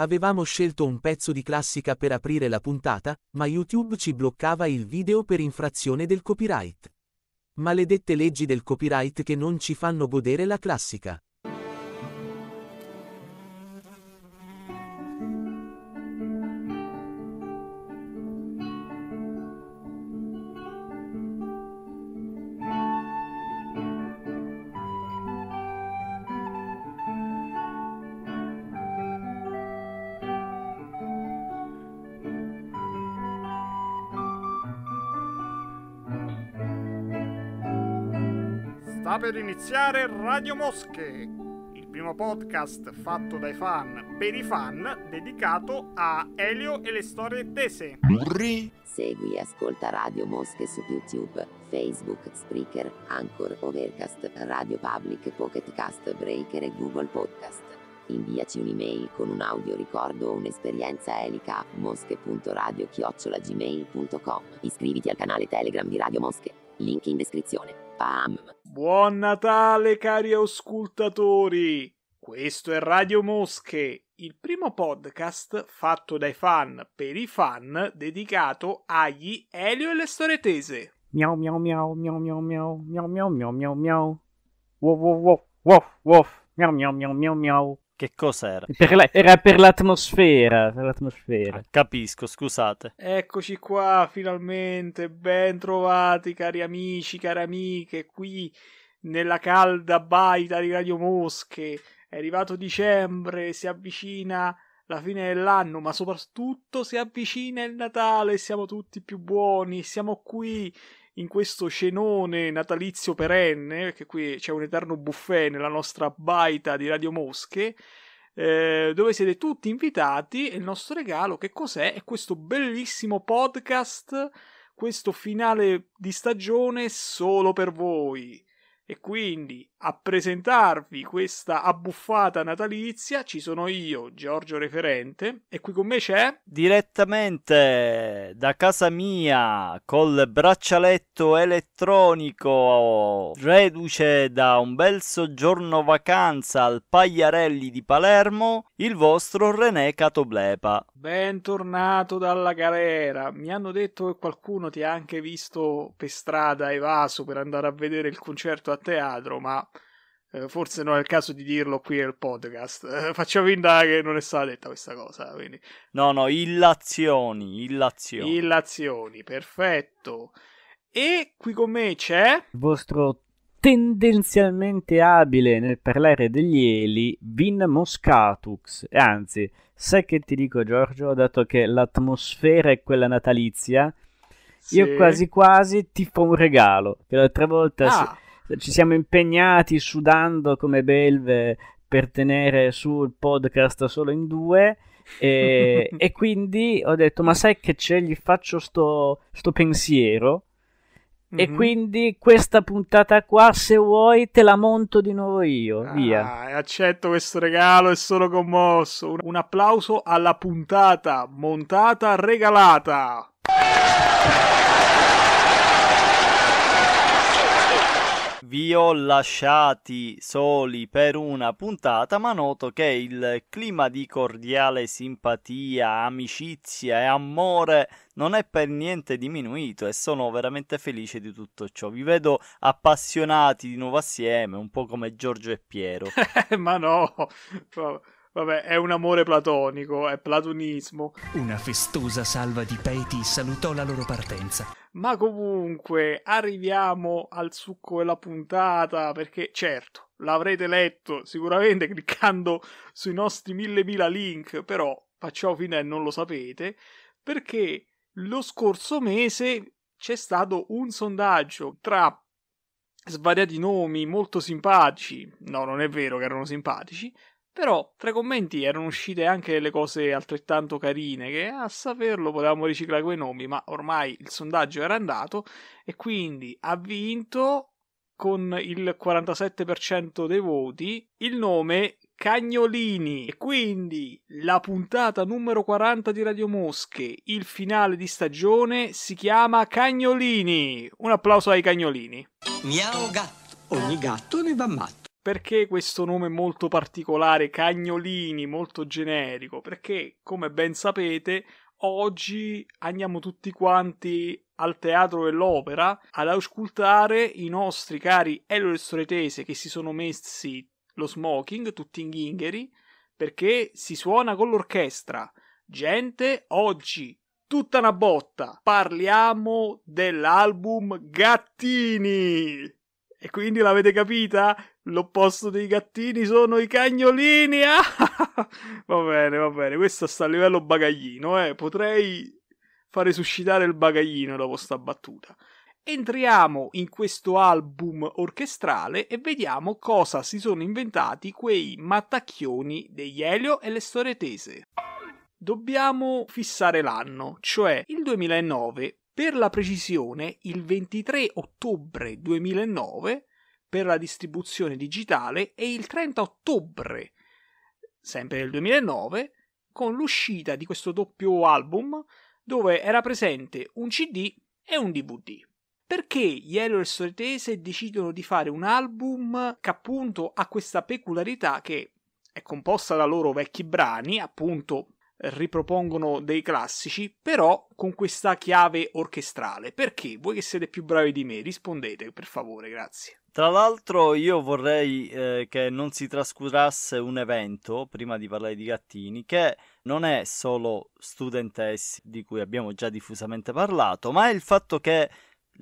Avevamo scelto un pezzo di classica per aprire la puntata, ma YouTube ci bloccava il video per infrazione del copyright. Maledette leggi del copyright che non ci fanno godere la classica. Sta per iniziare Radio Mosche, il primo podcast fatto dai fan per i fan dedicato a Elio e le storie tese. Segui e ascolta Radio Mosche su YouTube, Facebook, Spreaker, Anchor, Overcast, Radio Public, Pocket Cast, Breaker e Google Podcast. Inviaci un'email con un audio ricordo o un'esperienza elica a mosche.radio-gmail.com Iscriviti al canale Telegram di Radio Mosche, link in descrizione. Pam! Buon Natale cari ascoltatori! Questo è Radio Mosche, il primo podcast fatto dai fan per i fan dedicato agli Elio e le storie tese. Miau miau miau miau miau miau miau miau miau miau miau. Wow wow wow wow wow. Miau miau miau miau miau. Che cos'era? Per la- era per l'atmosfera, per l'atmosfera. Ah, capisco, scusate. Eccoci qua, finalmente, ben trovati cari amici, cari amiche, qui nella calda baita di Radio Mosche. È arrivato dicembre, si avvicina la fine dell'anno, ma soprattutto si avvicina il Natale, siamo tutti più buoni, siamo qui in questo cenone natalizio perenne, perché qui c'è un eterno buffet nella nostra baita di Radio Mosche, eh, dove siete tutti invitati e il nostro regalo che cos'è? È questo bellissimo podcast, questo finale di stagione solo per voi. E quindi a presentarvi questa abbuffata natalizia ci sono io, Giorgio Referente, e qui con me c'è Direttamente da casa mia col braccialetto elettronico, reduce da un bel soggiorno vacanza al Pagliarelli di Palermo, il vostro René Catoblepa. Bentornato dalla galera. Mi hanno detto che qualcuno ti ha anche visto per strada evaso per andare a vedere il concerto a teatro, ma eh, forse non è il caso di dirlo qui nel podcast. Eh, facciamo finta che non è stata detta questa cosa. Quindi. No, no, illazioni, illazioni. Illazioni, perfetto. E qui con me c'è. Il vostro tendenzialmente abile nel parlare degli eli, Vin Moscatux. Anzi, sai che ti dico, Giorgio, dato che l'atmosfera è quella natalizia, io Sì. quasi quasi ti fa un regalo. Che l'altra volta si- Ah, ci siamo impegnati sudando come belve per tenere sul podcast solo in due. E, e quindi ho detto: Ma sai che c'è? Gli faccio sto, sto pensiero. E mhm. quindi questa puntata qua, se vuoi, te la monto di nuovo io. Via. Ah, accetto questo regalo e sono commosso. Un, un applauso alla puntata montata regalata. Vi ho lasciati soli per una puntata, ma noto che il clima di cordiale simpatia, amicizia e amore non è per niente diminuito e sono veramente felice di tutto ciò. Vi vedo appassionati di nuovo assieme, un po' come Giorgio e Piero. Ma no, vabbè, è un amore platonico, è platonismo. Una festosa salva di peti salutò la loro partenza. Ma comunque arriviamo al succo della puntata perché certo l'avrete letto sicuramente cliccando sui nostri mille mila link, però facciamo finta che non lo sapete perché lo scorso mese c'è stato un sondaggio tra svariati nomi molto simpatici. No, non è vero che erano simpatici. Però tra i commenti erano uscite anche delle cose altrettanto carine che a saperlo potevamo riciclare quei nomi, ma ormai il sondaggio era andato e quindi ha vinto con il 47% dei voti il nome Cagnolini. E quindi la puntata numero 40 di Radio Mosche, il finale di stagione, si chiama Cagnolini. Un applauso ai Cagnolini. Miau gatto, ogni gatto ne va matto. Perché questo nome molto particolare, Cagnolini, molto generico? Perché, come ben sapete, oggi andiamo tutti quanti al teatro dell'opera ad auscultare i nostri cari Elio che si sono messi lo smoking, tutti in ghingheri, perché si suona con l'orchestra. Gente, oggi tutta una botta. Parliamo dell'album Gattini. E quindi l'avete capita? L'opposto dei gattini sono i cagnolini. Ah! va bene, va bene. Questo sta a livello bagaglino, eh. Potrei fare suscitare il bagaglino dopo sta battuta. Entriamo in questo album orchestrale e vediamo cosa si sono inventati quei mattacchioni degli Elio e le storie tese. Dobbiamo fissare l'anno, cioè il 2009, per la precisione il 23 ottobre 2009 per la distribuzione digitale e il 30 ottobre, sempre del 2009, con l'uscita di questo doppio album dove era presente un CD e un DVD. Perché gli Hello Storitese decidono di fare un album che appunto ha questa peculiarità che è composta da loro vecchi brani, appunto ripropongono dei classici, però con questa chiave orchestrale. Perché? Voi che siete più bravi di me, rispondete per favore, grazie. Tra l'altro io vorrei eh, che non si trascurasse un evento, prima di parlare di gattini, che non è solo Studentess, di cui abbiamo già diffusamente parlato, ma è il fatto che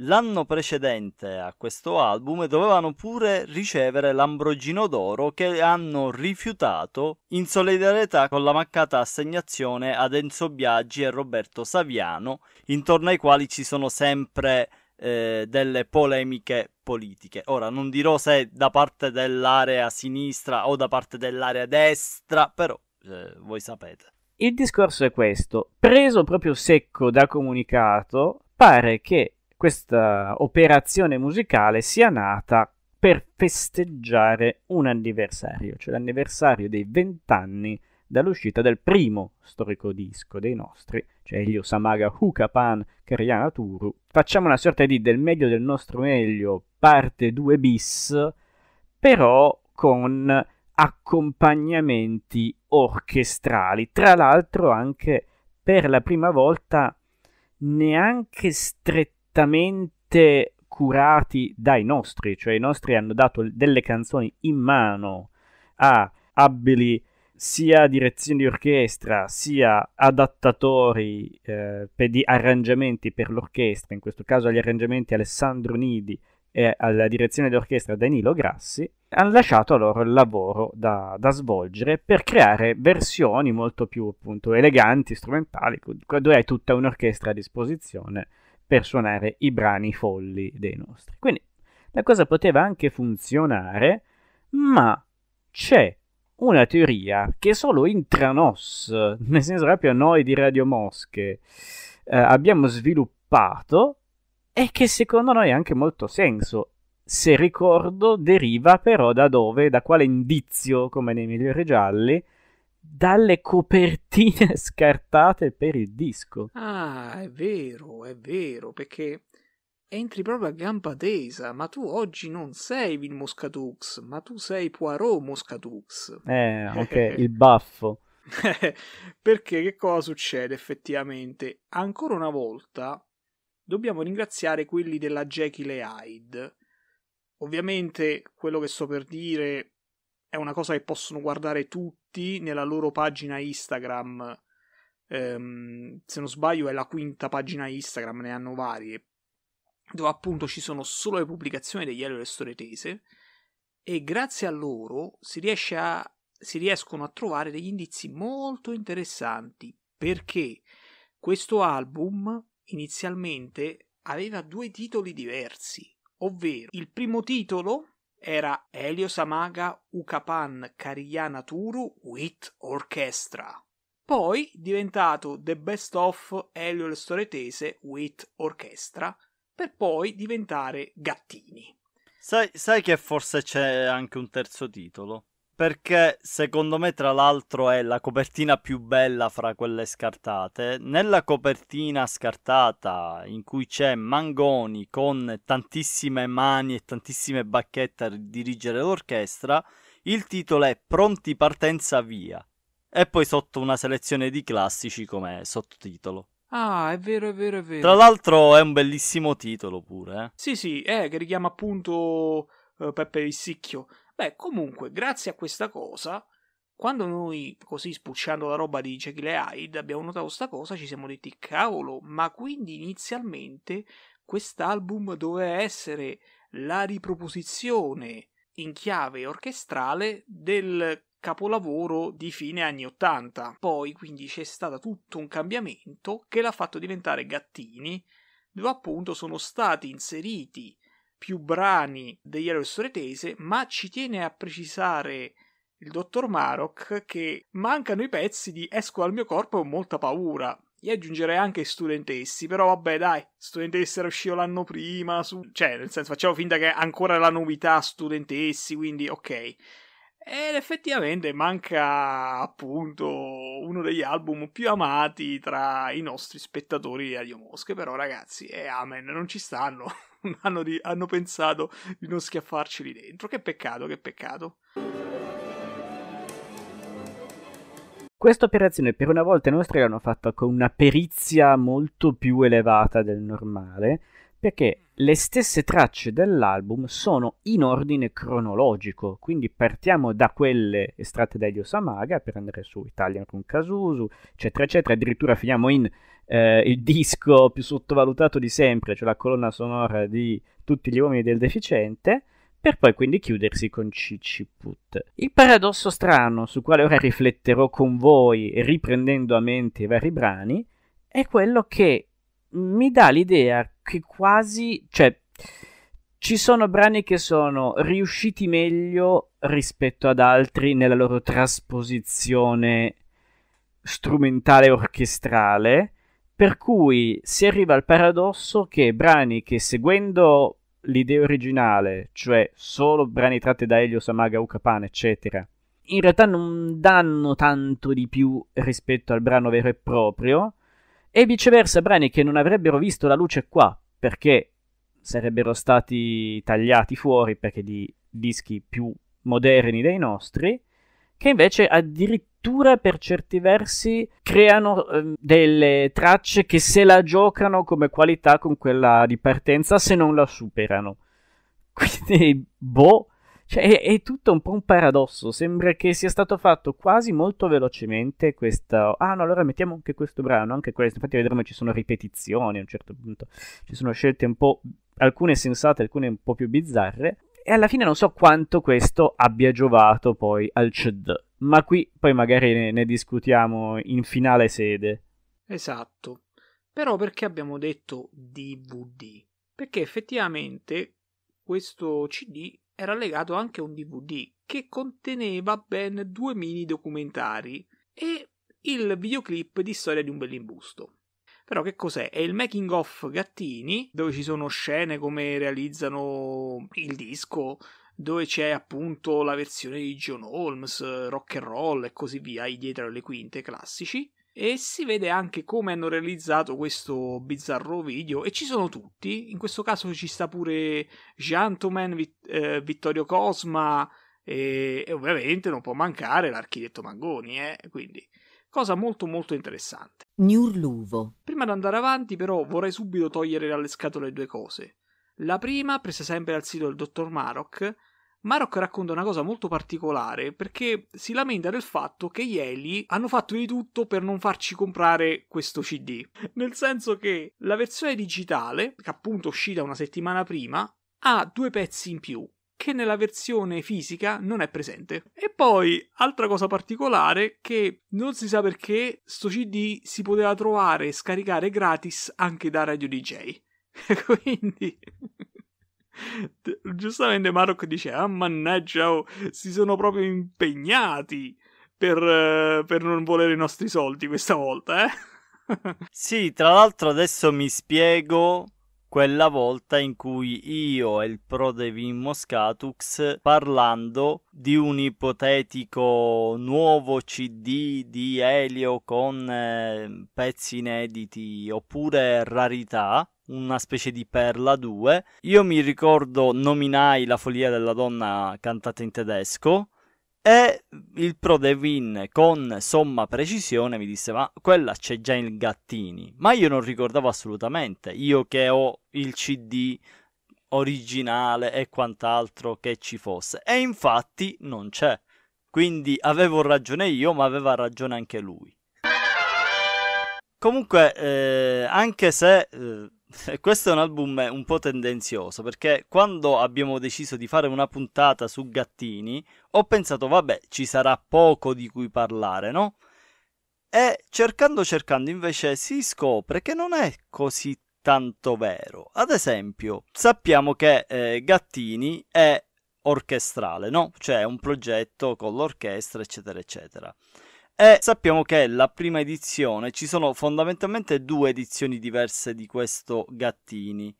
L'anno precedente a questo album dovevano pure ricevere l'Ambrogino d'Oro che hanno rifiutato in solidarietà con la mancata assegnazione ad Enzo Biaggi e Roberto Saviano, intorno ai quali ci sono sempre eh, delle polemiche politiche. Ora non dirò se da parte dell'area sinistra o da parte dell'area destra, però eh, voi sapete. Il discorso è questo, preso proprio secco da comunicato, pare che questa operazione musicale sia nata per festeggiare un anniversario, cioè l'anniversario dei vent'anni dall'uscita del primo storico disco dei nostri, cioè Elio Samaga Hukapan Karyana Turu. Facciamo una sorta di del meglio del nostro meglio, parte 2 bis, però con accompagnamenti orchestrali, tra l'altro anche per la prima volta neanche strettamente direttamente curati dai nostri, cioè i nostri hanno dato delle canzoni in mano a abili sia direzioni di orchestra sia adattatori eh, per di arrangiamenti per l'orchestra, in questo caso agli arrangiamenti Alessandro Nidi e alla direzione d'orchestra Danilo Grassi, hanno lasciato loro il lavoro da, da, svolgere per creare versioni molto più appunto eleganti, strumentali, dove hai tutta un'orchestra a disposizione per suonare i brani folli dei nostri. Quindi la cosa poteva anche funzionare, ma c'è una teoria che solo intranos, nel senso proprio noi di Radio Mosche, eh, abbiamo sviluppato e che secondo noi ha anche molto senso. Se ricordo, deriva però da dove, da quale indizio, come nei migliori gialli, dalle copertine scartate per il disco. Ah, è vero, è vero, perché entri proprio a gamba tesa, ma tu oggi non sei Vil Moscatux, ma tu sei Poirot Moscatux. Eh, ok, il baffo. perché che cosa succede effettivamente? Ancora una volta dobbiamo ringraziare quelli della Jekyll e Hyde. Ovviamente quello che sto per dire è una cosa che possono guardare tutti nella loro pagina Instagram. Ehm, se non sbaglio, è la quinta pagina Instagram, ne hanno varie. Dove appunto ci sono solo le pubblicazioni degli Elio e le storie tese. E grazie a loro si, a, si riescono a trovare degli indizi molto interessanti. Perché questo album inizialmente aveva due titoli diversi. Ovvero, il primo titolo era Elio Samaga Ukapan Kariyana Turu with Orchestra. Poi diventato The Best of Elio le Storie Tese with Orchestra, per poi diventare Gattini. Sai, sai che forse c'è anche un terzo titolo? Perché secondo me tra l'altro è la copertina più bella fra quelle scartate. Nella copertina scartata in cui c'è Mangoni con tantissime mani e tantissime bacchette a dirigere l'orchestra, il titolo è Pronti partenza via. E poi sotto una selezione di classici come sottotitolo. Ah, è vero, è vero, è vero. Tra l'altro è un bellissimo titolo pure, eh. Sì, sì, eh, che richiama appunto uh, Peppe Vissicchio. Beh, comunque, grazie a questa cosa, quando noi, così spucciando la roba di Jekyll e Hyde, abbiamo notato questa cosa, ci siamo detti, cavolo, ma quindi inizialmente quest'album doveva essere la riproposizione in chiave orchestrale del capolavoro di fine anni 80. Poi quindi c'è stato tutto un cambiamento che l'ha fatto diventare Gattini, dove appunto sono stati inseriti più brani degli eroi storie ma ci tiene a precisare il dottor Marok che mancano i pezzi di Esco dal mio corpo e ho molta paura. Io aggiungerei anche studentessi, però vabbè dai, studentessi era uscito l'anno prima, su... cioè nel senso facciamo finta che ancora la novità studentessi, quindi ok. Ed effettivamente manca appunto uno degli album più amati tra i nostri spettatori di Radio Mosche, però ragazzi, e eh, amen, non ci stanno. hanno, di, hanno pensato di non schiaffarceli dentro. Che peccato, che peccato. Questa operazione per una volta i nostri l'hanno fatta con una perizia molto più elevata del normale, perché le stesse tracce dell'album sono in ordine cronologico, quindi partiamo da quelle estratte da Elio per andare su Italian con Casusu, eccetera, eccetera, addirittura finiamo in eh, il disco più sottovalutato di sempre, cioè la colonna sonora di Tutti gli uomini del deficiente, per poi quindi chiudersi con Cicci Put. Il paradosso strano su quale ora rifletterò con voi, riprendendo a mente i vari brani, è quello che mi dà l'idea che quasi, cioè, ci sono brani che sono riusciti meglio rispetto ad altri nella loro trasposizione strumentale orchestrale per cui si arriva al paradosso che brani che seguendo l'idea originale, cioè solo brani tratti da Elio Samaga, Ucapan, eccetera, in realtà non danno tanto di più rispetto al brano vero e proprio, e viceversa brani che non avrebbero visto la luce qua, perché sarebbero stati tagliati fuori perché di dischi più moderni dei nostri, che invece addirittura per certi versi creano eh, delle tracce che se la giocano come qualità con quella di partenza se non la superano. Quindi, boh, cioè, è, è, tutto un po' un paradosso. Sembra che sia stato fatto quasi molto velocemente questo. Ah, no, allora mettiamo anche questo brano, anche questo. Infatti, vedremo ci sono ripetizioni a un certo punto. Ci sono scelte un po'. alcune sensate, alcune un po' più bizzarre. E alla fine non so quanto questo abbia giovato poi al CED, ma qui poi magari ne, ne discutiamo in finale sede. Esatto. Però perché abbiamo detto DVD? Perché effettivamente questo CD era legato anche un DVD che conteneva ben due mini documentari e il videoclip di Storia di un bell'imbusto. Però che cos'è? È il making of Gattini, dove ci sono scene come realizzano il disco, dove c'è appunto la versione di John Holmes, rock and roll e così via, i dietro alle quinte classici. E si vede anche come hanno realizzato questo bizzarro video. E ci sono tutti. In questo caso ci sta pure Gentleman, Vit- eh, Vittorio Cosma. E, e, ovviamente non può mancare l'architetto Mangoni, eh? Quindi cosa molto molto interessante. Niurluvo. Prima di andare avanti però vorrei subito togliere dalle scatole due cose. La prima, presa sempre dal sito del dottor Marok, Marok racconta una cosa molto particolare perché si lamenta del fatto che gli Eli hanno fatto di tutto per non farci comprare questo CD. Nel senso che la versione digitale, che appunto è uscita una settimana prima, ha due pezzi in più che nella versione fisica non è presente. E poi, altra cosa particolare, che non si sa perché sto CD si poteva trovare e scaricare gratis anche da Radio DJ. Quindi... Giustamente Marok dice, ah mannaggia, oh, si sono proprio impegnati per, uh, per non volere i nostri soldi questa volta, eh? sì, tra l'altro adesso mi spiego quella volta in cui io e il Prodevin Moscatux parlando di un ipotetico nuovo CD di Elio con eh, pezzi inediti oppure rarità una specie di perla 2 io mi ricordo nominai la follia della donna cantata in tedesco e il Pro Devin con somma precisione mi disse: Ma quella c'è già il Gattini. Ma io non ricordavo assolutamente. Io che ho il CD originale e quant'altro che ci fosse. E infatti non c'è. Quindi avevo ragione io, ma aveva ragione anche lui. Comunque, eh, anche se eh, questo è un album un po' tendenzioso perché quando abbiamo deciso di fare una puntata su Gattini ho pensato vabbè ci sarà poco di cui parlare, no? E cercando cercando invece si scopre che non è così tanto vero. Ad esempio, sappiamo che eh, Gattini è orchestrale, no? Cioè è un progetto con l'orchestra, eccetera, eccetera. E sappiamo che la prima edizione ci sono fondamentalmente due edizioni diverse di questo Gattini.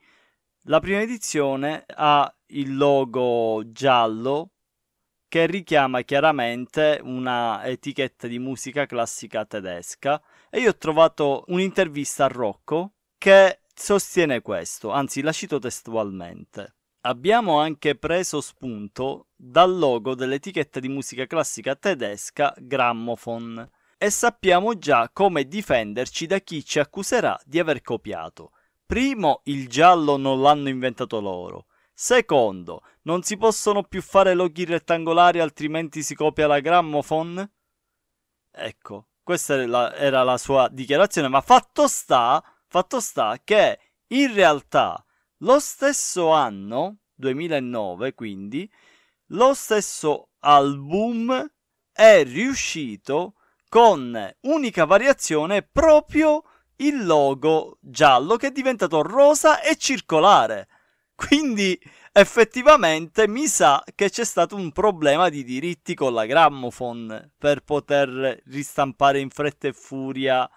La prima edizione ha il logo giallo che richiama chiaramente una etichetta di musica classica tedesca e io ho trovato un'intervista a Rocco che sostiene questo, anzi la cito testualmente. Abbiamo anche preso spunto dal logo dell'etichetta di musica classica tedesca Gramophone e sappiamo già come difenderci da chi ci accuserà di aver copiato. Primo, il giallo non l'hanno inventato loro. Secondo, non si possono più fare loghi rettangolari altrimenti si copia la Gramophone? Ecco, questa era la, era la sua dichiarazione, ma fatto sta, fatto sta che in realtà lo stesso anno, 2009 quindi, lo stesso album è riuscito con unica variazione proprio il logo giallo che è diventato rosa e circolare. Quindi effettivamente mi sa che c'è stato un problema di diritti con la Gramophone per poter ristampare in fretta e furia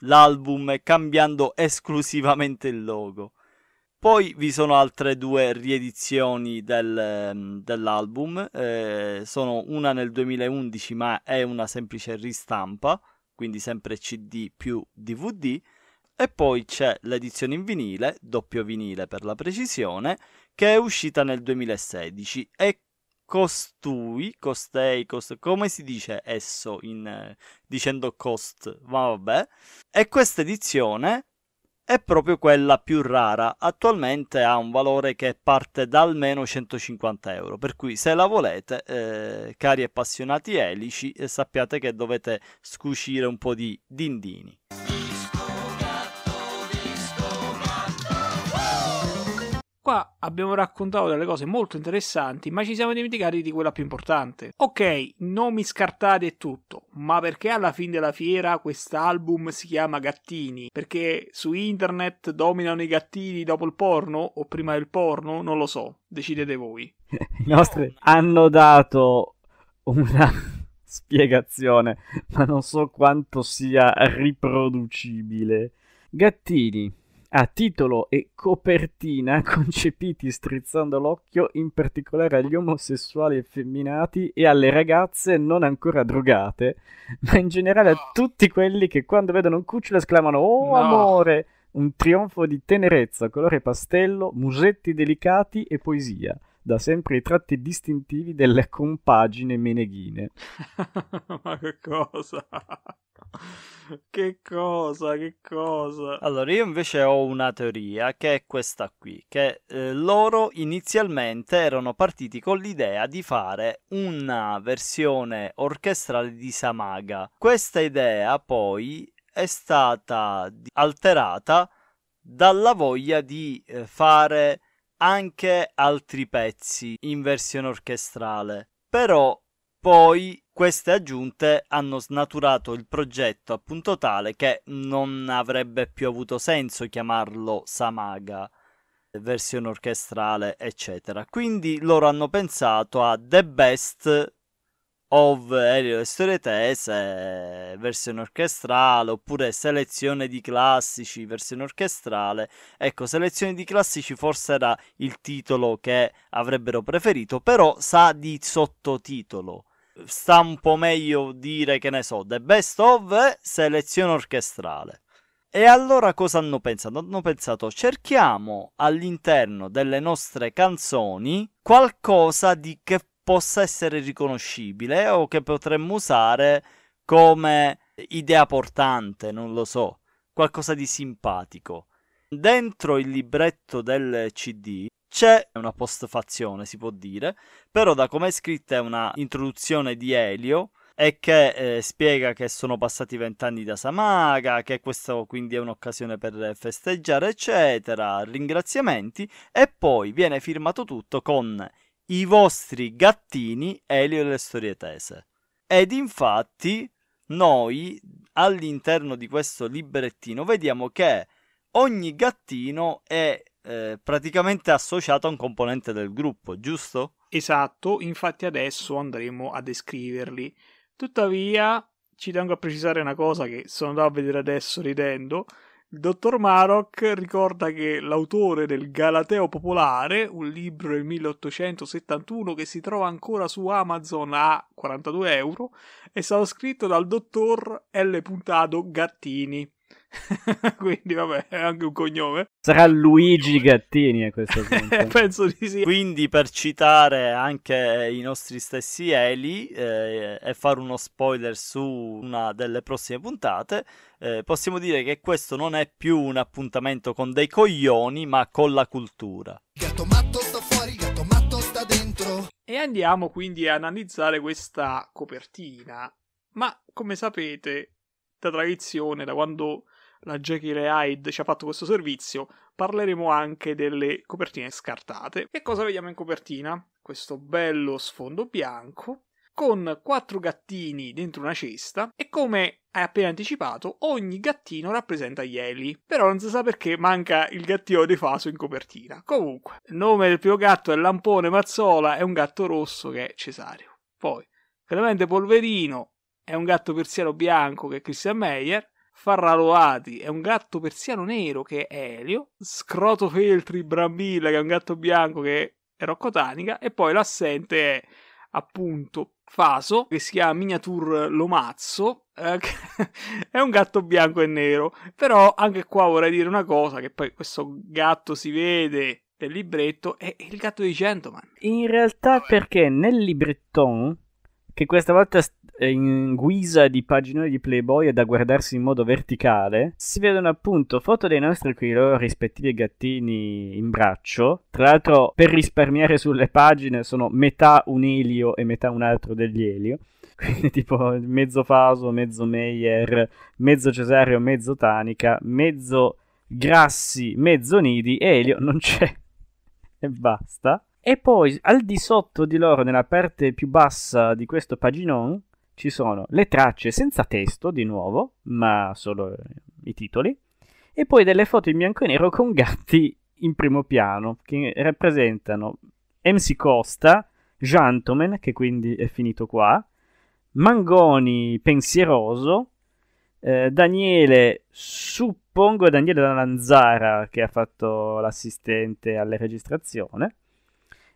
l'album cambiando esclusivamente il logo. Poi vi sono altre due riedizioni del, ehm, dell'album, eh, sono una nel 2011 ma è una semplice ristampa, quindi sempre CD più DVD, e poi c'è l'edizione in vinile, doppio vinile per la precisione, che è uscita nel 2016 e costui, costei, cost, come si dice esso in, eh, dicendo cost, ma vabbè, e questa edizione è proprio quella più rara. Attualmente ha un valore che parte da almeno 150 euro. Per cui, se la volete, eh, cari appassionati elici, eh, sappiate che dovete scucire un po' di dindini. Qua abbiamo raccontato delle cose molto interessanti, ma ci siamo dimenticati di quella più importante. Ok, nomi scartati e tutto, ma perché alla fine della fiera quest'album si chiama Gattini? Perché su internet dominano i gattini dopo il porno o prima del porno? Non lo so, decidete voi. I nostri hanno dato una spiegazione, ma non so quanto sia riproducibile. Gattini a titolo e copertina concepiti strizzando l'occhio in particolare agli omosessuali effeminati e alle ragazze non ancora drogate, ma in generale a tutti quelli che quando vedono un cucciolo esclamano Oh No. amore! Un trionfo di tenerezza, colore pastello, musetti delicati e poesia, da sempre i tratti distintivi delle compagine meneghine. ma che cosa? che cosa? Che cosa? Allora, io invece ho una teoria che è questa qui, che eh, loro inizialmente erano partiti con l'idea di fare una versione orchestrale di Samaga. Questa idea poi è stata alterata dalla voglia di eh, fare anche altri pezzi in versione orchestrale. Però poi queste aggiunte hanno snaturato il progetto appunto tale che non avrebbe più avuto senso chiamarlo Samaga, versione orchestrale, eccetera. Quindi loro hanno pensato a The Best of Elio le storie tese, versione orchestrale, oppure selezione di classici, versione orchestrale. Ecco, selezione di classici forse era il titolo che avrebbero preferito, però sa di sottotitolo. Sta un po' meglio dire che ne so, The Best of selezione orchestrale. E allora cosa hanno pensato? Hanno pensato cerchiamo all'interno delle nostre canzoni qualcosa di che possa essere riconoscibile o che potremmo usare come idea portante, non lo so, qualcosa di simpatico. Dentro il libretto del CD c'è una postfazione, si può dire, però da come è scritta è una introduzione di Elio e che eh, spiega che sono passati vent'anni da Samaga, che questo quindi è un'occasione per festeggiare, eccetera, ringraziamenti, e poi viene firmato tutto con i vostri gattini Elio e le storie tese. Ed infatti noi all'interno di questo librettino vediamo che ogni gattino è eh, praticamente associato a un componente del gruppo, giusto? Esatto, infatti adesso andremo a descriverli. Tuttavia, ci tengo a precisare una cosa che sono andato a vedere adesso ridendo. Il dottor Maroc ricorda che l'autore del Galateo Popolare, un libro del 1871 che si trova ancora su Amazon a 42 euro, è stato scritto dal dottor L. Gattini. Quindi, vabbè, è anche un cognome. Sarà Luigi Gattini a questo punto. Penso di sì. Quindi, per citare anche i nostri stessi Eli eh, e fare uno spoiler su una delle prossime puntate, eh, possiamo dire che questo non è più un appuntamento con dei coglioni, ma con la cultura. Gatto matto sta fuori, gatto matto sta dentro. E andiamo quindi a analizzare questa copertina. Ma come sapete, da tradizione, da quando la Jekyll e Hyde ci ha fatto questo servizio, parleremo anche delle copertine scartate. Che cosa vediamo in copertina? Questo bello sfondo bianco con quattro gattini dentro una cesta e come hai appena anticipato ogni gattino rappresenta Ieli però non si sa perché manca il gattino di Faso in copertina comunque il nome del primo gatto è Lampone Mazzola è un gatto rosso che è Cesario poi Clemente Polverino è un gatto persiano bianco che è Christian Meyer Farraloati è un gatto persiano nero che è Elio, Scroto Feltri Brambilla che è un gatto bianco che è Rocco Tanica e poi l'assente è appunto Faso che si chiama Miniature Lomazzo eh, è un gatto bianco e nero. Però anche qua vorrei dire una cosa che poi questo gatto si vede nel libretto è il gatto di Gentleman. In realtà perché nel libretton che questa volta in guisa di paginone di Playboy e da guardarsi in modo verticale, si vedono appunto foto dei nostri con i loro rispettivi gattini in braccio. Tra l'altro, per risparmiare sulle pagine, sono metà un Elio e metà un altro degli Elio. Quindi, tipo mezzo Faso, mezzo Meyer, mezzo Cesario, mezzo Tanica, mezzo Grassi, mezzo Nidi. Elio non c'è. e basta. E poi al di sotto di loro, nella parte più bassa di questo paginon, ci sono le tracce senza testo, di nuovo, ma solo eh, i titoli, e poi delle foto in bianco e nero con gatti in primo piano, che rappresentano MC Costa, Gentleman, che quindi è finito qua, Mangoni pensieroso, eh, Daniele, suppongo Daniele Lanzara, che ha fatto l'assistente alla registrazione,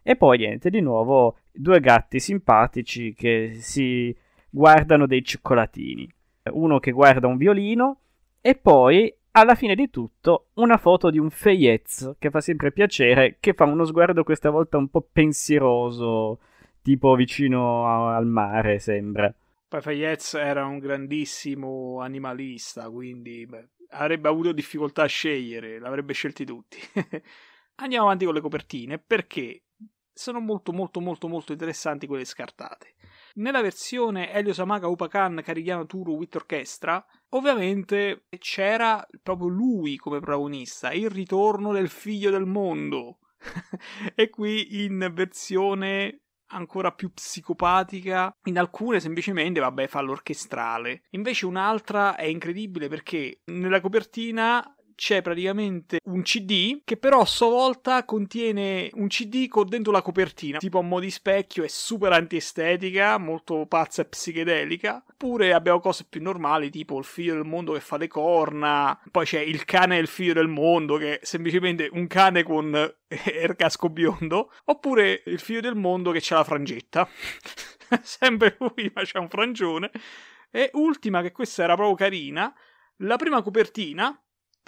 e poi niente, di nuovo due gatti simpatici che si guardano dei cioccolatini. Uno che guarda un violino e poi alla fine di tutto una foto di un Feyez che fa sempre piacere, che fa uno sguardo questa volta un po' pensieroso, tipo vicino a, al mare, sembra. Poi Feyez era un grandissimo animalista, quindi beh, avrebbe avuto difficoltà a scegliere, l'avrebbe scelti tutti. Andiamo avanti con le copertine perché sono molto molto molto molto interessanti quelle scartate. Nella versione Elio Samaga Upacan Carigliano Turu with Orchestra, ovviamente c'era proprio lui come protagonista, il ritorno del figlio del mondo. e qui in versione ancora più psicopatica. In alcune semplicemente, vabbè, fa l'orchestrale. Invece un'altra è incredibile perché nella copertina c'è praticamente un CD che però a sua volta contiene un CD con dentro la copertina, tipo a mo' di specchio, è super antiestetica, molto pazza e psichedelica. Oppure abbiamo cose più normali, tipo il figlio del mondo che fa le corna, poi c'è il cane e il figlio del mondo, che è semplicemente un cane con il casco biondo, oppure il figlio del mondo che c'ha la frangetta. Sempre lui, ma c'è un frangione. E ultima, che questa era proprio carina, la prima copertina,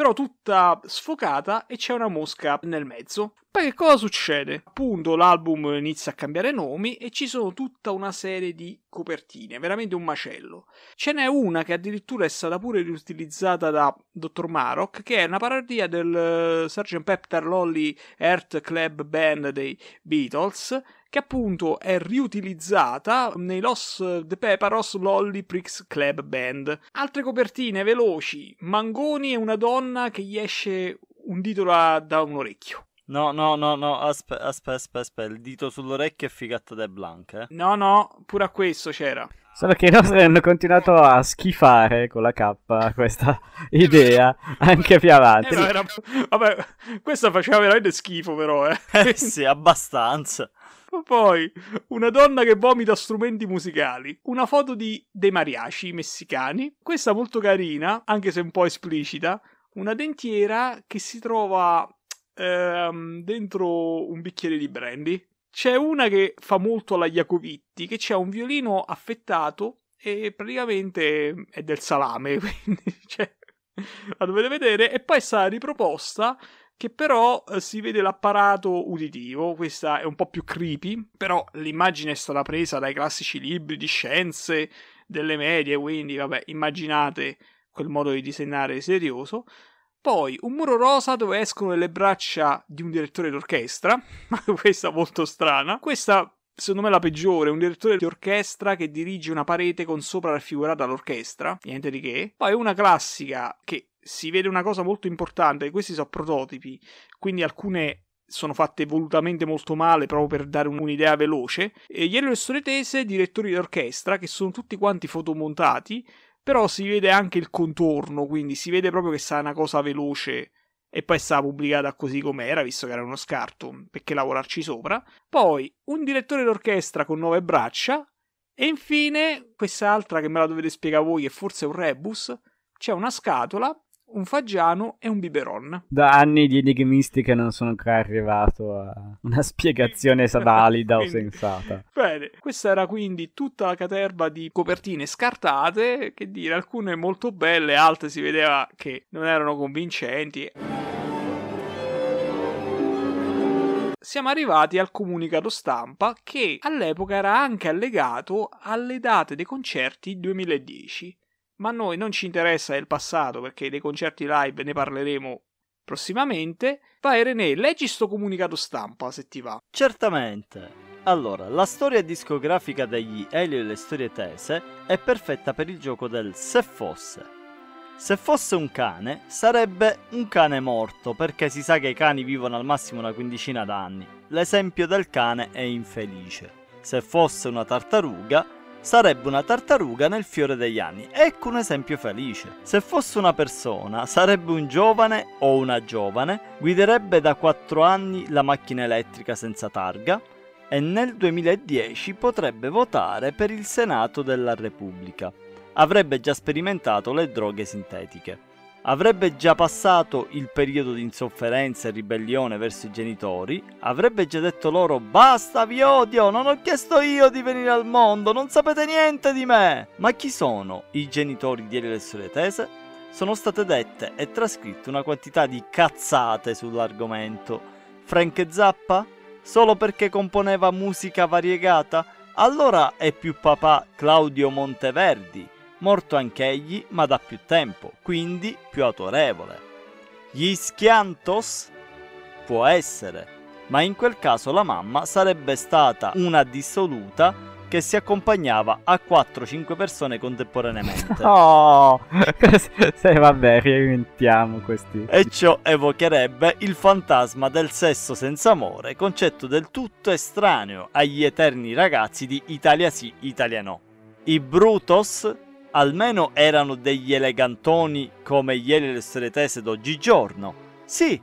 però tutta sfocata e c'è una mosca nel mezzo. Poi che cosa succede? Appunto l'album inizia a cambiare nomi e ci sono tutta una serie di copertine, veramente un macello. Ce n'è una che addirittura è stata pure riutilizzata da Dr. Marok, che è una parodia del Sgt. Pepper Lolly Earth Club Band dei Beatles, che appunto è riutilizzata nei Los The Pepperos Lolly Pricks Club Band. Altre copertine veloci, Mangoni e una donna che gli esce un dito da, da un orecchio. No, no, no, no, aspetta, aspetta, aspetta, aspetta, il dito sull'orecchio è figato de Blanc, eh? No, no, pure a questo c'era. Solo che i nostri hanno continuato a schifare con la K questa idea anche più avanti. Eh, no, era... Vabbè, questa faceva veramente schifo però, eh. Eh sì, abbastanza. Poi una donna che vomita strumenti musicali, una foto di dei mariachi messicani, questa molto carina, anche se un po' esplicita, una dentiera che si trova ehm, dentro un bicchiere di brandy. C'è una che fa molto alla Jacovitti, che c'ha un violino affettato e praticamente è del salame, quindi cioè, la dovete vedere. E poi è stata riproposta che però eh, si vede l'apparato uditivo, questa è un po' più creepy, però l'immagine è stata presa dai classici libri di scienze delle medie, quindi vabbè, immaginate quel modo di disegnare serioso. Poi un muro rosa dove escono le braccia di un direttore d'orchestra, questa molto strana. Questa secondo me la peggiore, un direttore di orchestra che dirige una parete con sopra raffigurata l'orchestra, niente di che. Poi una classica che si vede una cosa molto importante, questi sono prototipi, quindi alcune sono fatte volutamente molto male proprio per dare un'idea veloce. E storie tese, direttori di orchestra, che sono tutti quanti fotomontati, però si vede anche il contorno, quindi si vede proprio che sa una cosa veloce e poi è stata pubblicata così com'era, visto che era uno scarto, perché lavorarci sopra. Poi un direttore d'orchestra con nove braccia e infine quest'altra che me la dovete spiegare voi, che forse un rebus, c'è una scatola un fagiano e un biberon. Da anni di enigmistica non sono ancora arrivato a una spiegazione valida o sensata. Bene, questa era quindi tutta la caterva di copertine scartate, che dire, alcune molto belle, altre si vedeva che non erano convincenti. siamo arrivati al comunicato stampa che all'epoca era anche allegato alle date dei concerti 2010 ma a noi non ci interessa il passato perché dei concerti live ne parleremo prossimamente. Vai René, leggi sto comunicato stampa se ti va. Certamente. Allora, la storia discografica degli Elio e le storie tese è perfetta per il gioco del se fosse. Se fosse un cane, sarebbe un cane morto, perché si sa che i cani vivono al massimo una quindicina d'anni. L'esempio del cane è infelice. Se fosse una tartaruga, sarebbe una tartaruga nel fiore degli anni. Ecco un esempio felice. Se fosse una persona, sarebbe un giovane o una giovane, guiderebbe da 4 anni la macchina elettrica senza targa e nel 2010 potrebbe votare per il Senato della Repubblica. Avrebbe già sperimentato le droghe sintetiche avrebbe già passato il periodo di insofferenza e ribellione verso i genitori, avrebbe già detto loro basta vi odio, non ho chiesto io di venire al mondo, non sapete niente di me. Ma chi sono i genitori di Eliel e Tese? Sono state dette e trascritte una quantità di cazzate sull'argomento. Frank Zappa? Solo perché componeva musica variegata? Allora è più papà Claudio Monteverdi morto anch'egli ma da più tempo, quindi più autorevole. Gli Schiantos? Può essere, ma in quel caso la mamma sarebbe stata una dissoluta che si accompagnava a 4-5 persone contemporaneamente. Oh, se vabbè, reinventiamo questi. E ciò evocherebbe il fantasma del sesso senza amore, concetto del tutto estraneo agli eterni ragazzi di Italia sì, Italia no. I Brutos Almeno erano degli elegantoni come gli Eliostoretese d'oggigiorno. Sì,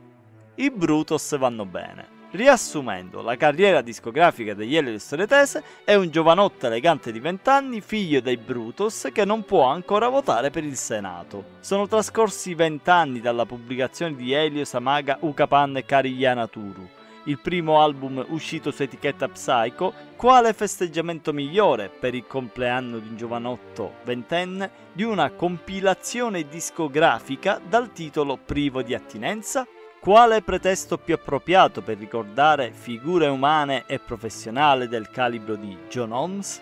i Brutus vanno bene. Riassumendo, la carriera discografica degli Eliostoretese è un giovanotto elegante di 20 anni, figlio dei Brutus, che non può ancora votare per il Senato. Sono trascorsi 20 anni dalla pubblicazione di Elio Samaga Ukapan Karigyana Turu, il primo album uscito su etichetta Psycho, quale festeggiamento migliore per il compleanno di un giovanotto ventenne di una compilazione discografica dal titolo privo di attinenza? Quale pretesto più appropriato per ricordare figure umane e professionali del calibro di John Holmes?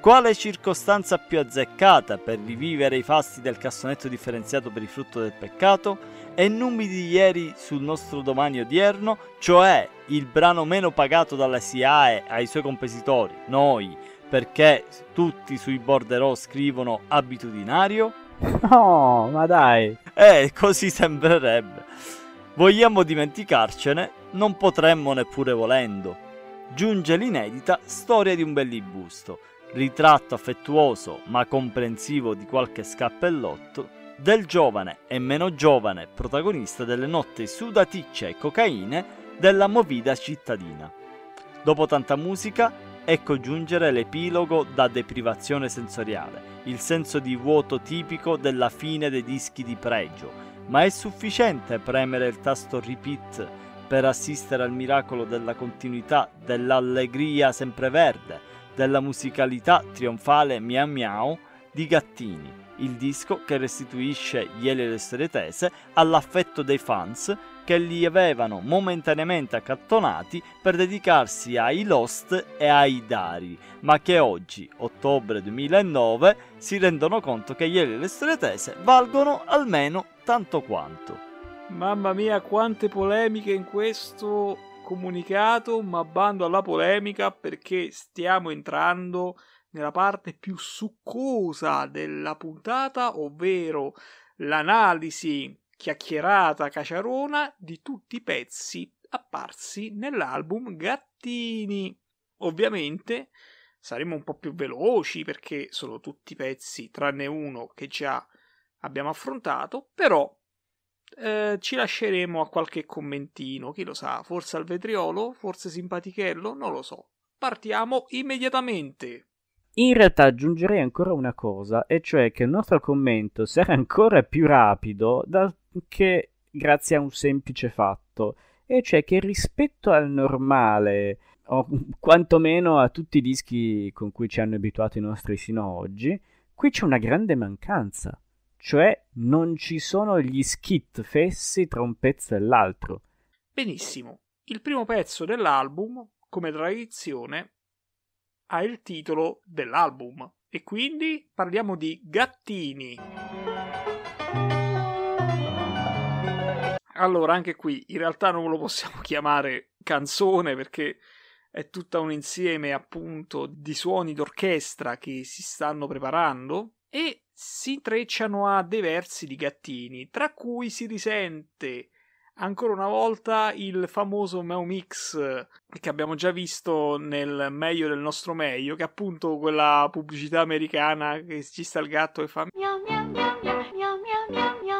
Quale circostanza più azzeccata per rivivere i fasti del cassonetto differenziato per il frutto del peccato? E numi di ieri sul nostro domani odierno, cioè il brano meno pagato dalla SIAE ai suoi compositori, noi, perché tutti sui borderò scrivono abitudinario? No, ma dai. Eh, così sembrerebbe. Vogliamo dimenticarcene? Non potremmo neppure volendo. Giunge l'inedita storia di un bellibusto, ritratto affettuoso ma comprensivo di qualche scappellotto, del giovane e meno giovane protagonista delle notti sudaticce e cocaine della movida cittadina. Dopo tanta musica, ecco giungere l'epilogo da deprivazione sensoriale, il senso di vuoto tipico della fine dei dischi di pregio, ma è sufficiente premere il tasto repeat per assistere al miracolo della continuità, dell'allegria sempreverde, della musicalità trionfale miau miau di Gattini, il disco che restituisce gli Eliostoretese all'affetto dei fans che li avevano momentaneamente accattonati per dedicarsi ai Lost e ai Dari, ma che oggi, ottobre 2009, si rendono conto che gli Eliostoretese valgono almeno tanto quanto. Mamma mia, quante polemiche in questo comunicato, ma bando alla polemica perché stiamo entrando nella parte più succosa della puntata, ovvero l'analisi chiacchierata caciarona di tutti i pezzi apparsi nell'album Gattini. Ovviamente saremo un po' più veloci perché sono tutti pezzi tranne uno che già abbiamo affrontato, però eh, ci lasceremo a qualche commentino, chi lo sa, forse al vetriolo, forse simpatichello, non lo so. Partiamo immediatamente. In realtà aggiungerei ancora una cosa, e cioè che il nostro commento sarà ancora più rapido da che grazie a un semplice fatto, e cioè che rispetto al normale, o quantomeno a tutti i dischi con cui ci hanno abituato i nostri sino oggi, qui c'è una grande mancanza, cioè non ci sono gli skit fessi tra un pezzo e l'altro. Benissimo, il primo pezzo dell'album, come tradizione, ha il titolo dell'album e quindi parliamo di Gattini. Allora, anche qui in realtà non lo possiamo chiamare canzone perché è tutta un insieme appunto di suoni d'orchestra che si stanno preparando e si intrecciano a dei versi di gattini, tra cui si risente ancora una volta il famoso Meo Mix che abbiamo già visto nel meglio del nostro meglio, che è appunto quella pubblicità americana che ci sta il gatto e fa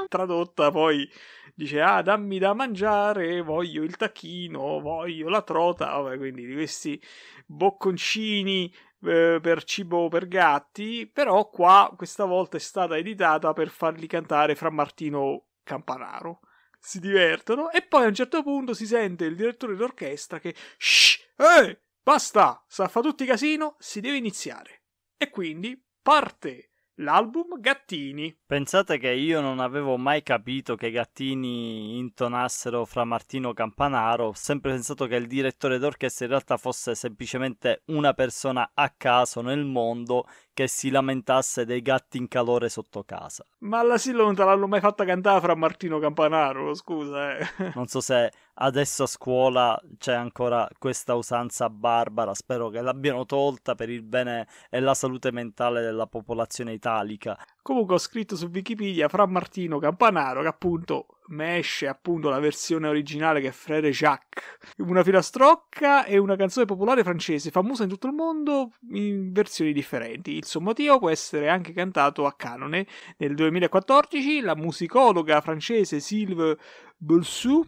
tradotta poi dice ah dammi da mangiare voglio il tacchino voglio la trota. Vabbè quindi di questi bocconcini eh, per cibo per gatti però qua questa volta è stata editata per farli cantare fra Martino Campanaro si divertono e poi a un certo punto si sente il direttore d'orchestra che shh eh basta sa fa tutti casino si deve iniziare e quindi parte l'album Gattini. Pensate che io non avevo mai capito che Gattini intonassero fra Martino Campanaro, ho sempre pensato che il direttore d'orchestra in realtà fosse semplicemente una persona a caso nel mondo che si lamentasse dei gatti in calore sotto casa. Ma all'asilo non te l'hanno mai fatta cantare fra Martino Campanaro, scusa. Eh. Non so se adesso a scuola c'è ancora questa usanza barbara, spero che l'abbiano tolta per il bene e la salute mentale della popolazione italica. Comunque ho scritto su Wikipedia fra Martino Campanaro che appunto me esce appunto la versione originale che è Frère Jacques, una filastrocca e una canzone popolare francese famosa in tutto il mondo in versioni differenti. Il suo motivo può essere anche cantato a canone. Nel 2014 la musicologa francese Sylve Bolsou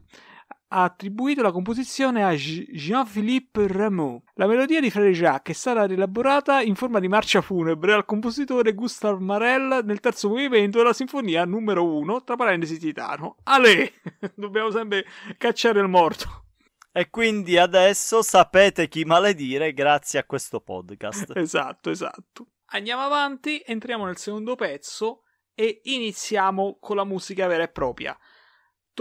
ha attribuito la composizione a Jean-Philippe Rameau. La melodia di Frère Jacques è stata rielaborata in forma di marcia funebre dal compositore Gustave Marel nel terzo movimento della sinfonia numero 1, tra parentesi titano. Ale! Dobbiamo sempre cacciare il morto. E quindi adesso sapete chi maledire grazie a questo podcast. esatto, esatto. Andiamo avanti, entriamo nel secondo pezzo e iniziamo con la musica vera e propria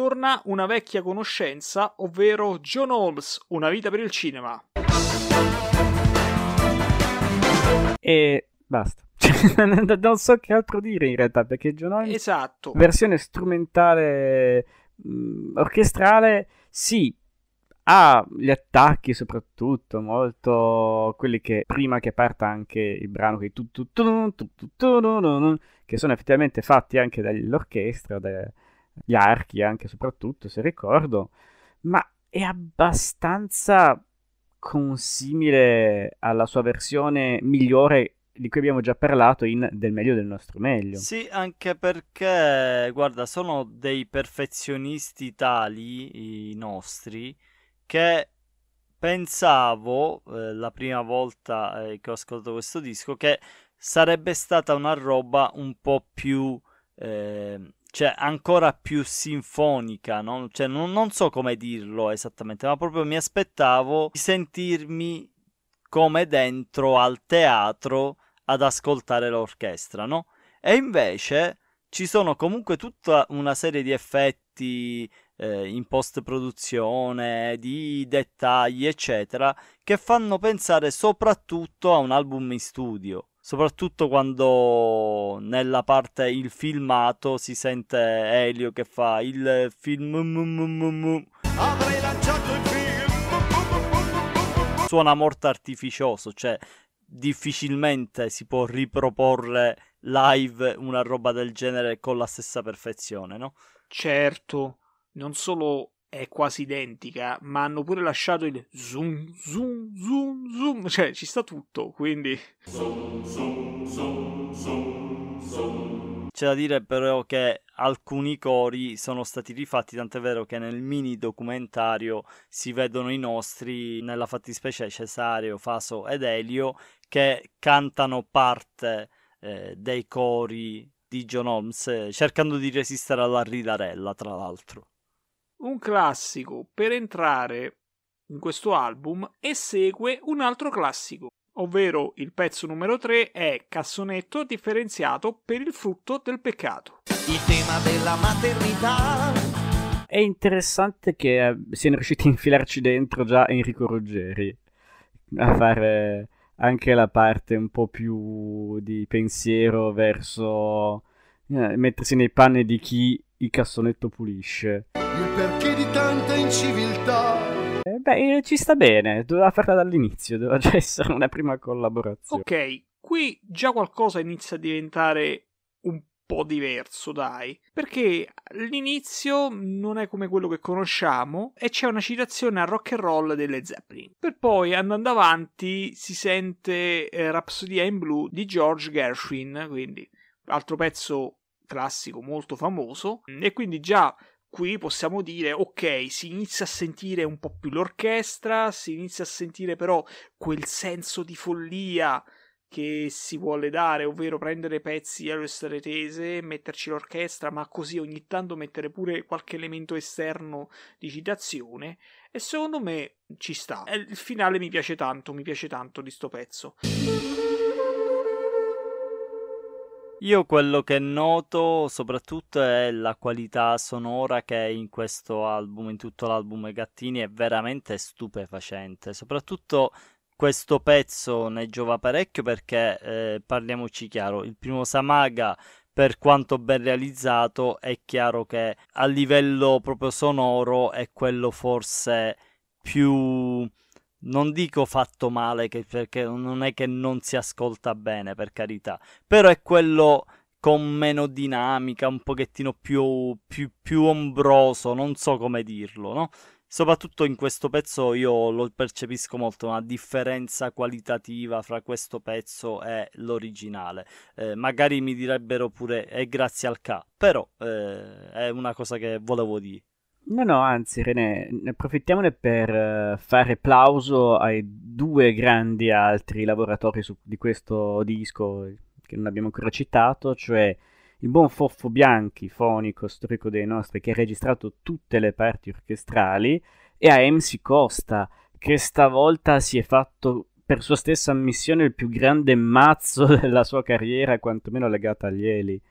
torna una vecchia conoscenza, ovvero John Holmes, Una vita per il cinema. E basta. non so che altro dire in realtà, perché John Holmes... Esatto. Versione strumentale, mh, mm, orchestrale, sì, ha gli attacchi soprattutto, molto quelli che prima che parta anche il brano che, che sono effettivamente fatti anche dall'orchestra, da, gli archi anche soprattutto, se ricordo, ma è abbastanza consimile alla sua versione migliore di cui abbiamo già parlato in Del meglio del nostro meglio. Sì, anche perché, guarda, sono dei perfezionisti tali, i nostri, che pensavo eh, la prima volta eh, che ho ascoltato questo disco che sarebbe stata una roba un po' più eh, cioè ancora più sinfonica, no? cioè, non, non, so come dirlo esattamente, ma proprio mi aspettavo di sentirmi come dentro al teatro ad ascoltare l'orchestra, no? E invece ci sono comunque tutta una serie di effetti eh, in post produzione, di dettagli, eccetera, che fanno pensare soprattutto a un album in studio soprattutto quando nella parte il filmato si sente Elio che fa il film avrei lanciato il film suona morto artificioso cioè difficilmente si può riproporre live una roba del genere con la stessa perfezione no? certo non solo è quasi identica, ma hanno pure lasciato il zoom, zoom, zoom, zoom, cioè ci sta tutto, quindi... C'è da dire però che alcuni cori sono stati rifatti, tant'è vero che nel mini documentario si vedono i nostri, nella fattispecie Cesareo, Faso ed Elio, che cantano parte eh, dei cori di John Holmes, eh, cercando di resistere alla ridarella, tra l'altro un classico per entrare in questo album e segue un altro classico, ovvero il pezzo numero 3 è Cassonetto differenziato per il frutto del peccato. Il tema della maternità. È interessante che eh, siano riusciti a infilarci dentro già Enrico Ruggeri a fare anche la parte un po' più di pensiero verso eh, mettersi nei panni di chi il cassonetto pulisce. Il perché di tanta inciviltà. Eh, beh, ci sta bene, doveva farla dall'inizio, doveva già essere una prima collaborazione. Ok, qui già qualcosa inizia a diventare un po' diverso, dai. Perché l'inizio non è come quello che conosciamo e c'è una citazione al rock and roll delle Zeppelin. Per poi, andando avanti, si sente eh, Rhapsodia in Blue di George Gershwin, quindi altro pezzo classico molto famoso e quindi già qui possiamo dire ok si inizia a sentire un po' più l'orchestra si inizia a sentire però quel senso di follia che si vuole dare, ovvero prendere pezzi allo tese, metterci l'orchestra, ma così ogni tanto mettere pure qualche elemento esterno di citazione. E secondo me ci sta. Il finale mi piace tanto, mi piace tanto di sto pezzo. Io quello che noto soprattutto è la qualità sonora che in questo album, in tutto l'album Gattini, è veramente stupefacente. Soprattutto questo pezzo ne giova parecchio perché, eh, parliamoci chiaro, il primo Samaga, per quanto ben realizzato, è chiaro che a livello proprio sonoro è quello forse più non dico fatto male che, perché non è che non si ascolta bene per carità, però è quello con meno dinamica, un pochettino più, più, più ombroso, non so come dirlo, no? Soprattutto in questo pezzo io lo percepisco molto una differenza qualitativa fra questo pezzo e l'originale. Eh, magari mi direbbero pure è grazie al K, però eh, è una cosa che volevo dire. No, no, anzi, René, approfittiamone per uh, fare plauso ai due grandi altri lavoratori su, di questo disco che non abbiamo ancora citato, cioè il buon Foffo Bianchi, fonico storico dei nostri, che ha registrato tutte le parti orchestrali, e a MC Costa, che stavolta si è fatto per sua stessa ammissione il più grande mazzo della sua carriera, quantomeno legata agli Eli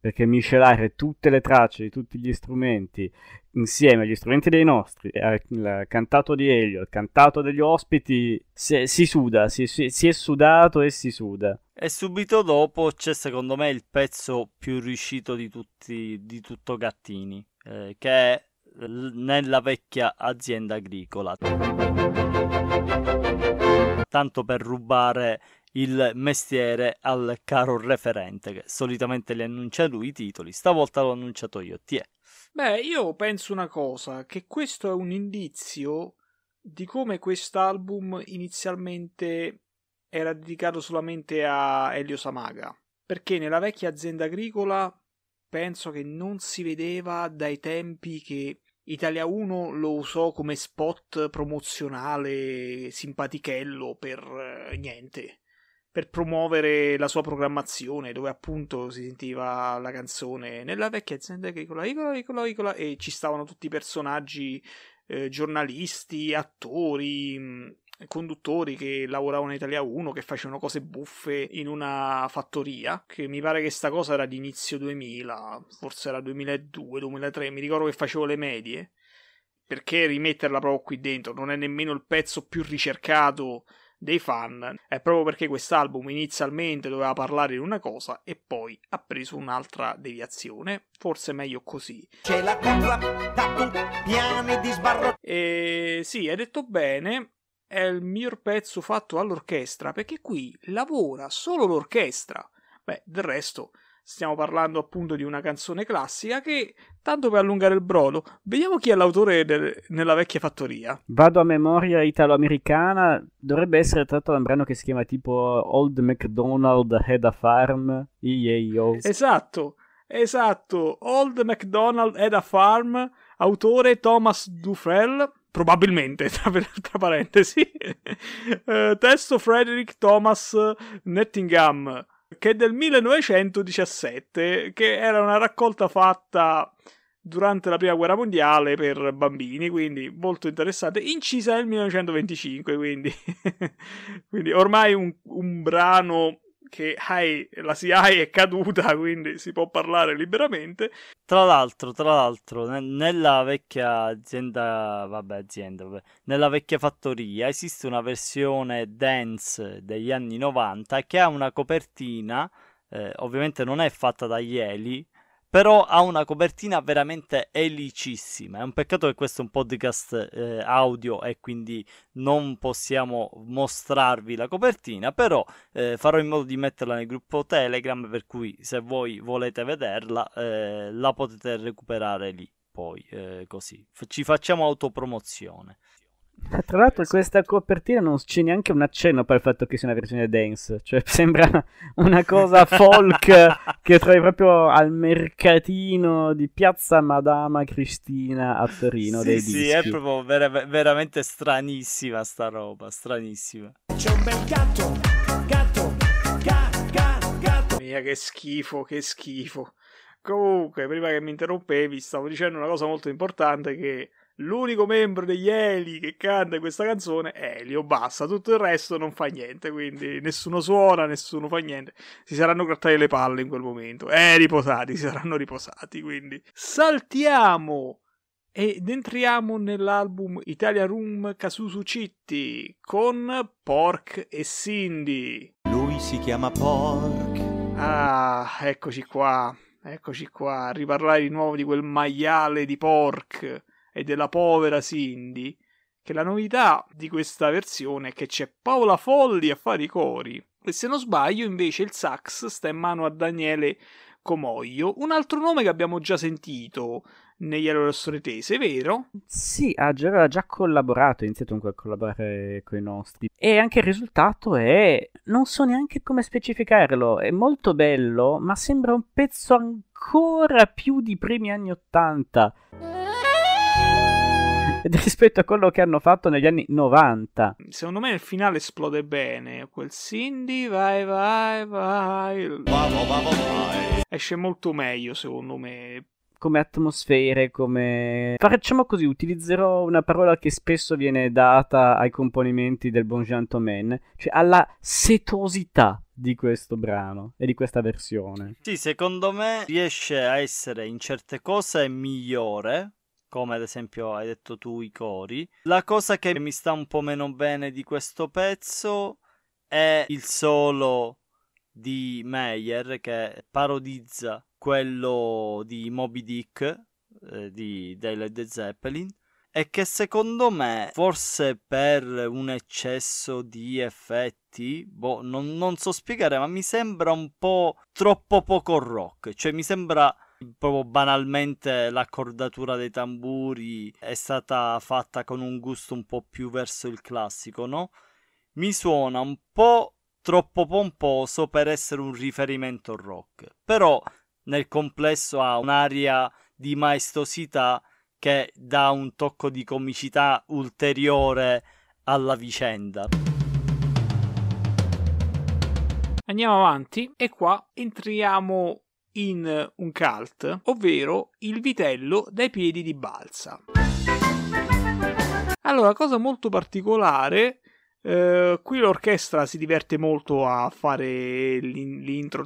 perché miscelare tutte le tracce di tutti gli strumenti insieme agli strumenti dei nostri, il cantato di Elio, il cantato degli ospiti, si, si suda, si, si, si, è sudato e si suda. E subito dopo c'è secondo me il pezzo più riuscito di, tutti, di tutto Gattini, eh, che è nella vecchia azienda agricola. Tanto per rubare il mestiere al caro referente che solitamente li annuncia lui i titoli, stavolta l'ho annunciato io, ti è. Beh, io penso una cosa, che questo è un indizio di come quest'album inizialmente era dedicato solamente a Elio Samaga, perché nella vecchia azienda agricola penso che non si vedeva dai tempi che Italia 1 lo usò come spot promozionale simpatichello per eh, niente per promuovere la sua programmazione, dove appunto si sentiva la canzone nella vecchia azienda agricola, Icola, Icola, Icola, e ci stavano tutti i personaggi, eh, giornalisti, attori, conduttori che lavoravano in Italia 1, che facevano cose buffe in una fattoria, che mi pare che sta cosa era di inizio 2000, forse era 2002, 2003, mi ricordo che facevo le medie, perché rimetterla proprio qui dentro, non è nemmeno il pezzo più ricercato dei fan è proprio perché quest'album inizialmente doveva parlare di una cosa e poi ha preso un'altra deviazione. Forse meglio così. C'è la curva da piani di sbarro. E sì, hai detto bene. È il miglior pezzo fatto all'orchestra perché qui lavora solo l'orchestra. Beh, del resto Stiamo parlando appunto di una canzone classica che, tanto per allungare il brodo, vediamo chi è l'autore de- nella vecchia fattoria. Vado a memoria italo-americana, dovrebbe essere tratto da un brano che si chiama tipo Old MacDonald Had a Farm. I-E-O. Esatto, esatto. Old MacDonald Had a Farm, autore Thomas Dufresne. Probabilmente, tra, tra parentesi. uh, testo Frederick Thomas Nettingham che è del 1917, che era una raccolta fatta durante la prima guerra mondiale per bambini, quindi molto interessante, incisa nel 1925, quindi, quindi ormai un, un brano che hai, la SIAE è caduta, quindi si può parlare liberamente. Tra l'altro, tra l'altro, nella vecchia azienda, vabbè, azienda, vabbè, nella vecchia fattoria esiste una versione dance degli anni 90 che ha una copertina, eh, ovviamente non è fatta da Ieli, però ha una copertina veramente elicissima. È un peccato che questo è un podcast eh, audio e quindi non possiamo mostrarvi la copertina, però eh, farò in modo di metterla nel gruppo Telegram, per cui se voi volete vederla eh, la potete recuperare lì. Poi eh, così ci facciamo autopromozione. Tra l'altro questa copertina non c'è neanche un accenno per il fatto che sia una versione dance, cioè sembra una cosa folk che trovi proprio al mercatino di Piazza Madama Cristina a Torino. Sì, dei sì, dischi. è proprio ver- veramente stranissima sta roba, stranissima. C'è un bel gatto, gatto, ga, ga, gatto. Mia, che schifo, che schifo. Comunque, prima che mi interrompevi, stavo dicendo una cosa molto importante che l'unico membro degli Eli che canta questa canzone è Elio, basta, tutto il resto non fa niente, quindi nessuno suona, nessuno fa niente, si saranno grattati le palle in quel momento, eh, riposati, si saranno riposati, quindi saltiamo ed entriamo nell'album Italia Room Kasusu Citti con Pork e Cindy. Lui si chiama Pork. Ah, eccoci qua, eccoci qua, riparlare di nuovo di quel maiale di Pork e della povera Cindy, che la novità di questa versione è che c'è Paola Folli a fare i cori. E se non sbaglio, invece, il sax sta in mano a Daniele Comoglio, un altro nome che abbiamo già sentito negli Allora Tese, vero? Sì, aveva già collaborato, ha iniziato a collaborare con i nostri. E anche il risultato è. non so neanche come specificarlo. È molto bello, ma sembra un pezzo ancora più di primi anni Ottanta. rispetto a quello che hanno fatto negli anni 90. Secondo me il finale esplode bene. Quel Cindy, vai, vai, vai. Vamo, vamo, vai. Esce molto meglio, secondo me come atmosfere, come... Facciamo così, utilizzerò una parola che spesso viene data ai componimenti del Bon Gentleman, cioè alla setosità di questo brano e di questa versione. Sì, secondo me riesce a essere in certe cose migliore, come ad esempio hai detto tu i cori. La cosa che mi sta un po' meno bene di questo pezzo è il solo di Meyer che parodizza quello di Moby Dick eh, di, Led Zeppelin e che secondo me forse per un eccesso di effetti boh, non, non so spiegare ma mi sembra un po' troppo poco rock cioè mi sembra proprio banalmente l'accordatura dei tamburi è stata fatta con un gusto un po' più verso il classico no? mi suona un po' troppo pomposo per essere un riferimento rock però nel complesso ha un'aria di maestosità che dà un tocco di comicità ulteriore alla vicenda. Andiamo avanti e qua entriamo in un cult, ovvero il vitello dai piedi di balsa. Allora, cosa molto particolare Uh, qui l'orchestra si diverte molto a fare l'intro,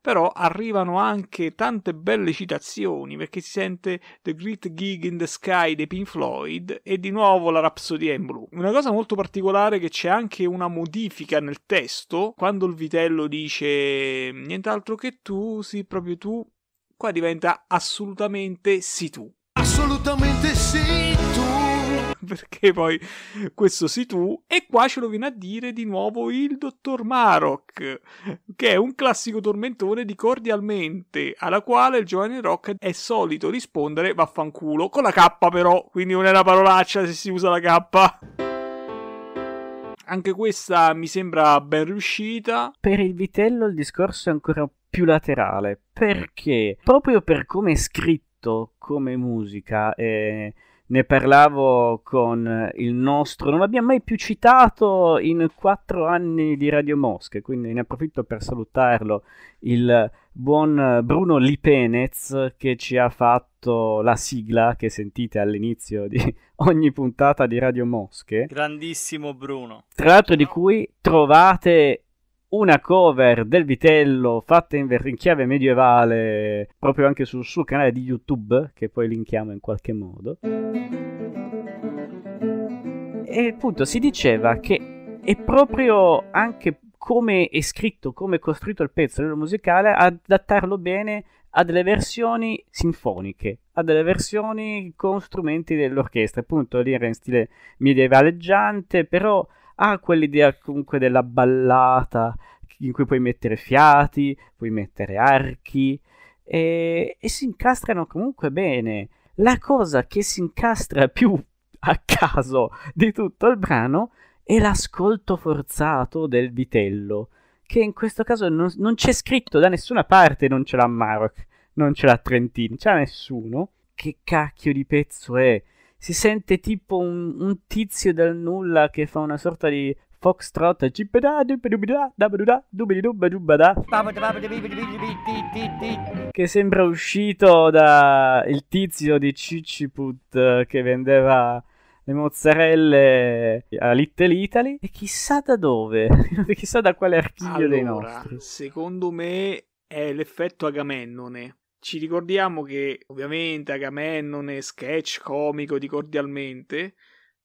però arrivano anche tante belle citazioni perché si sente The Great Gig in the Sky dei Pink Floyd e di nuovo la Rhapsody in Blue. Una cosa molto particolare è che c'è anche una modifica nel testo quando il vitello dice nient'altro che tu, sì, proprio tu, qua diventa assolutamente sì tu. Assolutamente sì tu perché poi questo sei tu. E qua ce lo viene a dire di nuovo il dottor Marok, che è un classico tormentone di cordialmente, alla quale il giovane Rock è solito rispondere vaffanculo, con la K però, quindi non è una parolaccia se si usa la K. Anche questa mi sembra ben riuscita. Per il vitello il discorso è ancora più laterale, perché proprio per come è scritto come musica e ne parlavo con il nostro, non l'abbiamo mai più citato in quattro anni di Radio Mosche, quindi ne approfitto per salutarlo, il buon Bruno Lipenez che ci ha fatto la sigla che sentite all'inizio di ogni puntata di Radio Mosche. Grandissimo Bruno. Tra l'altro di cui trovate una cover del vitello fatta in, in, chiave medievale proprio anche sul suo canale di YouTube, che poi linkiamo in qualche modo. E appunto si diceva che è proprio anche come è scritto, come è costruito il pezzo musicale, adattarlo bene a delle versioni sinfoniche, a delle versioni con strumenti dell'orchestra. Appunto, lì era in stile medievaleggiante, però ha quell'idea comunque della ballata in cui puoi mettere fiati, puoi mettere archi e, e si incastrano comunque bene. La cosa che si incastra più a caso di tutto il brano è l'ascolto forzato del vitello, che in questo caso non, non c'è scritto da nessuna parte, non ce l'ha Marok, non ce l'ha Trentino, c'è nessuno. Che cacchio di pezzo è? Si sente tipo un, un tizio dal nulla che fa una sorta di foxtrot che sembra uscito da il tizio di Ciciput che vendeva le mozzarelle a Little Italy. E chissà da dove chissà da quale archivio allora, dei nostri. secondo me è l'effetto Agamennone ci ricordiamo che ovviamente Agamennone, sketch comico di cordialmente,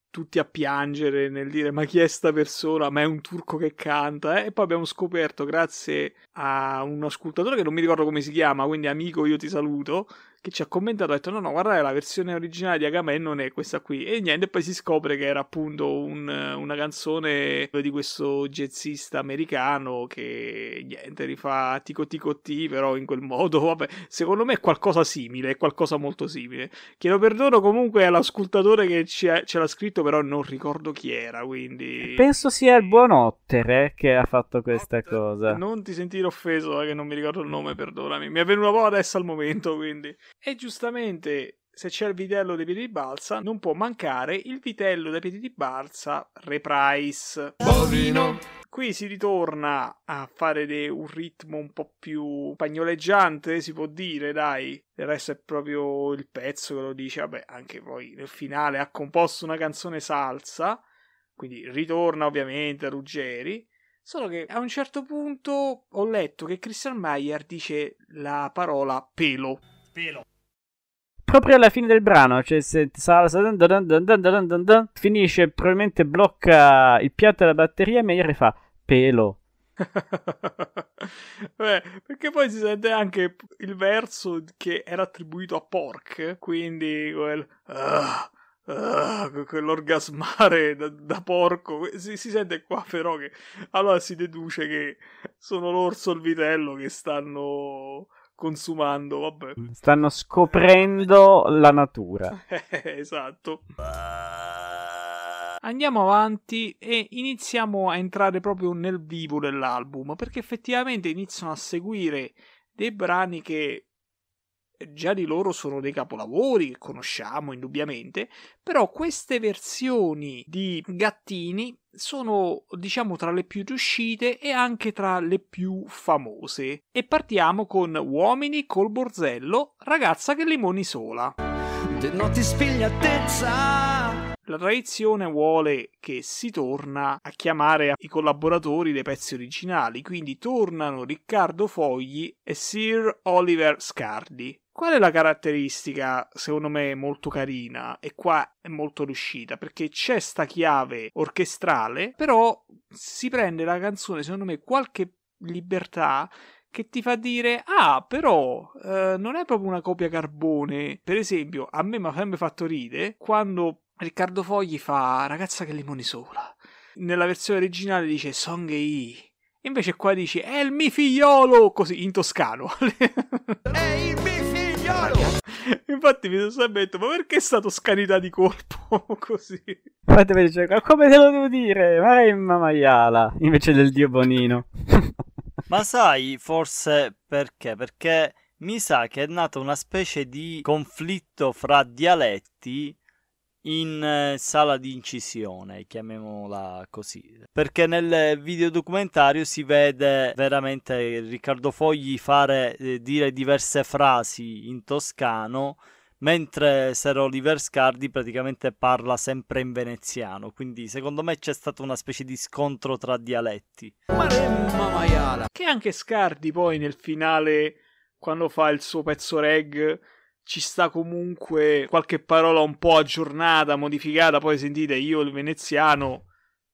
tutti a piangere nel dire ma chi è sta persona, ma è un turco che canta, eh? e poi abbiamo scoperto grazie a un ascoltatore che non mi ricordo come si chiama, quindi amico io ti saluto, che ci ha commentato ha detto no no guardate la versione originale di Agamennone è questa qui. E niente poi si scopre che era appunto un, una canzone di questo jazzista americano che niente rifà tico tico ti però in quel modo vabbè secondo me è qualcosa simile è qualcosa molto simile. Chiedo perdono comunque all'ascoltatore che ce l'ha scritto però non ricordo chi era quindi penso sia il buon Ottere che ha fatto questa cosa. Non ti sentire offeso eh, che non mi ricordo il nome perdonami. Mi è venuto un po' adesso al momento quindi e giustamente, se c'è il vitello dei piedi di balsa, non può mancare il vitello dei piedi di balsa Reprise. Bovino. Qui si ritorna a fare de- un ritmo un po' più pagnoleggiante, si può dire, dai. Del resto è proprio il pezzo che lo dice, vabbè, anche poi nel finale ha composto una canzone salsa, quindi ritorna ovviamente a Ruggeri. Solo che a un certo punto ho letto che Christian Mayer dice la parola pelo. Pelo. Proprio alla fine del brano, cioè se salsa, dun dun dun finisce, probabilmente blocca il piatto della batteria e Mayer fa pelo. Beh, perché poi si sente anche il verso che era attribuito a Pork, quindi quel... Uh, Uh, quell'orgasmare da, da porco si, si, sente qua però che allora si deduce che sono l'orso e il vitello che stanno consumando vabbè. Stanno scoprendo la natura. Esatto. Andiamo avanti e iniziamo a entrare proprio nel vivo dell'album perché effettivamente iniziano a seguire dei brani che già di loro sono dei capolavori che conosciamo indubbiamente, però queste versioni di gattini sono diciamo tra le più riuscite e anche tra le più famose. E partiamo con Uomini col borzello, ragazza che limoni sola. De notti spigliatezza la tradizione vuole che si torna a chiamare i collaboratori dei pezzi originali, quindi tornano Riccardo Fogli e Sir Oliver Scardi. Qual è la caratteristica, secondo me, molto carina e qua è molto riuscita? Perché c'è sta chiave orchestrale, però si prende la canzone, secondo me, qualche libertà che ti fa dire ah però eh, non è proprio una copia carbone per esempio a me mi ha sempre fatto ridere quando Riccardo Fogli fa Ragazza che limoni sola. Nella versione originale dice Song I. Invece qua dice È il mio figliolo! Così in toscano. È il mio figliolo! Infatti mi sono sempre detto Ma perché sta toscanità di colpo così? Infatti mi dice Ma come te lo devo dire? Maremma maiala invece del dio Bonino. Ma sai forse perché? Perché mi sa che è nata una specie di conflitto fra dialetti in eh, sala di incisione, chiamiamola così. Perché nel videodocumentario si vede veramente Riccardo Fogli fare eh, dire diverse frasi in toscano, mentre Ser Oliver Scardi praticamente parla sempre in veneziano. Quindi secondo me c'è stata una specie di scontro tra dialetti. Che anche Scardi poi nel finale, quando fa il suo pezzo reg ci sta comunque qualche parola un po' aggiornata, modificata. Poi sentite, io il veneziano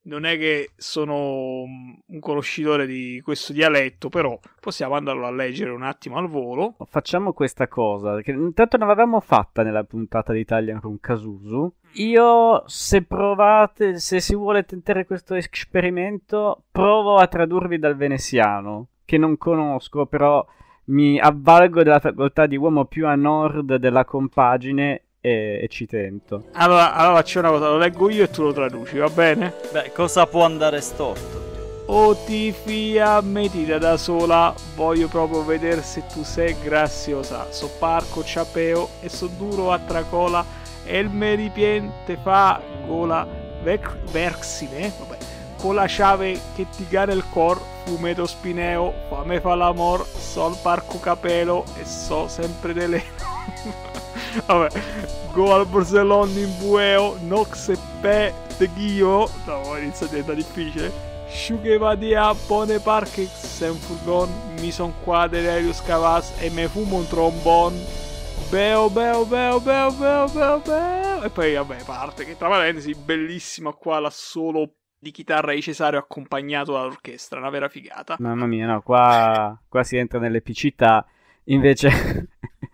non è che sono un conoscitore di questo dialetto, però possiamo andarlo a leggere un attimo al volo. Facciamo questa cosa, che intanto non l'avevamo fatta nella puntata di Italia con Casusu. Io, se provate, se si vuole tentare questo esperimento, provo a tradurvi dal veneziano, che non conosco, però mi avvalgo della facoltà di uomo più a nord della compagine e, e ci tento. Allora, allora faccio una cosa, lo leggo io e tu lo traduci, va bene? Beh, cosa può andare storto? O ti fia metida da sola, voglio proprio vedere se tu sei graziosa. So parco ciapeo e so duro a tracola, e il meripien te fa gola vec- versine, vabbè, con la chiave che ti gana il cor, fumeto spineo, fame fa l'amor, sol parco capelo e so sempre delle... Vabbè, go al Borsellon in bueo, nox e pe te ghio, no, inizia a diventare difficile. Sciugheva di a pone parche sen furgon, mi son qua delirius cavas e me fumo un trombon. Beo, beo, beo, beo, beo, beo, beo. E poi, vabbè, parte che tra parentesi, bellissima qua la solo di chitarra di Cesario accompagnato dall'orchestra, una vera figata. Mamma mia, no, qua, qua si entra nell'epicità. Invece,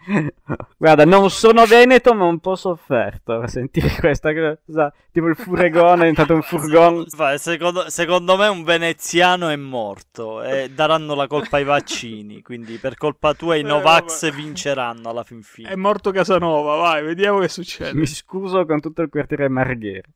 Guarda, non sono veneto, ma un po' sofferto a sentire questa cosa. Tipo il furgone è diventato un furgone. Secondo, secondo me un veneziano è morto e daranno la colpa ai vaccini. Quindi per colpa tua i Eh, Novax vinceranno alla fin È fine. morto Casanova, vai, vediamo che succede. Mi scuso con tutto il quartiere Marghera.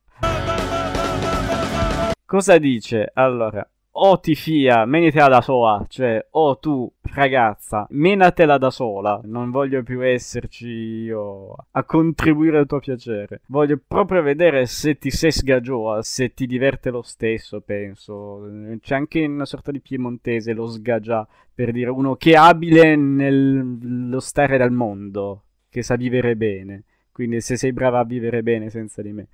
Cosa dice? Allora, o ti fia, menitela da sola, cioè, o tu, ragazza, menatela da sola, non voglio più esserci io a contribuire al tuo piacere. Voglio proprio vedere se ti sei sgagioa, se ti diverte lo stesso, penso. C'è anche una sorta di piemontese, lo sgagia, per dire uno che è abile nello stare dal mondo, che sa vivere bene. Quindi se sei brava a vivere bene senza di me.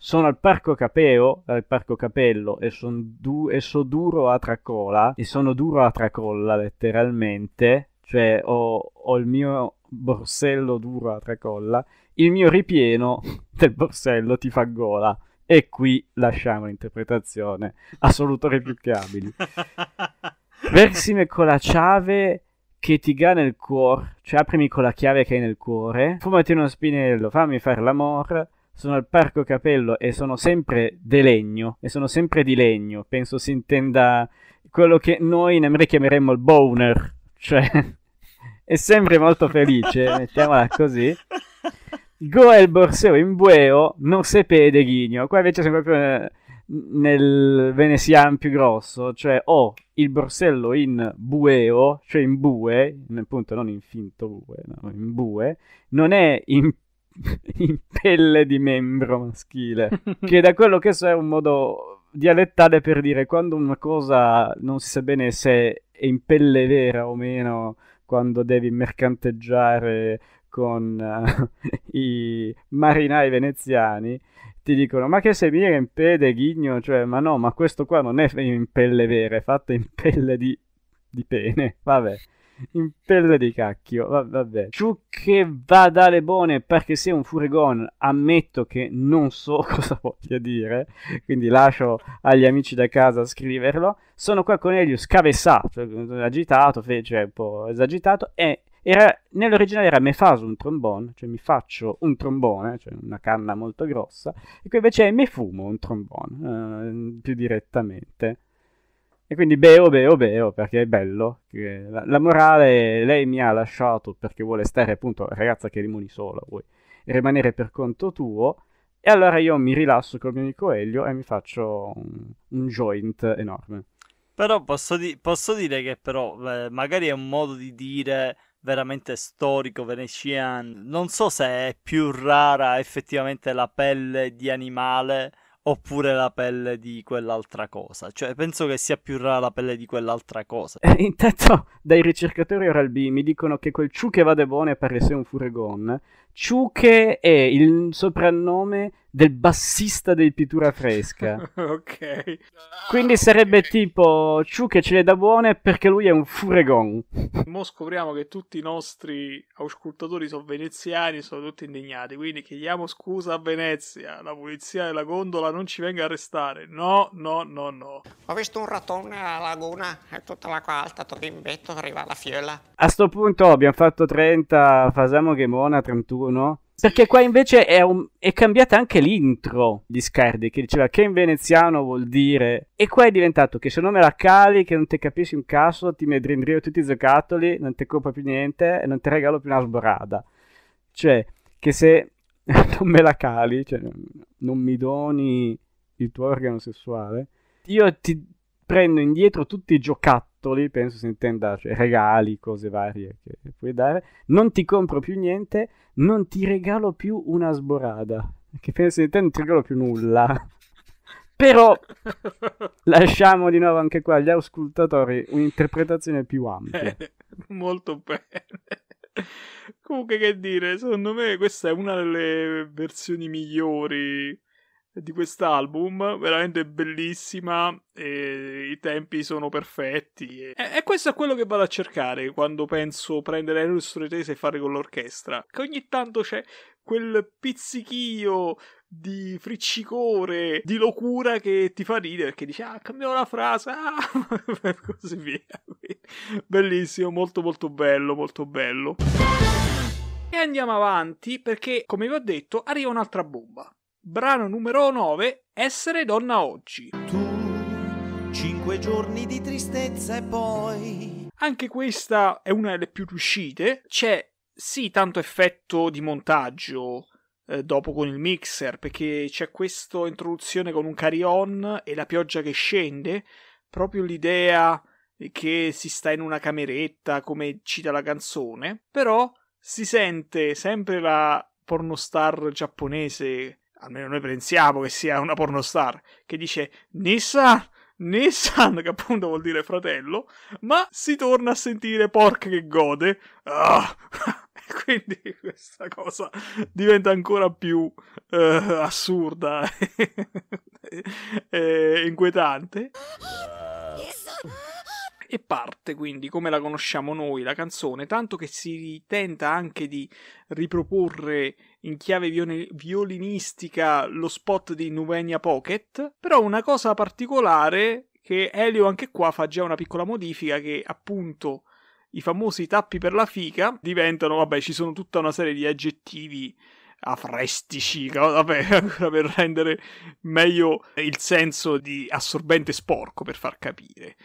Sono al Parco Capeo, al Parco Capello, e, du- e so duro a tracola, e sono duro a tracolla letteralmente, cioè ho, ho il mio borsello duro a tracolla, il mio ripieno del borsello ti fa gola. E qui lasciamo l'interpretazione. A solutori più che abili. Versime con la chiave che ti ga nel cuore, cioè aprimi con la chiave che hai nel cuore, fumati uno spinello, fammi fare l'amore, sono al Parco Capello e sono sempre di legno, e sono sempre di legno, penso si intenda quello che noi in America chiameremmo il boner, cioè è sempre molto felice, mettiamola così. Go è il borseo in bueo, non se pede ghigno. Qua invece siamo proprio eh, nel veneziano più grosso, cioè ho il borsello in bueo, cioè in bue, appunto non in finto bue, no, in bue, non è in, in pelle di membro maschile, che da quello che so è un modo dialettale per dire quando una cosa non si sa bene se è in pelle vera o meno, quando devi mercanteggiare con eh, i marinai veneziani, ti dicono ma che sei mica in pelle ghigno, cioè ma no, ma questo qua non è in pelle vera, è fatto in pelle di, di pene, vabbè. In pelle di cacchio, va- vabbè. Ciù che va dalle buone perché sei un furigon, ammetto che non so cosa voglia dire, quindi lascio agli amici da casa scriverlo. Sono qua con Elius Cavessà, cioè, agitato, cioè un po' esagitato, e era, nell'originale era me faso un trombone, cioè mi faccio un trombone, cioè una canna molto grossa, e qui invece è me fumo un trombone, eh, più direttamente. E quindi beo, beo, beo, perché è bello. La, la morale, lei mi ha lasciato perché vuole stare appunto, ragazza che rimani sola, vuoi rimanere per conto tuo. E allora io mi rilasso col mio amico Elio e mi faccio un, un joint enorme. Però posso, di- posso dire che però eh, magari è un modo di dire veramente storico veneziano. Non so se è più rara effettivamente la pelle di animale oppure la pelle di quell'altra cosa. Cioè, penso che sia più rara la pelle di quell'altra cosa. Eh, intanto dai ricercatori Oral B mi dicono che quel Ciuche va de buone pare sia un furegon. Ciuche è il soprannome del bassista dei Pittura Fresca. ok. Quindi sarebbe tipo Ciuche ce le da buone perché lui è un furegon. Mo scopriamo che tutti i nostri auscultatori sono veneziani, sono tutti indignati, quindi chiediamo scusa a Venezia, la polizia della gondola non ci venga a arrestare. No, no, no, no. Ho visto un ratone alla laguna e tutta l'acqua alta, tocca in betto, arriva la fiola. A sto punto abbiamo fatto 30, facciamo che mona 31. Perché qua invece è, un- è cambiata anche l'intro di Scardi che diceva che in veneziano vuol dire. E qua è diventato che se non me la cali, che non ti capisci un caso, ti mi drindrio tutti i giocattoli, non ti compro più niente e non ti regalo più una sborada. Cioè, che se non me la cali, cioè non mi doni il tuo organo sessuale, io ti prendo indietro tutti i giocattoli, penso si intenda, cioè regali, cose varie che puoi dare, non ti compro più niente, non ti regalo più una sborada, che penso si intenda non ti regalo più nulla. Però lasciamo di nuovo anche qua agli auscultatori un'interpretazione più ampia. Bene, molto bene. Comunque, che dire, secondo me questa è una delle versioni migliori di quest'album, veramente bellissima e i tempi sono perfetti. E, e questo è quello che vado a cercare quando penso prendere Aereo Storytese e fare con l'orchestra. Che ogni tanto c'è quel pizzichio di friccicore, di locura che ti fa ridere perché dici ah cambiamo la frase ah e così via bellissimo molto molto bello molto bello E andiamo avanti perché, come vi ho detto, arriva un'altra bomba. Brano numero 9, Essere donna oggi. Tu, cinque giorni di tristezza e poi... Anche questa è una delle più riuscite. C'è sì tanto effetto di montaggio eh, dopo con il mixer, perché c'è questa introduzione con un carry-on e la pioggia che scende, proprio l'idea che si sta in una cameretta, come cita la canzone, però si sente sempre la pornostar giapponese, almeno noi pensiamo che sia una pornostar, che dice Nissan, Nissan, che appunto vuol dire fratello, ma si torna a sentire porca che gode. Ah! Quindi questa cosa diventa ancora più eh, assurda e inquietante. E parte quindi come la conosciamo noi la canzone, tanto che si tenta anche di riproporre in chiave viol- violinistica lo spot di Nuvenia Pocket. Però una cosa particolare che Elio anche qua fa già una piccola modifica che appunto i famosi tappi per la fica diventano, vabbè, ci sono tutta una serie di aggettivi afrestici, vabbè, ancora per rendere meglio il senso di assorbente sporco, per far capire.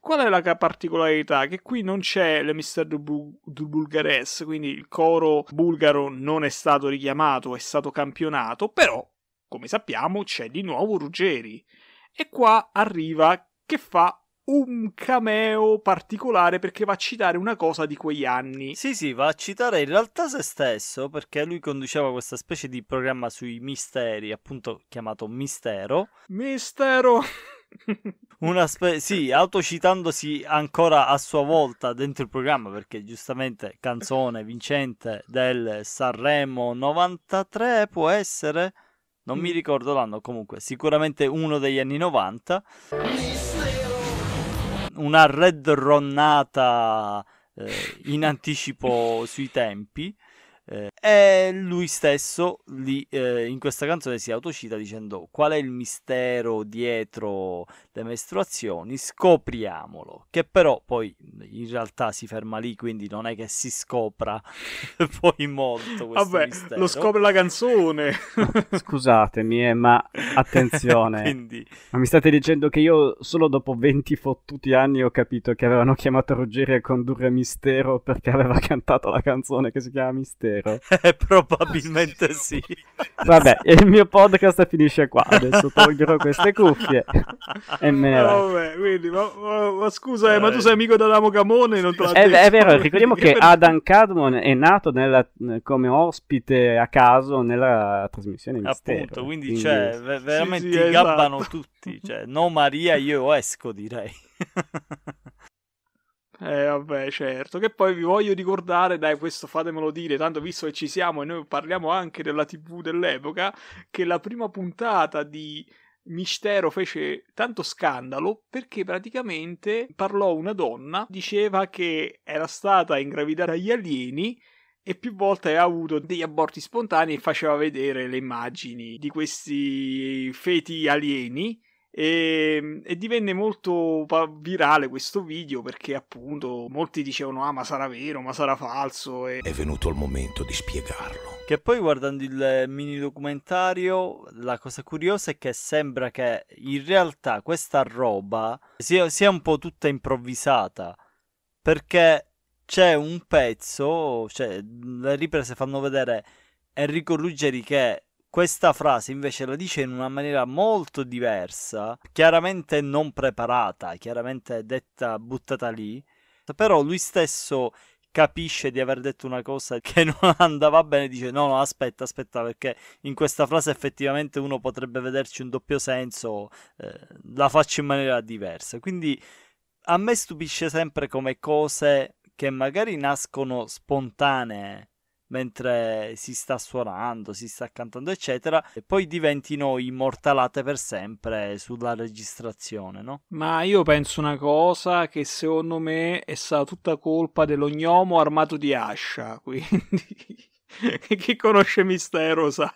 Qual è la particolarità? Che qui non c'è le Mister du, Bu- du Bulgares, quindi il coro bulgaro non è stato richiamato, è stato campionato, però, come sappiamo, c'è di nuovo Ruggeri. E qua arriva che fa un cameo particolare perché va a citare una cosa di quegli anni. Sì, sì, va a citare in realtà se stesso perché lui conduceva questa specie di programma sui misteri, appunto chiamato Mistero. Mistero! Una spe- sì, autocitandosi ancora a sua volta dentro il programma perché giustamente canzone vincente del Sanremo 93 può essere, non mi ricordo l'anno, comunque sicuramente uno degli anni 90 una red ronnata eh, in anticipo sui tempi. Eh, e lui stesso lì, eh, in questa canzone si autocita dicendo qual è il mistero dietro le mestruazioni, scopriamolo, che però poi in realtà si ferma lì, quindi non è che si scopra poi molto questo Vabbè, mistero. lo scopre la canzone. Scusatemi, eh, ma attenzione. Quindi, Ma mi state dicendo che io solo dopo 20 fottuti anni ho capito che avevano chiamato Ruggeri a condurre Mistero perché aveva cantato la canzone che si chiama Mistero? eh, probabilmente sì. Vabbè, il mio podcast finisce qua. Adesso toglierò queste cuffie e me ne vado. Vabbè, quindi, ma, ma- ma scusa, eh, ma tu sei amico di Adamo Camone e non te l'ha È, è vero, ricordiamo che Adam Cadmon è nato nella- come ospite a caso nella trasmissione Mistero. Appunto, quindi, cioè, ve- veramente sì, esatto. gabbano tutti. Cioè, no Maria, io esco, direi. Eh, vabbè, certo. Che poi vi voglio ricordare, dai, questo fatemelo dire, tanto visto che ci siamo e noi parliamo anche della TV dell'epoca, che la prima puntata di Mistero fece tanto scandalo perché praticamente parlò una donna, diceva che era stata ingravidata dagli alieni e più volte ha avuto degli aborti spontanei e faceva vedere le immagini di questi feti alieni e, e divenne molto virale questo video perché appunto molti dicevano ah ma sarà vero ma sarà falso e È venuto il momento di spiegarlo. Che poi guardando il mini documentario, la cosa curiosa è che sembra che in realtà questa roba sia, sia un po' tutta improvvisata. Perché c'è un pezzo, cioè le riprese fanno vedere Enrico Ruggeri che questa frase invece la dice in una maniera molto diversa, chiaramente non preparata, chiaramente detta buttata lì, però lui stesso capisce di aver detto una cosa che non andava bene, dice no, no, aspetta, aspetta, perché in questa frase effettivamente uno potrebbe vederci un doppio senso, eh, la faccio in maniera diversa. Quindi a me stupisce sempre come cose che magari nascono spontanee mentre si sta suonando, si sta cantando, eccetera, e poi diventino immortalate per sempre sulla registrazione, no? Ma io penso una cosa che secondo me è stata tutta colpa dello gnomo armato di ascia, quindi chi conosce Mistero sa.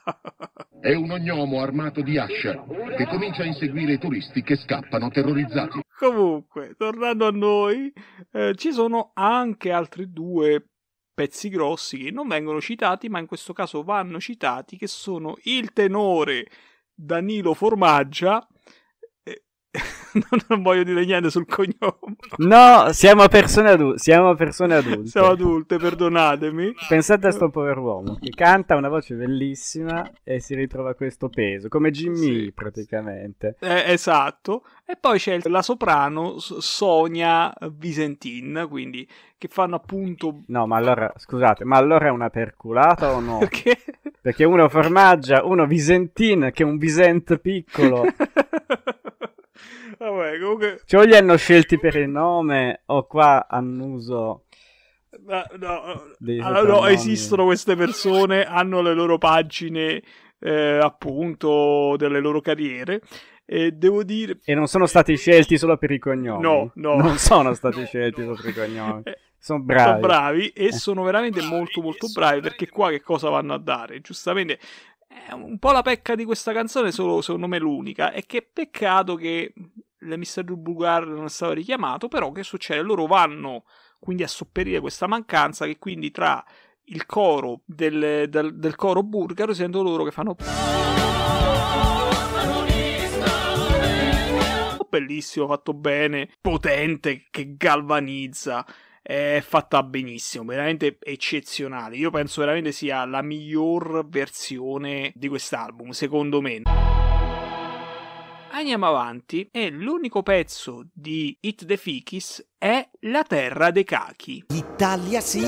È un ognomo armato di ascia che comincia a inseguire i turisti che scappano terrorizzati. Comunque, tornando a noi, eh, ci sono anche altri due pezzi grossi che non vengono citati, ma in questo caso vanno citati, che sono il tenore Danilo Formaggia. eh, non voglio dire niente sul cognome. No, siamo persone adulte. Siamo persone adulte. Siamo adulte, perdonatemi. Pensate a sto pover'uomo che canta una voce bellissima e si ritrova questo peso, come Jimmy Sì. praticamente. Eh, esatto. E poi c'è la soprano Sonia Visentin, quindi che fanno appunto No, ma allora, scusate, ma allora è una perculata o no? perché Perché uno formaggia, uno Visentin, che è un Visent piccolo. Vabbè, comunque Cioè, li hanno scelti per il nome, o qua hanno uso... No, no, allora, no, esistono queste persone, hanno le loro pagine, eh, appunto, delle loro carriere. E devo dire. E non sono stati scelti solo per i cognomi. No, no. Non sono stati scelti solo per i cognomi. Eh, Sono bravi. Sono bravi e Eh. sono veramente molto, molto bravi. Perché qua che cosa vanno a dare? Giustamente. È un po' la pecca di questa canzone, solo secondo me l'unica. È che peccato che l'emissario Bulgar non è stato richiamato. Però, che succede? Loro vanno quindi a sopperire questa mancanza. Che quindi tra il coro del, del, del coro bulgaro sento loro che fanno. Bellissimo, fatto bene, potente, che galvanizza. È fatta benissimo, veramente eccezionale. Io penso veramente sia la miglior versione di quest'album, secondo me. Andiamo avanti e l'unico pezzo di Hit the Fikis è La terra dei cachi. Italia sì,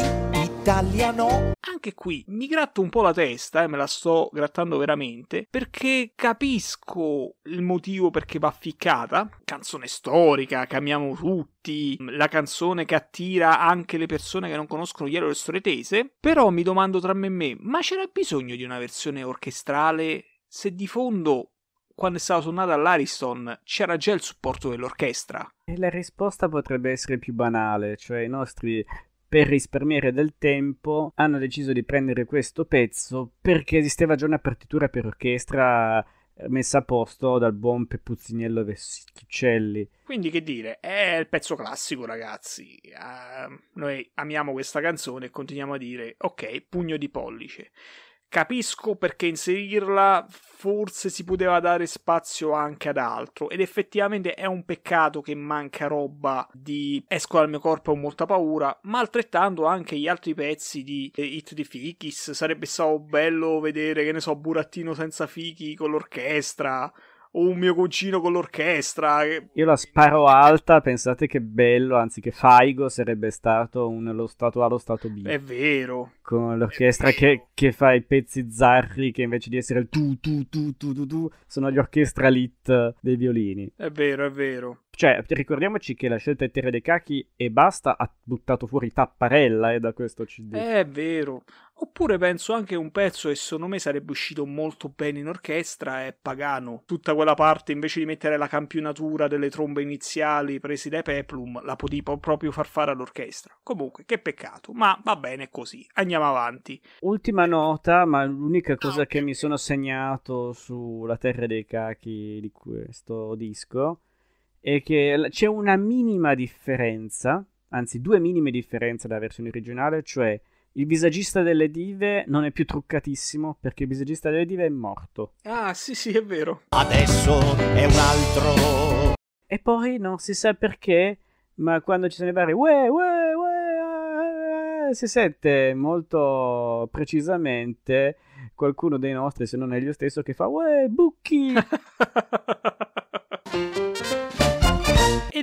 Italia no. Anche qui mi gratto un po' la testa e me la sto grattando veramente perché capisco il motivo perché va ficcata. Canzone storica, che amiamo tutti, la canzone che attira anche le persone che non conoscono Yellow e Storie Tese. Però mi domando tra me e me, ma c'era bisogno di una versione orchestrale se di fondo quando è stata suonata all'Ariston c'era già il supporto dell'orchestra? E la risposta potrebbe essere più banale, cioè i nostri, per risparmiare del tempo, hanno deciso di prendere questo pezzo perché esisteva già una partitura per orchestra eh, messa a posto dal buon Peppuzziniello Veschicelli. Quindi che dire, è il pezzo classico ragazzi, Eh, noi amiamo questa canzone e continuiamo a dire ok, pugno di pollice. Capisco perché inserirla forse si poteva dare spazio anche ad altro ed effettivamente è un peccato che manca roba di Esco dal mio corpo ho molta paura, ma altrettanto anche gli altri pezzi di eh, Hit di Fikis, sarebbe stato bello vedere che ne so Burattino senza fichi con l'orchestra o un mio cugino con l'orchestra. che- Io la sparo alta, pensate che bello, anzi che Faigo sarebbe stato un, lo stato A, lo stato B. È vero. con l'orchestra che, che fa i pezzi zarri che invece di essere il tu tu tu tu tu tu sono gli orchestra lit dei violini. È vero, è vero. Cioè, ricordiamoci che la scelta di Terra dei Cachi e basta ha buttato fuori Tapparella eh, da questo CD. È vero. Oppure penso anche un pezzo che secondo me sarebbe uscito molto bene in orchestra è Pagano. Tutta quella parte invece di mettere la campionatura delle trombe iniziali presi dai Peplum, la potevi po- proprio far fare all'orchestra. Comunque, che peccato, ma va bene così. Andiamo avanti. Ultima nota, ma l'unica cosa che mi sono segnato sulla Terra dei Cachi di questo disco è che c'è una minima differenza, anzi due minime differenze dalla versione originale, cioè il visagista delle dive non è più truccatissimo perché il visagista delle dive è morto. Ah, sì, sì, è vero. Adesso è un altro. E poi non si sa perché, ma quando ci sono i vari uè, uè, uè, eh, si sente molto precisamente qualcuno dei nostri, se non è io stesso, che fa uè, bucchi!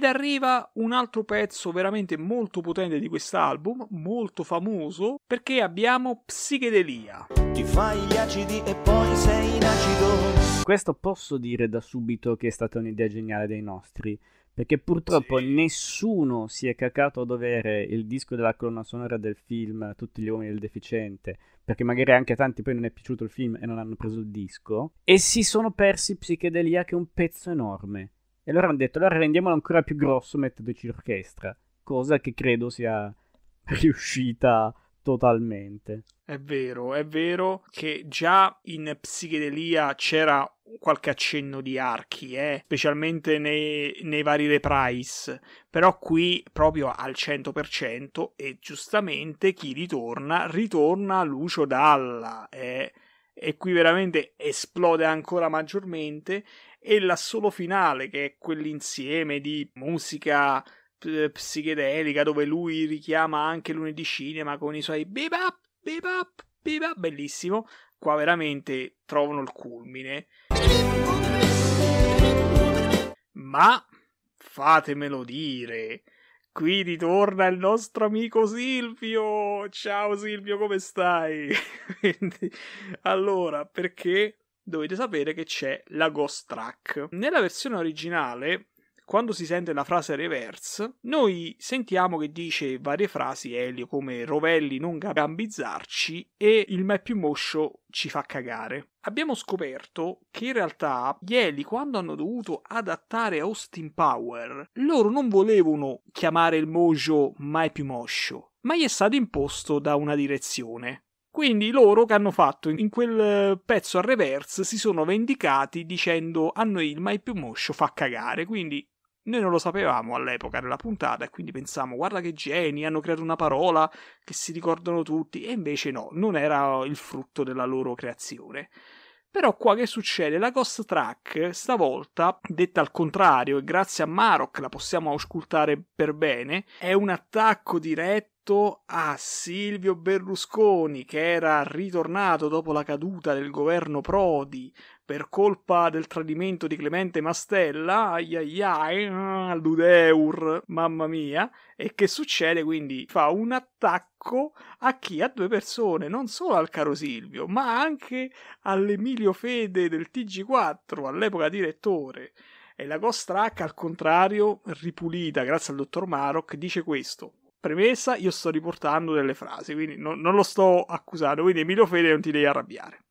Ed arriva un altro pezzo veramente molto potente di quest'album, molto famoso, perché abbiamo Psichedelia. Ti fai gli acidi e poi sei in acido. Questo posso dire da subito che è stata un'idea geniale dei nostri, perché purtroppo Sì. nessuno si è cacato a dovere il disco della colonna sonora del film Tutti gli uomini del deficiente, perché magari anche a tanti poi non è piaciuto il film e non hanno preso il disco, e si sono persi Psichedelia che è un pezzo enorme. E allora hanno detto, allora rendiamolo ancora più grosso mettendoci l'orchestra, cosa che credo sia riuscita totalmente. È vero, è vero che già in Psichedelia c'era qualche accenno di archi, eh? specialmente nei, nei vari reprise, però qui proprio al 100% e giustamente chi ritorna, ritorna Lucio Dalla eh? e qui veramente esplode ancora maggiormente e l'assolo finale che è quell'insieme di musica psichedelica dove lui richiama anche lunedì cinema con i suoi bebop, bebop, bebop, bellissimo. Qua veramente trovano il culmine. Ma fatemelo dire, qui ritorna il nostro amico Silvio. Ciao Silvio, come stai? allora, perché dovete sapere che c'è la ghost track. Nella versione originale quando si sente la frase reverse, noi sentiamo che dice varie frasi Elio come Rovelli non gambizzarci e il mai più moscio ci fa cagare. Abbiamo scoperto che in realtà gli Eli quando hanno dovuto adattare Austin Power, loro non volevano chiamare il mojo mai più moscio, ma gli è stato imposto da una direzione. Quindi loro che hanno fatto in quel pezzo a reverse si sono vendicati dicendo a noi il mai più moscio fa cagare. Quindi noi non lo sapevamo all'epoca della puntata e quindi pensavamo, guarda che geni, hanno creato una parola che si ricordano tutti e invece no, non era il frutto della loro creazione. Però qua che succede? La Ghost Track stavolta, detta al contrario e grazie a Marok la possiamo auscultare per bene, è un attacco diretto a Silvio Berlusconi che era ritornato dopo la caduta del governo Prodi per colpa del tradimento di Clemente Mastella, ai ai ai, Ludeur, mamma mia, e che succede quindi fa un attacco a chi? A due persone, non solo al caro Silvio, ma anche all'Emilio Fede del TG4, all'epoca direttore. E la Ghost Track, al contrario, ripulita grazie al dottor Maroc, dice questo. Premessa, io sto riportando delle frasi, quindi non, non lo sto accusando, quindi Emilio Fede non ti devi arrabbiare.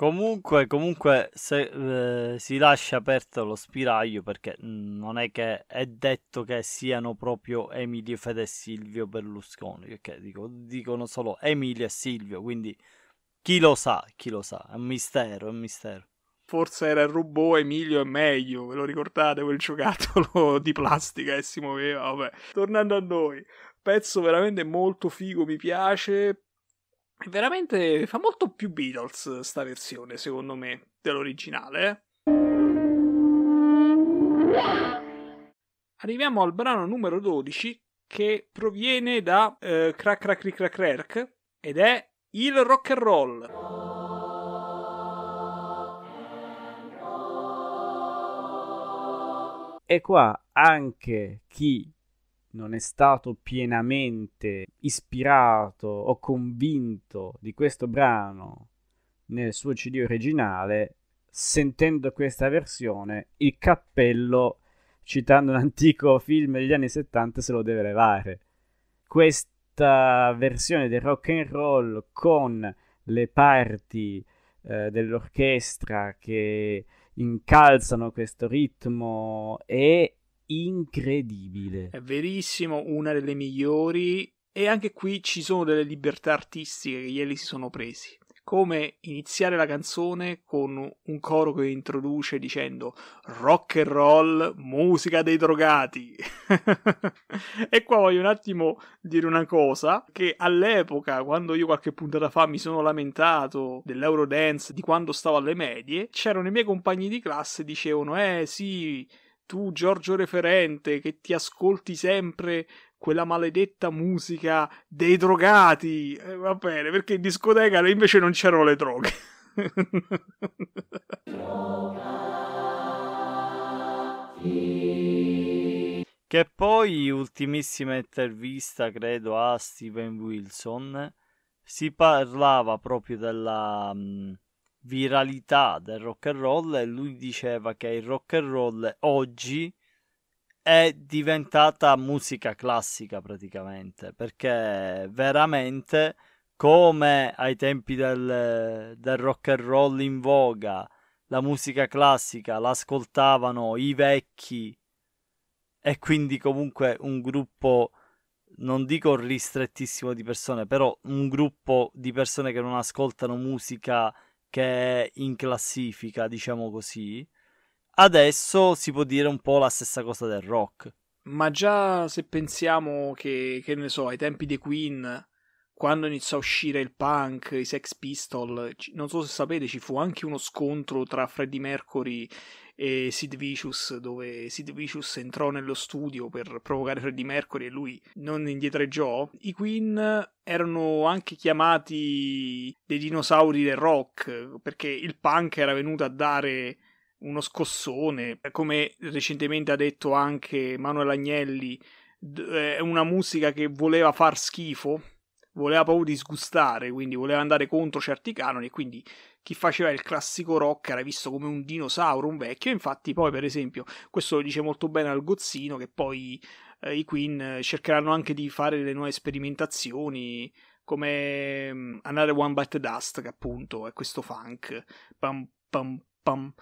Comunque, comunque se, eh, si lascia aperto lo spiraglio perché non è che è detto che siano proprio Emilio Fede e Silvio Berlusconi, perché dico, dicono solo Emilio e Silvio, quindi chi lo sa, chi lo sa, è un mistero, è un mistero. Forse era il robot Emilio è meglio, ve lo ricordate quel giocattolo di plastica che si muoveva, vabbè. Tornando a noi, pezzo veramente molto figo, mi piace, Veramente fa molto più Beatles sta versione, secondo me, dell'originale. Eh. Arriviamo al brano numero 12 che proviene da eh, Crack Crack Crack Crack Crack ed è il rock and roll. E qua anche chi non è stato pienamente ispirato o convinto di questo brano nel suo CD originale, sentendo questa versione, il cappello, citando un antico film degli anni 70, se lo deve levare. Questa versione del rock and roll con le parti eh, dell'orchestra che incalzano questo ritmo e incredibile. È verissimo, una delle migliori. E anche qui ci sono delle libertà artistiche che ieri si sono presi. Come iniziare la canzone con un coro che introduce dicendo rock and roll, musica dei drogati. e qua voglio un attimo dire una cosa: che all'epoca, quando io qualche puntata fa mi sono lamentato dell'Eurodance, di quando stavo alle medie, c'erano i miei compagni di classe che dicevano: Eh sì tu Giorgio Referente che ti ascolti sempre quella maledetta musica dei drogati, eh, va bene, perché in discoteca invece non c'erano le droghe. che poi, ultimissima intervista, credo, a Steven Wilson, si parlava proprio della... Mh, viralità del rock and roll e lui diceva che il rock and roll oggi è diventata musica classica praticamente perché veramente come ai tempi del, del rock and roll in voga la musica classica l'ascoltavano i vecchi e quindi comunque un gruppo non dico ristrettissimo di persone, però un gruppo di persone che non ascoltano musica che è in classifica, diciamo così. Adesso si può dire un po' la stessa cosa del rock. Ma già se pensiamo che, che ne so, ai tempi dei Queen, quando iniziò a uscire il punk, i Sex Pistol, non so se sapete, ci fu anche uno scontro tra Freddie Mercury e Sid Vicious, dove Sid Vicious entrò nello studio per provocare Freddie Mercury e lui non indietreggiò. I Queen erano anche chiamati dei dinosauri del rock, perché il punk era venuto a dare uno scossone, come recentemente ha detto anche Manuel Agnelli, è una musica che voleva far schifo, voleva proprio disgustare, quindi voleva andare contro certi canoni quindi chi faceva il classico rock era visto come un dinosauro, un vecchio. Infatti, poi, per esempio, questo lo dice molto bene al Gozzino, che poi eh, i Queen cercheranno anche di fare delle nuove sperimentazioni, come um, Another One Bite Dust, che appunto è questo funk. Pam, pam, pam,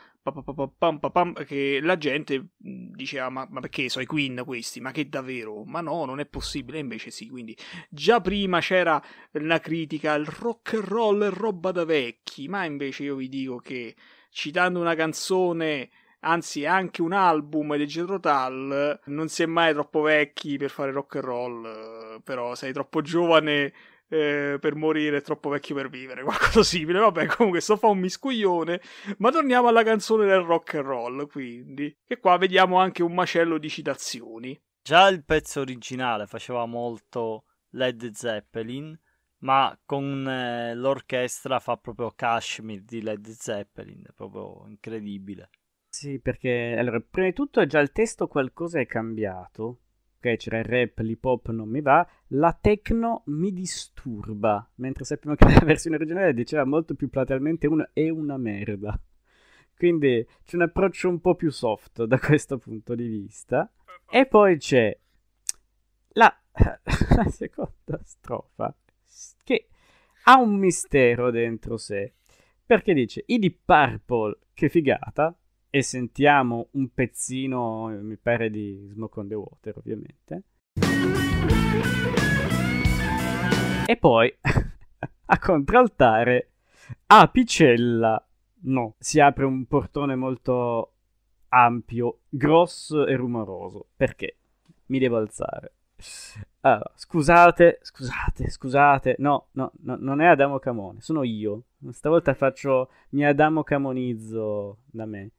pam, pam, che la gente diceva ma, ma, perché sono i Queen questi? Ma che davvero? Ma no non è possibile. Invece sì quindi già prima c'era la critica il rock and roll è roba da vecchi ma invece io vi dico che citando una canzone anzi anche un album di Jethro Tull non si è mai troppo vecchi per fare rock and roll però sei troppo giovane eh, per morire, è troppo vecchio per vivere, qualcosa simile. Vabbè, comunque sto fa un miscuglione. Ma torniamo alla canzone del rock and roll, quindi. Che qua vediamo anche un macello di citazioni. Già il pezzo originale faceva molto Led Zeppelin, ma con eh, l'orchestra fa proprio Kashmir di Led Zeppelin, è proprio incredibile. Sì, perché allora, prima di tutto già il testo qualcosa è cambiato ok, c'era il rap, l'hip hop non mi va, la techno mi disturba, mentre sappiamo che la versione originale diceva molto più platealmente una è una merda. Quindi c'è un approccio un po' più soft da questo punto di vista. E poi c'è la, la seconda strofa che ha un mistero dentro sé. Perché dice i Deep Purple, che figata, e sentiamo un pezzino, mi pare di Smoke on the Water ovviamente. E poi, a contraltare, apicella, no, si apre un portone molto ampio, grosso e rumoroso. Perché? Mi devo alzare. Allora, scusate, scusate, scusate. No, no, no, non è Adamo Camone, sono io. Stavolta faccio mi Adamo Camonizzo da me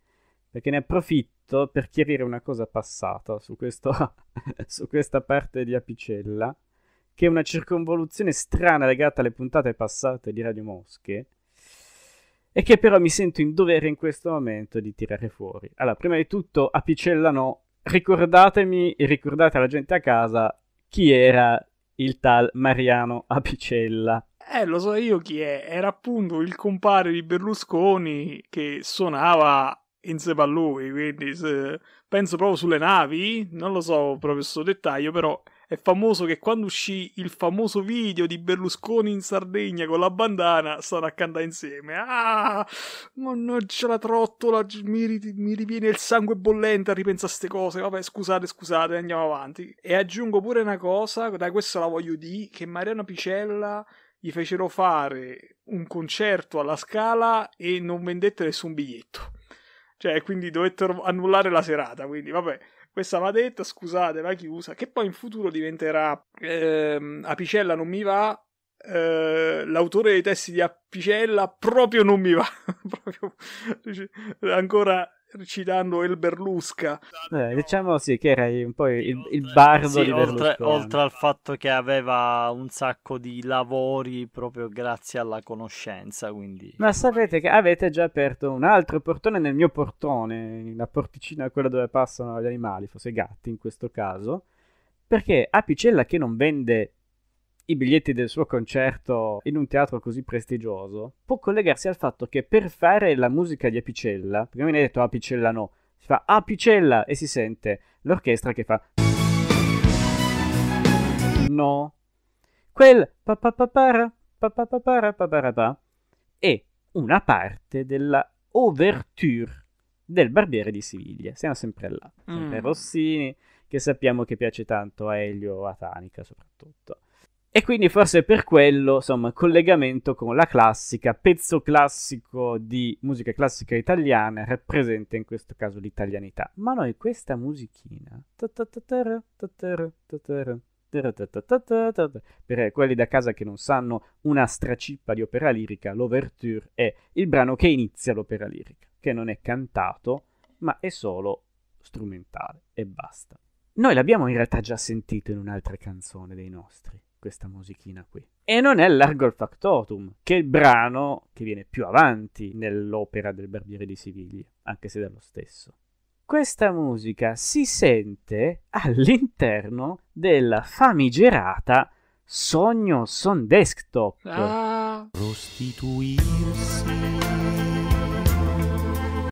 perché ne approfitto per chiarire una cosa passata su, questo, su questa parte di Apicella, che è una circonvoluzione strana legata alle puntate passate di Radio Mosche, e che però mi sento in dovere in questo momento di tirare fuori. Allora, prima di tutto, Apicella no, ricordatemi e ricordate alla gente a casa chi era il tal Mariano Apicella. Eh, lo so io chi è. Era appunto il compare di Berlusconi che suonava insieme a lui, quindi se, penso proprio sulle navi, non lo so proprio questo dettaglio, però è famoso che quando uscì il famoso video di Berlusconi in Sardegna con la bandana, stanno a cantare insieme. Ah, mannaggia la trottola, mi, mi riviene il sangue bollente a ripensare a queste cose. Vabbè, scusate, scusate, andiamo avanti. E aggiungo pure una cosa, da questa la voglio dire, che Mariano Picella gli fecero fare un concerto alla Scala e non vendette nessun biglietto. Cioè, quindi dovettero annullare la serata. Quindi, vabbè, questa va detta, scusate, la chiusa. Che poi in futuro diventerà ehm, Apicella non mi va. Eh, l'autore dei testi di Apicella proprio non mi va. proprio, ancora citando El Berlusca. Eh, diciamo sì, che era un po' il, il bardo sì, di oltre, oltre, al fatto che aveva un sacco di lavori proprio grazie alla conoscenza, quindi... Ma sapete che avete già aperto un altro portone nel mio portone, la porticina quella dove passano gli animali, forse i gatti in questo caso, perché Apicella che non vende i biglietti del suo concerto in un teatro così prestigioso può collegarsi al fatto che per fare la musica di Apicella, mi hai detto Apicella no, si fa Apicella e si sente l'orchestra che fa no, quel pa pa pa para pa pa pa para pa para pa è una parte della Ouverture del Barbiere di Siviglia. Siamo sempre là, sempre Mm. Rossini, che sappiamo che piace tanto a Elio, a Tanica soprattutto. E quindi forse per quello, insomma, collegamento con la classica, pezzo classico di musica classica italiana, rappresenta in questo caso l'italianità. Ma noi questa musichina... Per quelli da casa che non sanno una stracippa di opera lirica, l'ouverture è il brano che inizia l'opera lirica, che non è cantato, ma è solo strumentale e basta. Noi l'abbiamo in realtà già sentito in un'altra canzone dei nostri, questa musichina qui. E non è Largo il Factotum, che è il brano che viene più avanti nell'opera del Barbiere di Siviglia, anche se dallo stesso. Questa musica si sente all'interno della famigerata Sogno son desktop. Ah, Prostituirsi.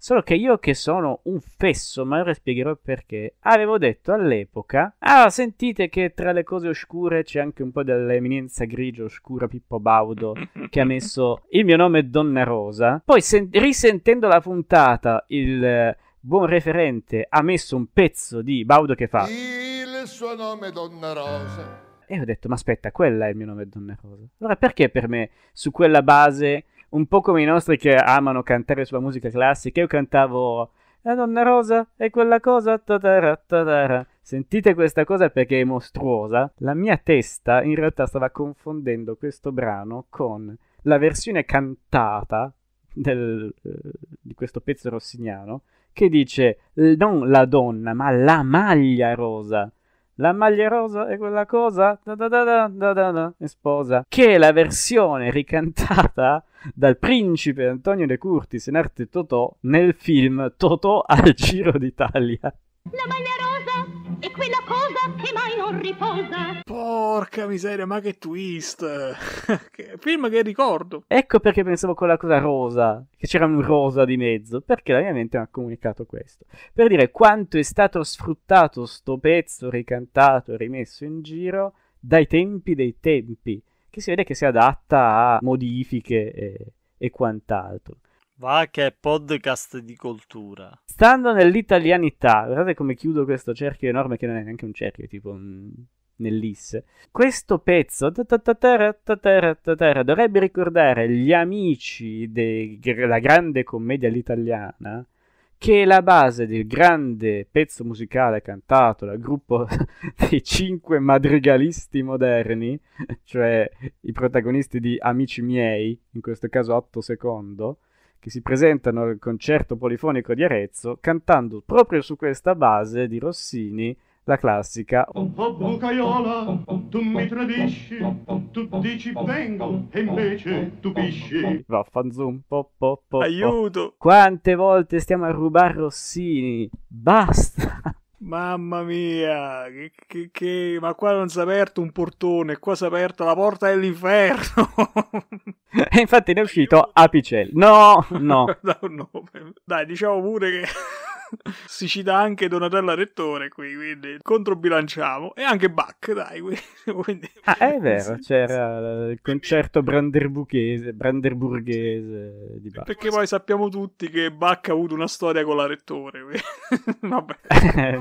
Solo che io che sono un fesso, ma ora spiegherò perché, avevo detto all'epoca, ah sentite che tra le cose oscure c'è anche un po' dell'eminenza grigia oscura Pippo Baudo che ha messo il mio nome è Donna Rosa. Poi sen- risentendo la puntata il buon referente ha messo un pezzo di Baudo che fa Il suo nome è Donna Rosa. e ho detto ma aspetta, quella è il mio nome è Donna Rosa. Allora perché per me su quella base un po' come i nostri che amano cantare sulla musica classica, io cantavo La donna rosa è quella cosa. tatara, tatara. Sentite questa cosa perché è mostruosa. La mia testa in realtà stava confondendo questo brano con la versione cantata del, eh, di questo pezzo rossiniano che dice non la donna ma la maglia rosa. La maglia rosa è quella cosa da da da da da da da, e sposa. Che la versione ricantata dal principe Antonio De Curtis in arte Totò nel film Totò al Giro d'Italia. La maglia rosa è quella cosa che mai non riposa. porca miseria, ma che twist! che film che ricordo. Ecco perché pensavo con la cosa rosa, che c'era un rosa di mezzo, perché la mia mente mi ha comunicato questo. Per dire quanto è stato sfruttato sto pezzo ricantato e rimesso in giro dai tempi dei tempi, che si vede che si adatta a modifiche e, e quant'altro. Va che podcast di cultura. Stando nell'italianità, guardate come chiudo questo cerchio enorme che non è neanche un cerchio, è tipo un... nell'isse. Questo pezzo dovrebbe ricordare gli amici della grande commedia all'italiana, che è la base del grande pezzo musicale cantato dal gruppo dei cinque madrigalisti moderni, cioè i protagonisti di Amici miei, in questo caso 8 secondo, che si presentano al concerto polifonico di Arezzo cantando proprio su questa base di Rossini la classica Oh bucaiola, tu mi tradisci, tu dici vengo e invece tu pisci. Vaffanzum, po, po, po, po. Aiuto! Quante volte stiamo a rubare Rossini? Basta! Mamma mia, che, che, che- ma qua non si è aperto un portone, qua si è aperta la porta dell'inferno. E infatti ne è uscito Apicel. No, no. Dai, diciamo pure che si cita anche Donatella Rettore qui, quindi controbilanciamo. E anche Bach, dai. quindi- Ah, è vero, c'era il concerto branderburghese, branderburghese di Bach. Perché poi sappiamo tutti che Bach ha avuto una storia con la Rettore. Vabbè.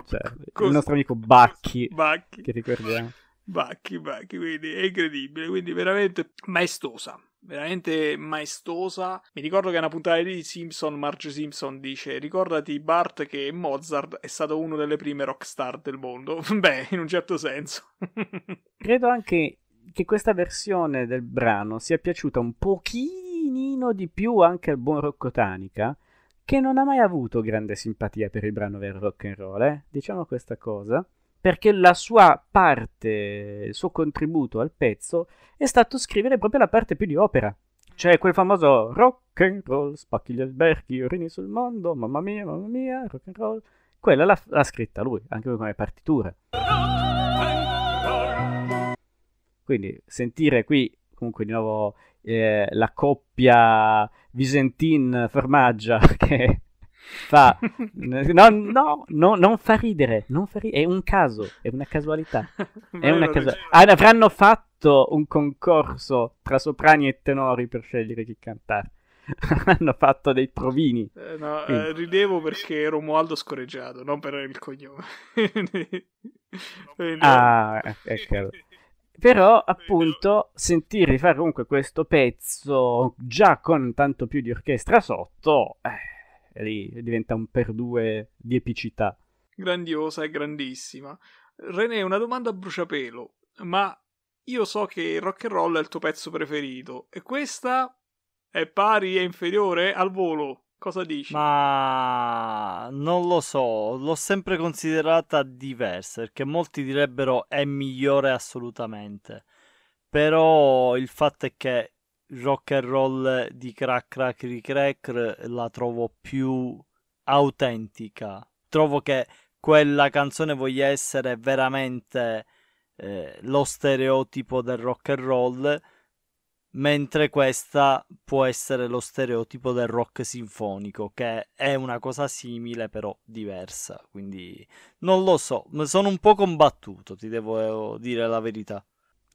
Cioè, il nostro amico Bacchi, Bacchi. che ricordiamo. Bacchi, Bacchi, quindi è incredibile, quindi veramente maestosa, veramente maestosa. Mi ricordo che una puntata di Simpson, Marge Simpson dice, ricordati Bart che Mozart è stato uno delle prime rockstar del mondo. Beh, in un certo senso. Credo anche che questa versione del brano sia piaciuta un pochino di più anche al buon Rocco Tanica, che non ha mai avuto grande simpatia per il brano vero rock and roll, eh? diciamo questa cosa, perché la sua parte, il suo contributo al pezzo è stato scrivere proprio la parte più di opera. Cioè quel famoso rock and roll, spacchi gli alberghi, urini sul mondo, mamma mia, mamma mia, rock and roll. Quella l'ha, l'ha scritta lui, anche come partitura. Quindi sentire qui comunque di nuovo eh, la coppia Visentin-Formaggia che fa... No, no, no, non fa ridere, non fa ri- è un caso, è una casualità. È una casu- Ah, avranno fatto un concorso tra soprani e tenori per scegliere chi cantare. hanno fatto dei provini. Eh, no, eh, ridevo perché ero Romualdo scorreggiato, non per il cognome. Ah, ecco. Però, appunto, sentire fare comunque questo pezzo già con tanto più di orchestra sotto, eh, lì diventa un per due di epicità. grandiosa e grandissima. René, una domanda a bruciapelo, ma io so che il rock and roll è il tuo pezzo preferito e questa è pari e inferiore al volo. Cosa dici? Ma non lo so, l'ho sempre considerata diversa perché molti direbbero è migliore assolutamente. Però il fatto è che rock and roll di Crack Crack Crack la trovo più autentica. Trovo che quella canzone voglia essere veramente eh, lo stereotipo del rock and roll mentre questa può essere lo stereotipo del rock sinfonico, che è una cosa simile però diversa. Quindi non lo so, sono un po' combattuto, ti devo dire la verità.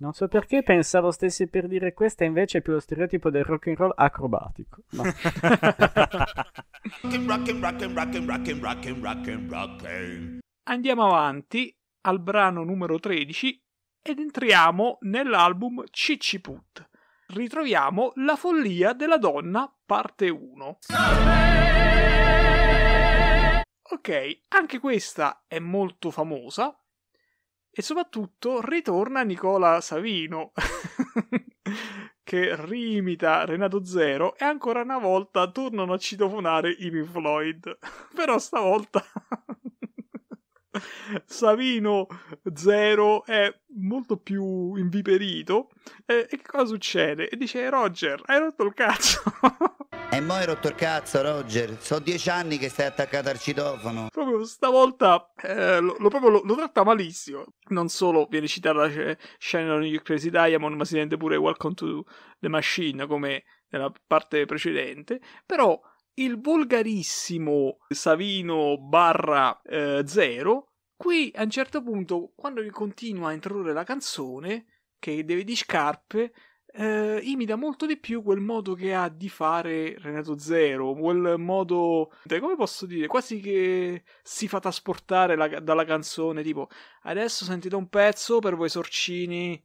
Non so perché pensavo stessi per dire questa, invece è più lo stereotipo del rock and roll acrobatico. No. Andiamo avanti al brano numero 13 ed entriamo nell'album Cicci Put. Ritroviamo La follia della donna, parte 1. Ok, anche questa è molto famosa e soprattutto ritorna Nicola Savino che rimita Renato Zero e ancora una volta tornano a citofonare i Pink Floyd. Però stavolta Savino Zero è molto più inviperito e, e che cosa succede? E dice Roger, hai rotto il cazzo. E mo hai rotto il cazzo, Roger. Sono dieci anni che stai attaccato al citofono. proprio stavolta eh, lo, lo- proprio lo, lo tratta malissimo. Non solo viene citata la sc- scena di New Crazy Diamond, ma si sente pure Welcome to the Machine come nella parte precedente. Però il volgarissimo Savino barra eh, zero, qui a un certo punto, quando continua a introdurre la canzone, che deve di scarpe, eh, imita molto di più quel modo che ha di fare Renato Zero, quel modo, come posso dire, quasi che si fa trasportare la- dalla canzone, tipo adesso sentite un pezzo per voi sorcini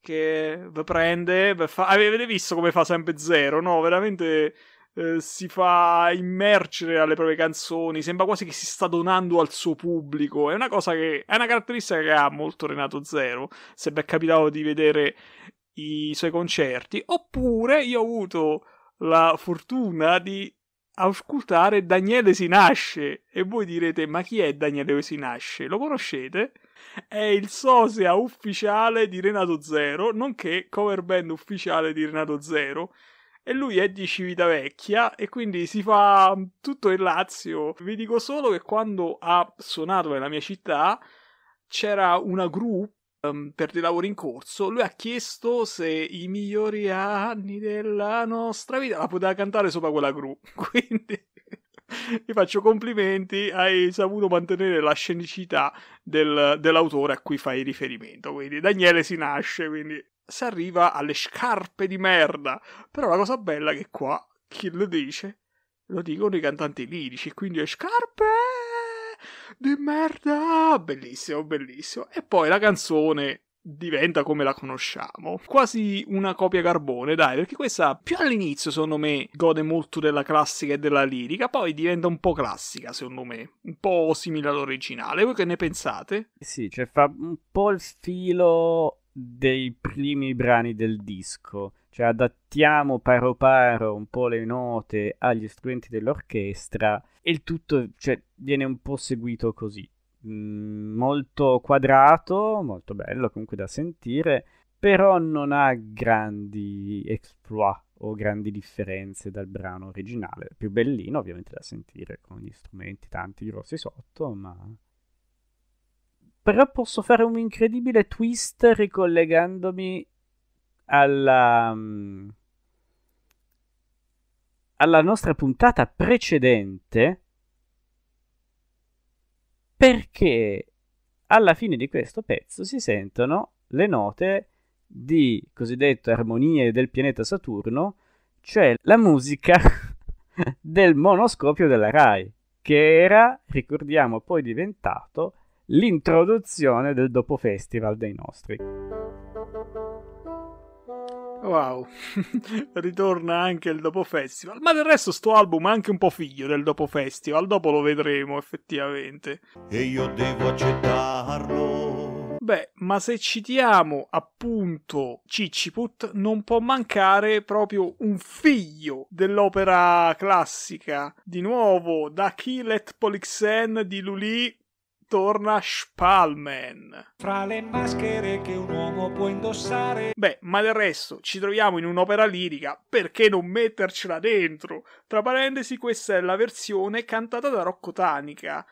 che vi prende, vi fa... avete visto come fa sempre Zero, no? Veramente eh, si fa immergere alle proprie canzoni, sembra quasi che si sta donando al suo pubblico, è una cosa che è una caratteristica che ha molto Renato Zero, se vi è capitato di vedere i suoi concerti, oppure io ho avuto la fortuna di ascoltare Daniele Sinasce e voi direte ma chi è Daniele Sinasce? Lo conoscete? È il sosia ufficiale di Renato Zero, nonché cover band ufficiale di Renato Zero e lui è di Civitavecchia e quindi si fa tutto il Lazio. Vi dico solo che quando ha suonato nella mia città c'era una group ehm, per dei lavori in corso. Lui ha chiesto se i migliori anni della nostra vita la poteva cantare sopra quella group. Quindi vi faccio complimenti, hai saputo mantenere la scenicità del- dell'autore a cui fai riferimento. Quindi Daniele si nasce, quindi si arriva alle scarpe di merda. Però la cosa bella è che qua chi lo dice lo dicono i cantanti lirici, quindi le scarpe di merda. Bellissimo, bellissimo. E poi la canzone diventa come la conosciamo. Quasi una copia carbone, dai, perché questa più all'inizio, secondo me, gode molto della classica e della lirica, poi diventa un po' classica, secondo me, un po' simile all'originale. Voi che ne pensate? Sì, cioè fa un po' il filo dei primi brani del disco, cioè adattiamo paro paro un po' le note agli strumenti dell'orchestra e il tutto cioè, viene un po' seguito così. Mm, molto quadrato, molto bello comunque da sentire, però non ha grandi exploit o grandi differenze dal brano originale. Più bellino ovviamente da sentire con gli strumenti tanti grossi sotto, ma però posso fare un incredibile twist ricollegandomi alla, mm, alla nostra puntata precedente. Perché alla fine di questo pezzo si sentono le note di cosiddette armonie del pianeta Saturno cioè la musica del monoscopio della RAI, che era, ricordiamo, poi diventato l'introduzione del dopo festival dei nostri. Wow, ritorna anche il dopo festival. Ma del resto sto album è anche un po' figlio del dopo festival, dopo lo vedremo effettivamente. E io devo accettarlo. Beh, ma se citiamo appunto Cicciput, non può mancare proprio un figlio dell'opera classica. Di nuovo, da Kilet Polixen di Lully torna Spalman. Fra le maschere che un uomo può indossare. Beh, ma del resto ci troviamo in un'opera lirica, perché non mettercela dentro? Tra parentesi, questa è la versione cantata da Rocco Tanica.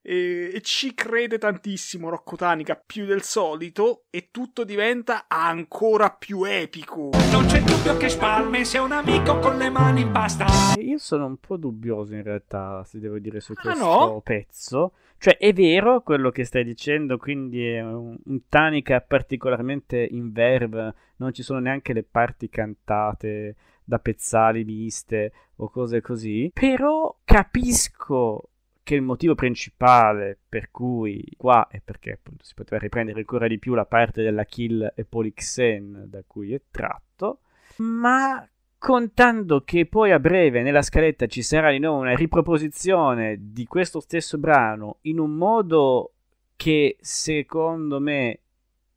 E, e ci crede tantissimo Rocco Tanica più del solito e tutto diventa ancora più epico. Non c'è dubbio che Spalman sia un amico con le mani in pasta. Io sono un po' dubbioso in realtà, se devo dire, su Ah, questo no? pezzo. Cioè, è vero quello che stai dicendo, quindi è un, un Tanica particolarmente in verve, non ci sono neanche le parti cantate da pezzali viste o cose così, però capisco che il motivo principale per cui qua è perché appunto si poteva riprendere ancora di più la parte della Kill e Polixen da cui è tratto, ma contando che poi a breve nella scaletta ci sarà di nuovo una riproposizione di questo stesso brano in un modo che secondo me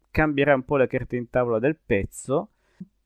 cambierà un po' la carta in tavola del pezzo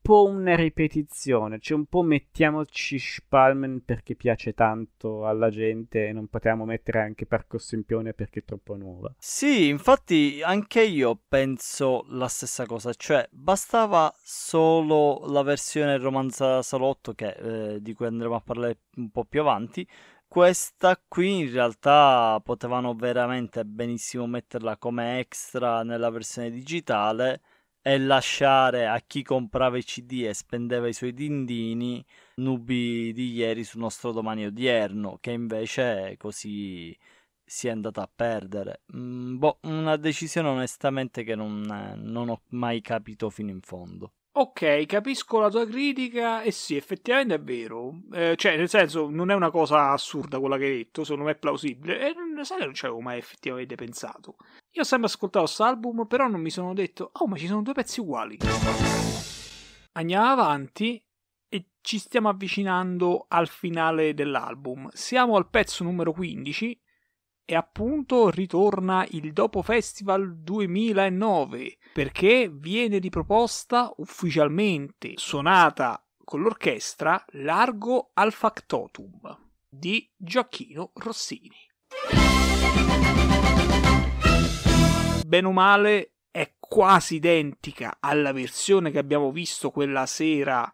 po' una ripetizione cioè un po' mettiamoci Spalman perché piace tanto alla gente e non potevamo mettere anche Parco Sempione perché è troppo nuova Sì, infatti anche io penso la stessa cosa, cioè bastava solo la versione romanza salotto che, eh, di cui andremo a parlare un po' più avanti. Questa qui in realtà potevano veramente benissimo metterla come extra nella versione digitale e lasciare a chi comprava i CD e spendeva i suoi dindini nubi di ieri sul nostro domani odierno, che invece così si è andata a perdere. Mm, boh, una decisione onestamente che non, non ho mai capito fino in fondo. Ok, capisco la tua critica e sì, effettivamente è vero. Eh, cioè, nel senso, non è una cosa assurda quella che hai detto, secondo me è plausibile. E non- sai che non ci avevo mai effettivamente pensato. Io ho sempre ascoltato questo album, però non mi sono detto, oh, ma ci sono due pezzi uguali. Andiamo avanti e ci stiamo avvicinando al finale dell'album. Siamo al pezzo numero 15 e appunto ritorna il Dopo Festival 2009 perché viene riproposta ufficialmente suonata con l'orchestra Largo al Factotum di Gioacchino Rossini. Bene o male è quasi identica alla versione che abbiamo visto quella sera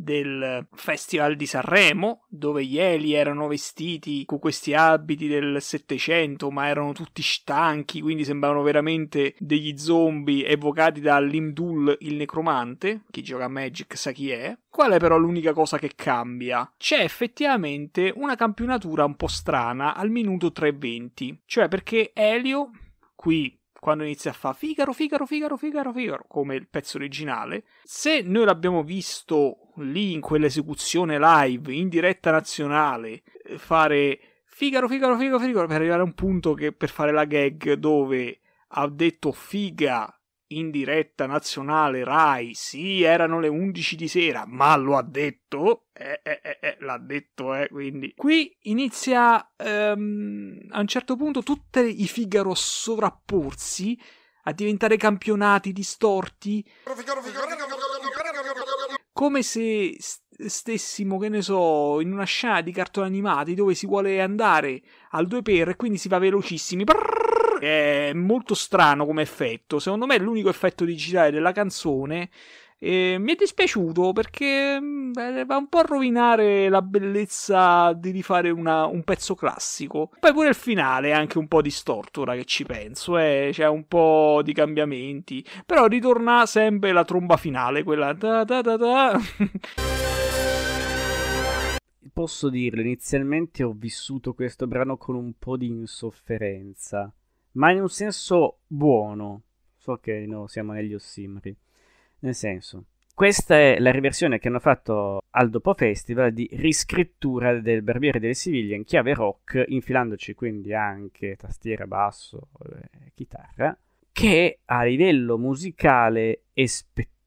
del Festival di Sanremo, dove gli Eli erano vestiti con questi abiti del Settecento, ma erano tutti stanchi, quindi sembravano veramente degli zombie evocati da Limdul il necromante. Chi gioca a Magic sa chi è. Qual è però l'unica cosa che cambia? C'è effettivamente una campionatura un po' strana al minuto 3.20, cioè perché Elio, qui quando inizia a fare Figaro, Figaro, Figaro, Figaro, Figaro, come il pezzo originale, se noi l'abbiamo visto lì in quell'esecuzione live, in diretta nazionale, eh, fare Figaro, Figaro, Figaro, Figaro, per arrivare a un punto che per fare la gag dove ha detto figa in diretta nazionale Rai, sì, erano le 11 di sera, ma lo ha detto, eh, eh, eh, eh, l'ha detto, eh, quindi. Qui inizia ehm, a un certo punto tutti i Figaro sovrapporsi a diventare campionati distorti, come se stessimo, che ne so, in una scena di cartoni animati dove si vuole andare al 2 per e quindi si va velocissimi. È molto strano come effetto. Secondo me è l'unico effetto digitale della canzone. E mi è dispiaciuto perché mm, eh, va un po' a rovinare la bellezza di rifare una- un pezzo classico. Poi pure il finale è anche un po' distorto, ora che ci penso, eh. c'è un po' di cambiamenti. Però ritorna sempre la tromba finale, quella da da da da. posso dirlo, inizialmente ho vissuto questo brano con un po' di insofferenza, ma in un senso buono. So che no, siamo negli ossimori. Nel senso, questa è la riversione che hanno fatto al Dopo Festival di riscrittura del Barbiere delle Siviglie in chiave rock, infilandoci quindi anche tastiera, basso e chitarra, che a livello musicale è spettacolare,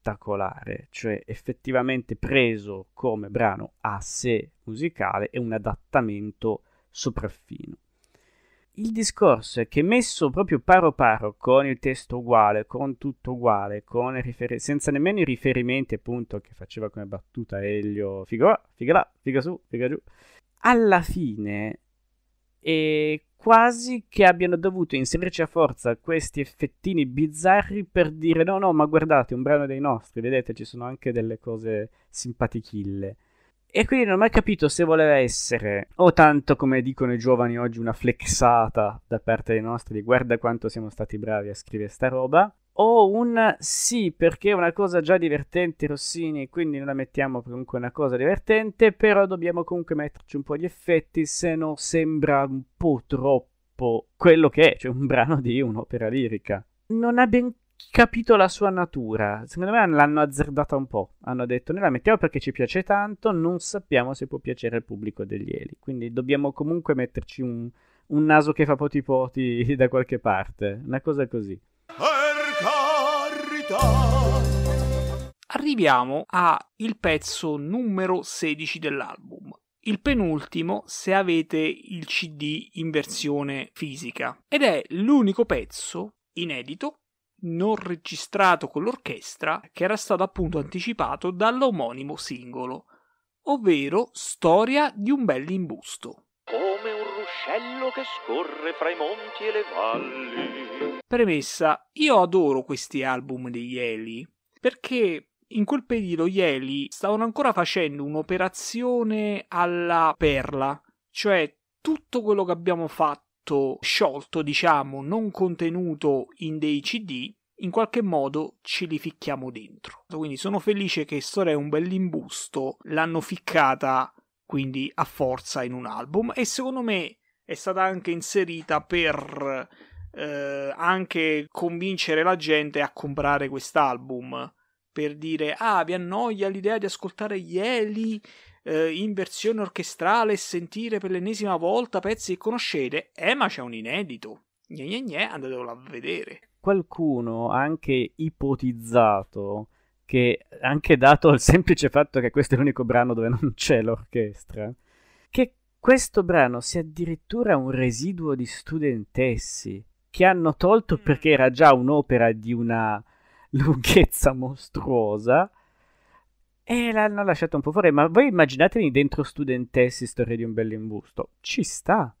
cioè effettivamente preso come brano a sé musicale è un adattamento sopraffino. Il discorso è che messo proprio paro paro con il testo uguale, con tutto uguale, con rifer- senza nemmeno i riferimenti appunto che faceva come battuta Elio, figa figa là, figa su, figa giù, alla fine è quasi che abbiano dovuto inserirci a forza questi effettini bizzarri per dire no no ma guardate un brano dei nostri, vedete ci sono anche delle cose simpatichille. E quindi non ho mai capito se voleva essere o tanto come dicono i giovani oggi una flexata da parte dei nostri di guarda quanto siamo stati bravi a scrivere sta roba o un sì perché è una cosa già divertente Rossini quindi non la mettiamo comunque una cosa divertente però dobbiamo comunque metterci un po' di effetti se no sembra un po' troppo quello che è cioè un brano di un'opera lirica non ha ben capito la sua natura. Secondo me l'hanno azzardata un po'. Hanno detto noi la mettiamo perché ci piace tanto, non sappiamo se può piacere al pubblico degli Eli. Quindi dobbiamo comunque metterci un, un naso che fa poti poti da qualche parte. Una cosa così. Arriviamo al pezzo numero 16 dell'album. Il penultimo se avete il CD in versione fisica ed è l'unico pezzo inedito non registrato con l'orchestra che era stato appunto anticipato dall'omonimo singolo, ovvero Storia di un bell'imbusto. Come ruscello che scorre fra i monti e le valli. Premessa, io adoro questi album degli Eli perché in quel periodo gli Eli stavano ancora facendo un'operazione alla perla, cioè tutto quello che abbiamo fatto sciolto, diciamo, non contenuto in dei CD, in qualche modo ce li ficchiamo dentro. Quindi sono felice che Storia è un bell'imbusto l'hanno ficcata quindi a forza in un album e secondo me è stata anche inserita per eh, anche convincere la gente a comprare quest'album per dire ah vi annoia l'idea di ascoltare gli Eli eh, in versione orchestrale e sentire per l'ennesima volta pezzi che conoscete. Eh, ma c'è un inedito. Gne gne gne, andatelo a vedere. Qualcuno ha anche ipotizzato che, anche dato il semplice fatto che questo è l'unico brano dove non c'è l'orchestra, che questo brano sia addirittura un residuo di studentessi che hanno tolto Mm. perché era già un'opera di una lunghezza mostruosa e l'hanno lasciato un po' fuori. Ma voi immaginatevi dentro studentessi storia di un bell'imbusto. Ci sta.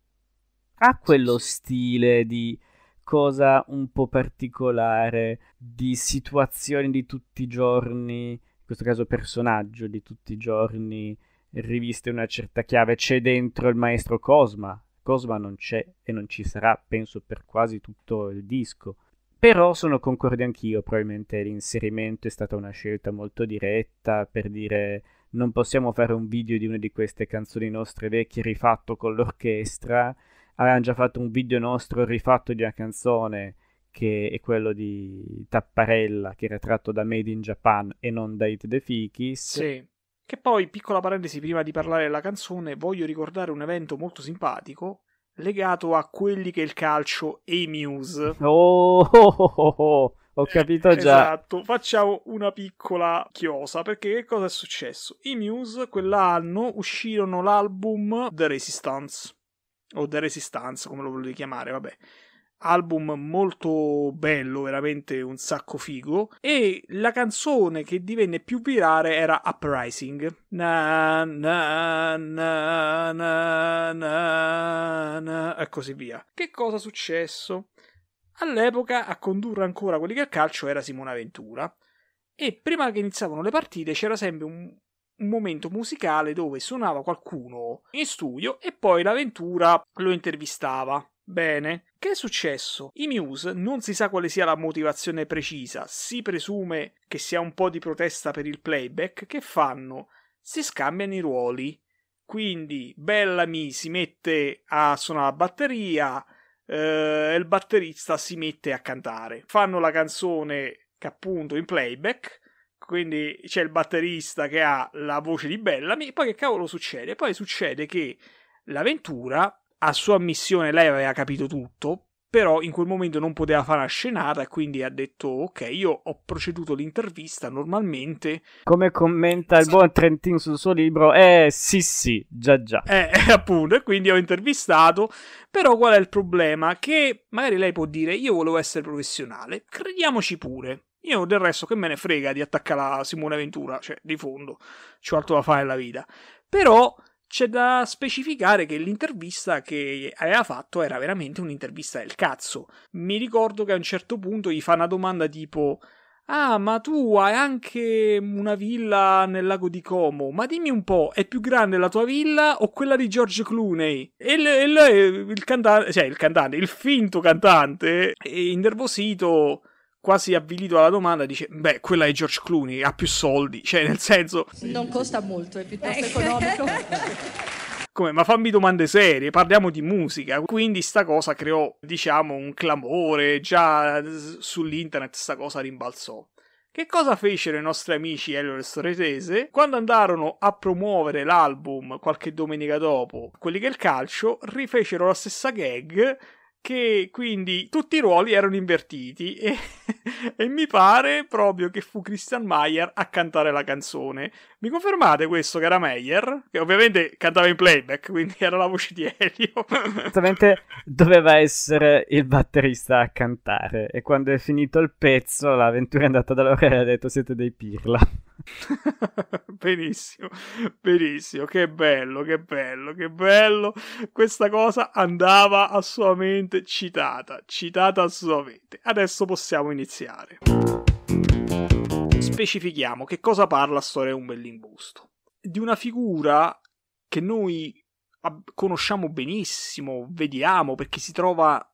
Ha quello stile di cosa un po' particolare, di situazioni di tutti i giorni, in questo caso personaggio di tutti i giorni, riviste una certa chiave. C'è dentro il maestro Cosma. Cosma non c'è e non ci sarà, penso, per quasi tutto il disco. Però sono concorde anch'io, probabilmente l'inserimento è stata una scelta molto diretta per dire non possiamo fare un video di una di queste canzoni nostre vecchie rifatto con l'orchestra. Avevamo già fatto un video nostro rifatto di una canzone che è quello di Tapparella, che era tratto da Made in Japan e non da It the Fikis. Sì. Che poi, piccola parentesi, prima di parlare della canzone, voglio ricordare un evento molto simpatico legato a quelli che è il calcio e i Muse. Oh, oh, oh, oh, ho capito già. Esatto, facciamo una piccola chiosa perché che cosa è successo? I Muse quell'anno uscirono l'album The Resistance o The Resistance come lo volete chiamare, vabbè. Album molto bello, veramente un sacco figo. E la canzone che divenne più virale era Uprising. Na, na, na, na, na, na, e così via. Che cosa è successo? All'epoca a condurre ancora quelli che al calcio era Simona Ventura e prima che iniziavano le partite c'era sempre un, un momento musicale dove suonava qualcuno in studio e poi la Ventura lo intervistava. Bene, che è successo? I Muse non si sa quale sia la motivazione precisa, si presume che sia un po' di protesta per il playback, che fanno? Si scambiano i ruoli. Quindi Bellamy si mette a suonare la batteria, eh, il batterista si mette a cantare. Fanno la canzone che appunto in playback, Quindi c'è il batterista che ha la voce di Bellamy. Poi che cavolo succede? Poi succede che l'avventura, a sua ammissione, lei aveva capito tutto, però in quel momento non poteva fare una scenata e quindi ha detto ok io ho proceduto l'intervista normalmente. Come commenta il buon Trentin sul suo libro eh sì sì già già. Eh, appunto e quindi ho intervistato però qual è il problema? Che magari lei può dire io volevo essere professionale crediamoci pure. Io del resto che me ne frega di attaccare la Simone Ventura cioè di fondo c'ho altro da fare nella vita. Però c'è da specificare che l'intervista che aveva fatto era veramente un'intervista del cazzo. Mi ricordo che a un certo punto gli fa una domanda tipo Ah, ma tu hai anche una villa nel lago di Como. Ma dimmi un po', è più grande la tua villa o quella di George Clooney? E lei, il cantante, cioè il cantante, il finto cantante, innervosito quasi avvilito alla domanda, dice: Beh, quella è George Clooney, ha più soldi. Cioè, nel senso. Non costa molto, è piuttosto economico. Come, ma fammi domande serie, parliamo di musica. Quindi sta cosa creò, diciamo, un clamore. Già sull'internet sta cosa rimbalzò. Che cosa fecero i nostri amici Elio e Storetese? Quando andarono a promuovere l'album qualche domenica dopo, quelli che il calcio, rifecero la stessa gag che quindi tutti i ruoli erano invertiti e, e, mi pare proprio che fu Christian Mayer a cantare la canzone. Mi confermate questo, cara Meyer? Che ovviamente cantava in playback, quindi era la voce di Elio. Esattamente doveva essere il batterista a cantare e quando è finito il pezzo l'avventura è andata da loro e ha detto siete dei pirla. benissimo, benissimo, che bello, che bello, che bello. Questa cosa andava assolutamente citata, citata assolutamente. Adesso possiamo iniziare. Specifichiamo che cosa parla Storia un bell'imbusto. Di una figura che noi conosciamo benissimo, vediamo perché si trova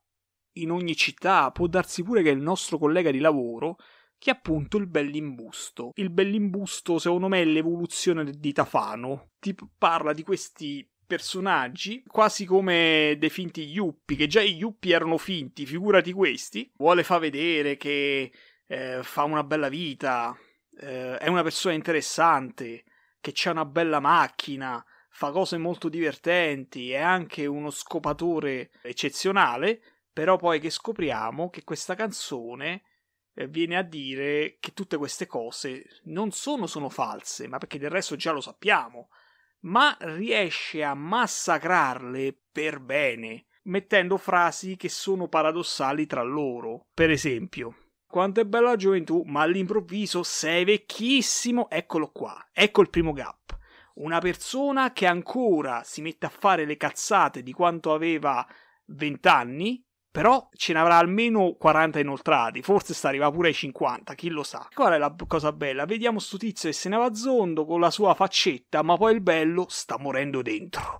in ogni città, può darsi pure che è il nostro collega di lavoro, che è appunto il bellimbusto. Il bellimbusto, secondo me, è l'evoluzione di Tafano. Ti parla di questi personaggi quasi come dei finti Yuppi, che già i Yuppi erano finti, figurati questi. Vuole far vedere che eh, fa una bella vita, eh, è una persona interessante, che c'ha una bella macchina, fa cose molto divertenti, è anche uno scopatore eccezionale, però poi che scopriamo che questa canzone eh, viene a dire che tutte queste cose non sono, sono false, ma perché del resto già lo sappiamo, ma riesce a massacrarle per bene, mettendo frasi che sono paradossali tra loro. Per esempio, quanto è bella la gioventù, ma all'improvviso sei vecchissimo, eccolo qua, ecco il primo gap. Una persona che ancora si mette a fare le cazzate di quanto aveva vent'anni, però ce ne avrà almeno 40 inoltrati, forse sta arriva pure ai 50, chi lo sa. Qual è la cosa bella? Vediamo sto tizio che se ne va zondo con la sua faccetta, ma poi il bello sta morendo dentro.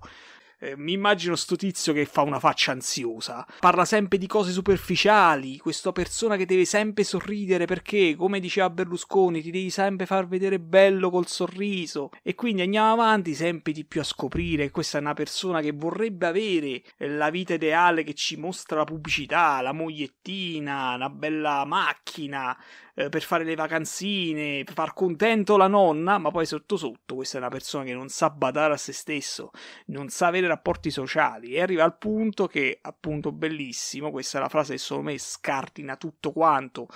Eh, mi immagino sto tizio che fa una faccia ansiosa. Parla sempre di cose superficiali. Questa persona che deve sempre sorridere perché, come diceva Berlusconi, ti devi sempre far vedere bello col sorriso. E quindi andiamo avanti sempre di più a scoprire che questa è una persona che vorrebbe avere la vita ideale che ci mostra la pubblicità, la mogliettina, una bella macchina, eh, per fare le vacanzine, per far contento la nonna, ma poi sotto sotto questa è una persona che non sa badare a se stesso, non sa avere rapporti sociali. E arriva al punto che, appunto, bellissimo, questa è la frase che secondo me scardina tutto quanto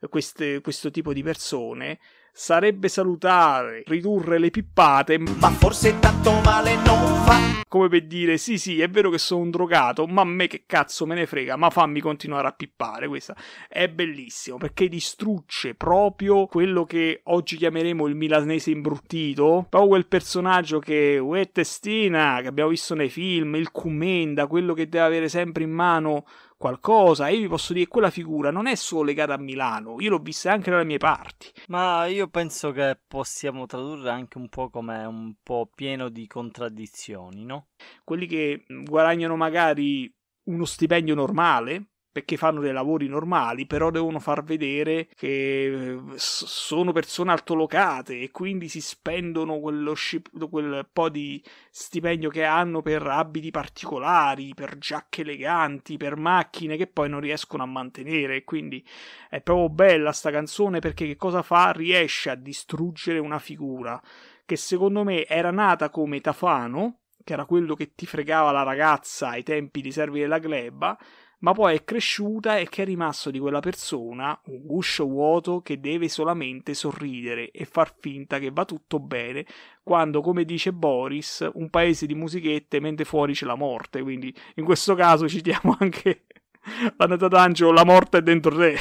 eh, queste, questo tipo di persone, sarebbe salutare ridurre le pippate, ma forse tanto male non fa. Come per dire, sì, sì, è vero che sono un drogato, ma a me che cazzo me ne frega, ma fammi continuare a pippare. Questa è bellissimo perché distrugge proprio quello che oggi chiameremo il milanese imbruttito, proprio quel personaggio che uè testina che abbiamo visto nei film, il Cumenda, quello che deve avere sempre in mano qualcosa. Io vi posso dire che quella figura non è solo legata a Milano, io l'ho vista anche dalle mie parti. Ma io penso che possiamo tradurre anche un po' come un po' pieno di contraddizioni, no? Quelli che guadagnano magari uno stipendio normale, perché fanno dei lavori normali, però devono far vedere che eh, sono persone altolocate e quindi si spendono quello scip- quel po' di stipendio che hanno per abiti particolari, per giacche eleganti, per macchine che poi non riescono a mantenere. Quindi è proprio bella sta canzone perché che cosa fa? Riesce a distruggere una figura che secondo me era nata come Tafano, che era quello che ti fregava la ragazza ai tempi di Servi della Gleba, ma poi è cresciuta e che è rimasto di quella persona un guscio vuoto che deve solamente sorridere e far finta che va tutto bene, quando, come dice Boris, un paese di musichette mentre fuori c'è la morte, quindi in questo caso citiamo anche la nota d'angelo, la morte è dentro te.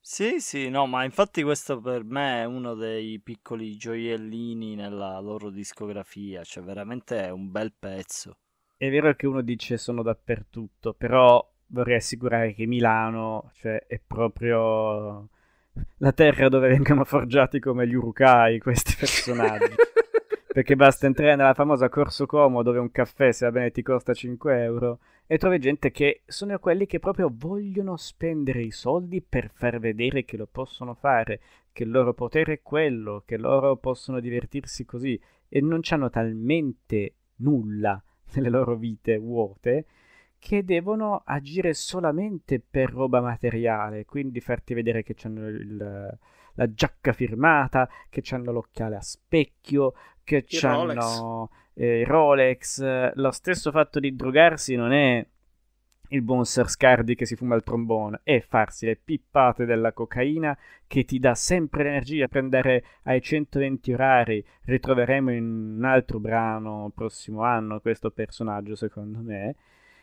Sì, sì, no, ma infatti questo per me è uno dei piccoli gioiellini nella loro discografia, cioè veramente è un bel pezzo. È vero che uno dice sono dappertutto, però vorrei assicurare che Milano cioè, è proprio la terra dove vengono forgiati come gli urukai questi personaggi. Perché basta entrare nella famosa Corso Como dove un caffè, se va bene, ti costa 5 euro e trovi gente che sono quelli che proprio vogliono spendere i soldi per far vedere che lo possono fare, che il loro potere è quello, che loro possono divertirsi così e non hanno talmente nulla nelle loro vite vuote che devono agire solamente per roba materiale, quindi farti vedere che hanno il, la giacca firmata, che hanno l'occhiale a specchio, che hanno eh, Rolex. Lo stesso fatto di drogarsi non è il buon Scardi che si fuma il trombone, è farsi le pippate della cocaina che ti dà sempre l'energia per andare ai 120 orari. Ritroveremo in un altro brano prossimo anno questo personaggio, secondo me.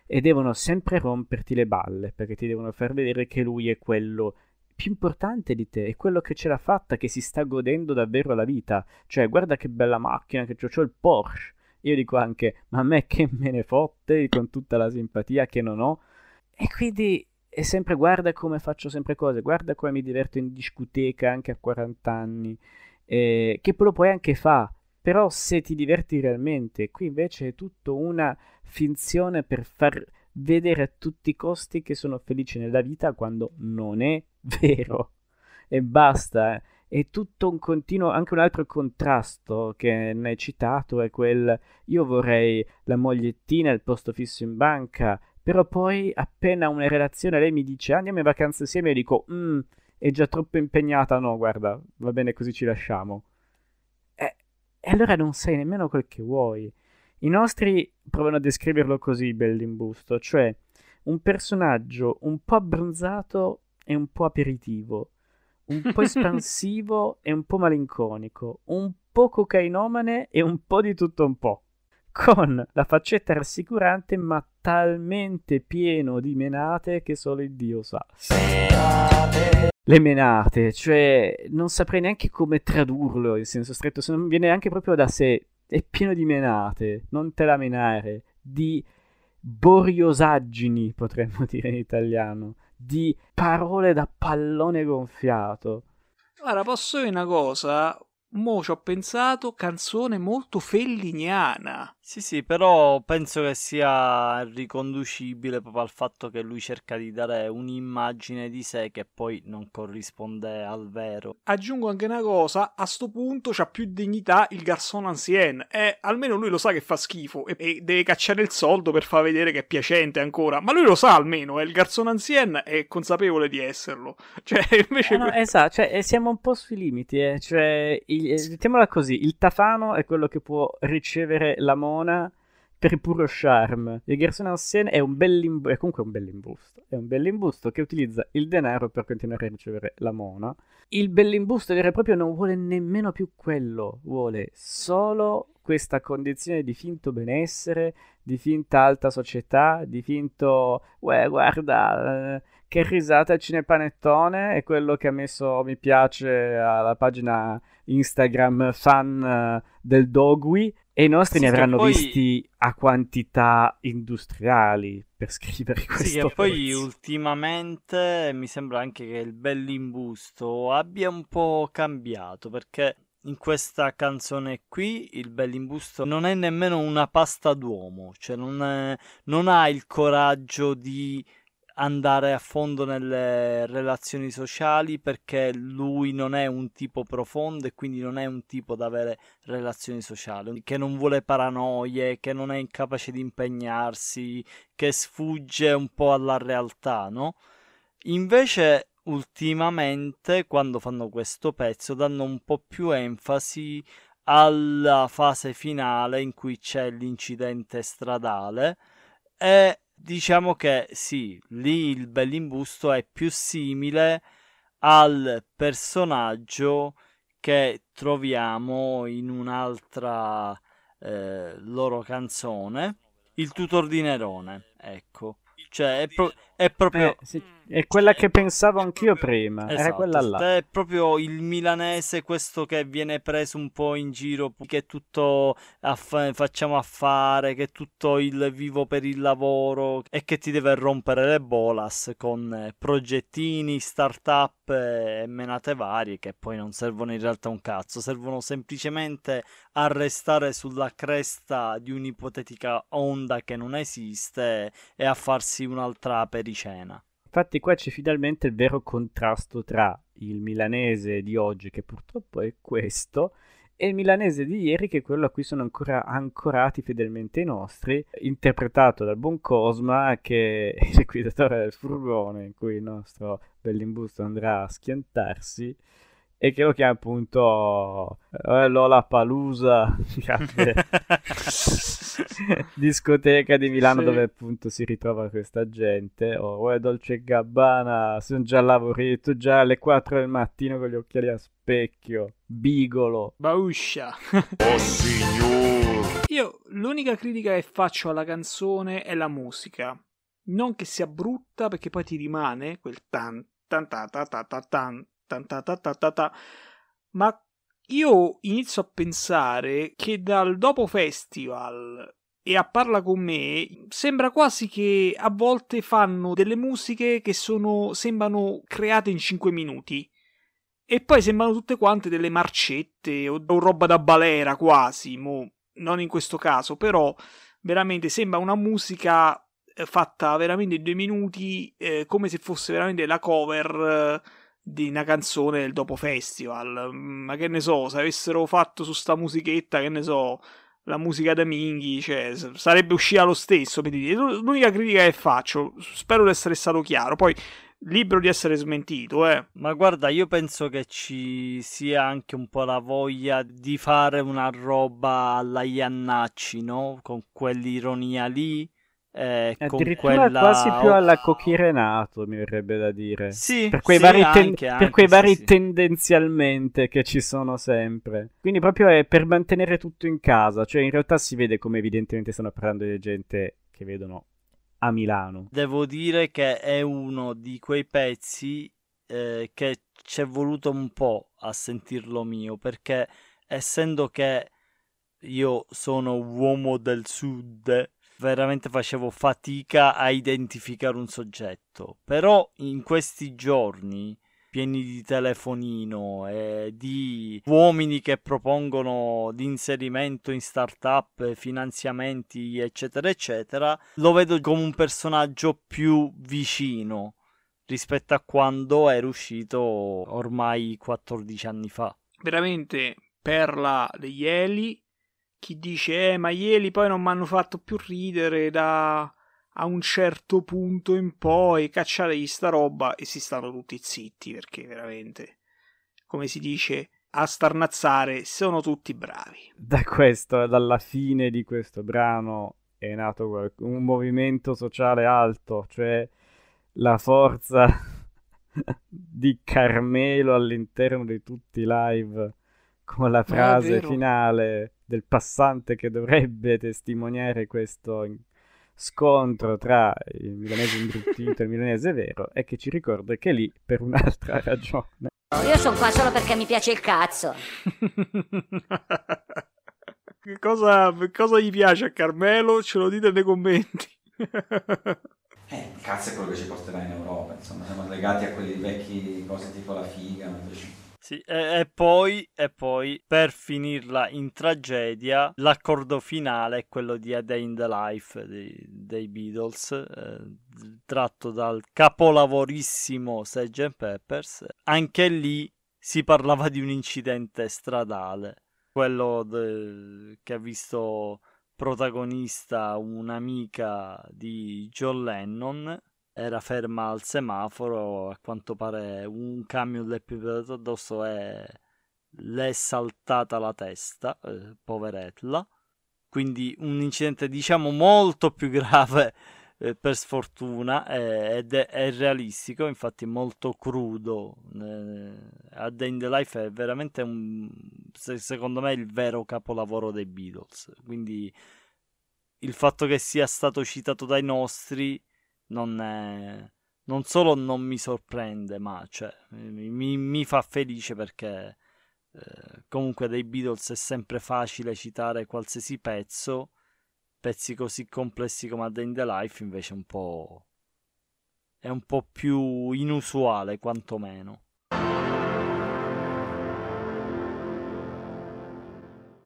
E devono sempre romperti le balle perché ti devono far vedere che lui è quello più importante di te, è quello che ce l'ha fatta, che si sta godendo davvero la vita. Cioè, guarda che bella macchina che ho, ho il Porsche io dico anche, ma a me che me ne fotte con tutta la simpatia che non ho. E quindi è sempre guarda come faccio sempre cose, guarda come mi diverto in discoteca anche a 40 anni, eh, che lo puoi anche fare, però se ti diverti realmente, qui invece è tutto una finzione per far vedere a tutti i costi che sono felice nella vita quando non è vero. E basta. Eh è tutto un continuo, anche un altro contrasto che ne hai citato è quel io vorrei la mogliettina, il posto fisso in banca, però poi appena una relazione lei mi dice andiamo in vacanza insieme, io dico mm, è già troppo impegnata, no guarda, va bene così ci lasciamo. E, e allora non sai nemmeno quel che vuoi. I nostri provano a descriverlo così, Bellimbusto, cioè un personaggio un po' abbronzato e un po' aperitivo un po' espansivo e un po' malinconico, un po' cocainomane e un po' di tutto un po', con la faccetta rassicurante ma talmente pieno di menate che solo il Dio sa. Le menate, cioè non saprei neanche come tradurlo in senso stretto, se non viene anche proprio da sé, è pieno di menate, non te la menare, di boriosaggini potremmo dire in italiano di parole da pallone gonfiato. Ora posso dire una cosa? Mo ci ho pensato, canzone molto felliniana. Sì, sì, però penso che sia riconducibile proprio al fatto che lui cerca di dare un'immagine di sé che poi non corrisponde al vero. Aggiungo anche una cosa, a sto punto c'ha più dignità il garçon ancien e almeno lui lo sa che fa schifo e, e deve cacciare il soldo per far vedere che è piacente ancora, ma lui lo sa almeno, e il garçon ancien è consapevole di esserlo. Cioè, invece... Eh no, esatto, cioè, eh, siamo un po' sui limiti, eh. cioè, il, eh, mettiamola così, il tafano è quello che può ricevere l'amore Ramona per puro charme. Il Gerson Ancien è un bell'imbusto, è comunque un bell'imbusto, è un bell'imbusto che utilizza il denaro per continuare a ricevere la mona. Il bell'imbusto vero e proprio non vuole nemmeno più quello, vuole solo questa condizione di finto benessere, di finta alta società, di finto, uè, guarda, eh, che risata il cinepanettone, è quello che ha messo mi piace alla pagina Instagram fan uh, del Dogui e i nostri sì, ne avranno poi... visti a quantità industriali per scrivere questo. Sì, e poi ultimamente mi sembra anche che il bell'imbusto abbia un po' cambiato perché in questa canzone qui il Bellimbusto non è nemmeno una pasta d'uomo, cioè non, è, non ha il coraggio di andare a fondo nelle relazioni sociali perché lui non è un tipo profondo e quindi non è un tipo da avere relazioni sociali, che non vuole paranoie, che non è incapace di impegnarsi, che sfugge un po' alla realtà, no? Invece ultimamente quando fanno questo pezzo danno un po' più enfasi alla fase finale in cui c'è l'incidente stradale e diciamo che sì, lì il Bellimbusto è più simile al personaggio che troviamo in un'altra eh, loro canzone, il tutor di Nerone, ecco. Cioè, è, pro- è proprio. Eh, sì, è quella che pensavo anch'io prima. Esatto, era quella là. È proprio il milanese, questo che viene preso un po' in giro, che tutto aff- facciamo affare, che è tutto il vivo per il lavoro e che ti deve rompere le bolas con progettini, start-up e menate varie che poi non servono in realtà un cazzo, servono semplicemente a restare sulla cresta di un'ipotetica onda che non esiste e a farsi un'altra pericena. Infatti qua c'è finalmente il vero contrasto tra il milanese di oggi, che purtroppo è questo, e il milanese di ieri, che è quello a cui sono ancora ancorati fedelmente i nostri, interpretato dal buon Cosma, che è il guidatore del furgone in cui il nostro Bellimbusto andrà a schiantarsi e che lo chiama appunto eh, Lola Palusa discoteca di Milano sì. dove appunto si ritrova questa gente. O oh, Dolce Gabbana sono già lavorato già alle 4 del mattino con gli occhiali a specchio bigolo. Bauscia oh signor. Io l'unica critica che faccio alla canzone è la musica. Non che sia brutta perché poi ti rimane quel tan tan ta ta ta ta tan ma io inizio a pensare che dal dopo festival e a Parla con me sembra quasi che a volte fanno delle musiche che sono, sembrano create in 5 minuti e poi sembrano tutte quante delle marcette o, o roba da balera quasi, mo, non in questo caso, però veramente sembra una musica eh, fatta veramente in due minuti eh, come se fosse veramente la cover eh, di una canzone del dopo festival. Ma che ne so, se avessero fatto su sta musichetta, che ne so, la musica da Minghi, cioè, sarebbe uscita lo stesso. L'unica critica che faccio, spero di essere stato chiaro. Poi libero di essere smentito, eh. Ma guarda, io penso che ci sia anche un po' la voglia di fare una roba alla Iannacci, no? Con quell'ironia lì eh, Addirittura quella... quasi più alla Cocchi Renato, mi verrebbe da dire. Sì, per quei sì, vari, anche, ten... anche, per quei sì, vari sì. tendenzialmente che ci sono sempre. Quindi proprio è per mantenere tutto in casa. Cioè in realtà si vede come evidentemente stanno parlando di gente che vedono a Milano. Devo dire che è uno di quei pezzi eh, che ci è voluto un po' a sentirlo mio, perché essendo che io sono uomo del sud, veramente facevo fatica a identificare un soggetto. Però in questi giorni pieni di telefonino e di uomini che propongono di inserimento in startup, finanziamenti, eccetera, eccetera, lo vedo come un personaggio più vicino rispetto a quando era uscito ormai 14 anni fa. Veramente perla degli Eli chi dice eh ma ieri poi non mi hanno fatto più ridere da a un certo punto in poi cacciategli sta roba e si stanno tutti zitti perché veramente come si dice a starnazzare sono tutti bravi. Da questo dalla fine di questo brano è nato un movimento sociale alto cioè la forza di Carmelo all'interno di tutti i live con la frase finale del passante che dovrebbe testimoniare questo scontro tra il milanese imbruttito e il milanese vero e che ci ricorda che lì per un'altra ragione. Io sono qua solo perché mi piace il cazzo. che cosa, cosa gli piace a Carmelo? Ce lo dite nei commenti. Eh, il cazzo è quello che ci porterà in Europa, insomma, siamo legati a quelli vecchi cose tipo la figa. Invece... Sì, e, e poi, e poi, per finirla in tragedia, l'accordo finale è quello di A Day in the Life dei, dei Beatles, eh, tratto dal capolavorissimo Sgt. Peppers. Anche lì si parlava di un incidente stradale, quello de- che ha visto protagonista un'amica di John Lennon era ferma al semaforo, a quanto pare un camion le è più addosso e le è saltata la testa, eh, poverella. Quindi un incidente diciamo molto più grave eh, per sfortuna eh, ed è, è, realistico, infatti molto crudo. Eh, A Day in the Life è veramente un, secondo me il vero capolavoro dei Beatles. Quindi il fatto che sia stato citato dai nostri non, è, non solo non mi sorprende, ma cioè, mi, mi, fa felice perché eh, comunque dei Beatles è sempre facile citare qualsiasi pezzo, pezzi così complessi come A Day in the Life invece un po' è un po' più inusuale quantomeno.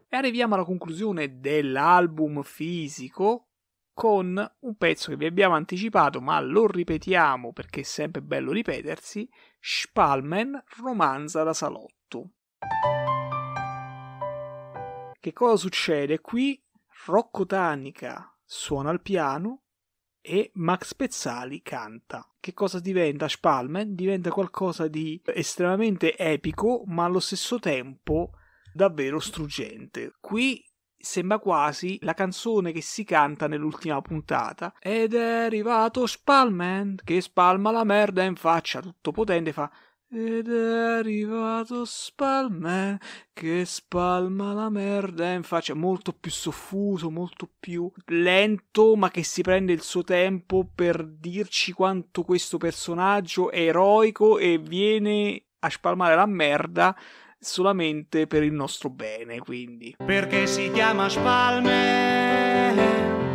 E arriviamo alla conclusione dell'album fisico con un pezzo che vi abbiamo anticipato, ma lo ripetiamo perché è sempre bello ripetersi, Spalmen romanza da salotto. Che cosa succede? Qui Rocco Tanica suona il piano e Max Pezzali canta. Che cosa diventa Spalmen? Diventa qualcosa di estremamente epico, ma allo stesso tempo davvero struggente. Qui sembra quasi la canzone che si canta nell'ultima puntata. Ed è arrivato Spalman che spalma la merda in faccia, tutto potente, fa. Ed è arrivato Spalman che spalma la merda in faccia, molto più soffuso, molto più lento, ma che si prende il suo tempo per dirci quanto questo personaggio è eroico e viene a spalmare la merda solamente per il nostro bene, quindi. Perché si chiama Spalme.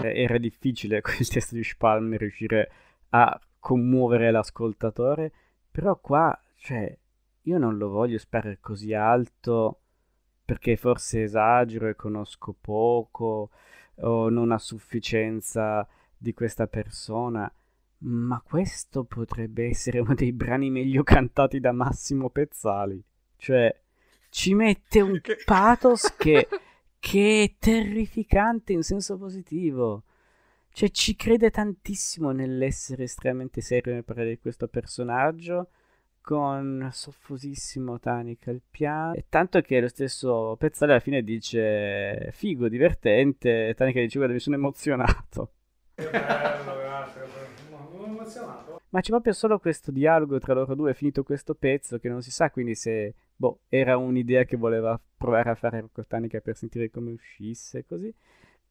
Era difficile quel testo di Spalme riuscire a commuovere l'ascoltatore, però qua, cioè, io non lo voglio sparare così alto perché forse esagero e conosco poco o non a sufficienza di questa persona, ma questo potrebbe essere uno dei brani meglio cantati da Massimo Pezzali. Cioè, ci mette un pathos che, che è terrificante in senso positivo. Cioè, ci crede tantissimo nell'essere estremamente serio nel parlare di questo personaggio. Con soffusissimo Tanica al piano. E tanto che lo stesso Pezzale alla fine dice figo, divertente. E Tanica dice guarda mi sono emozionato. Che bello, grazie. Emozionato. Ma c'è proprio solo questo dialogo tra loro due, finito questo pezzo, che non si sa quindi se boh, era un'idea che voleva provare a fare Cortanica per sentire come uscisse, così.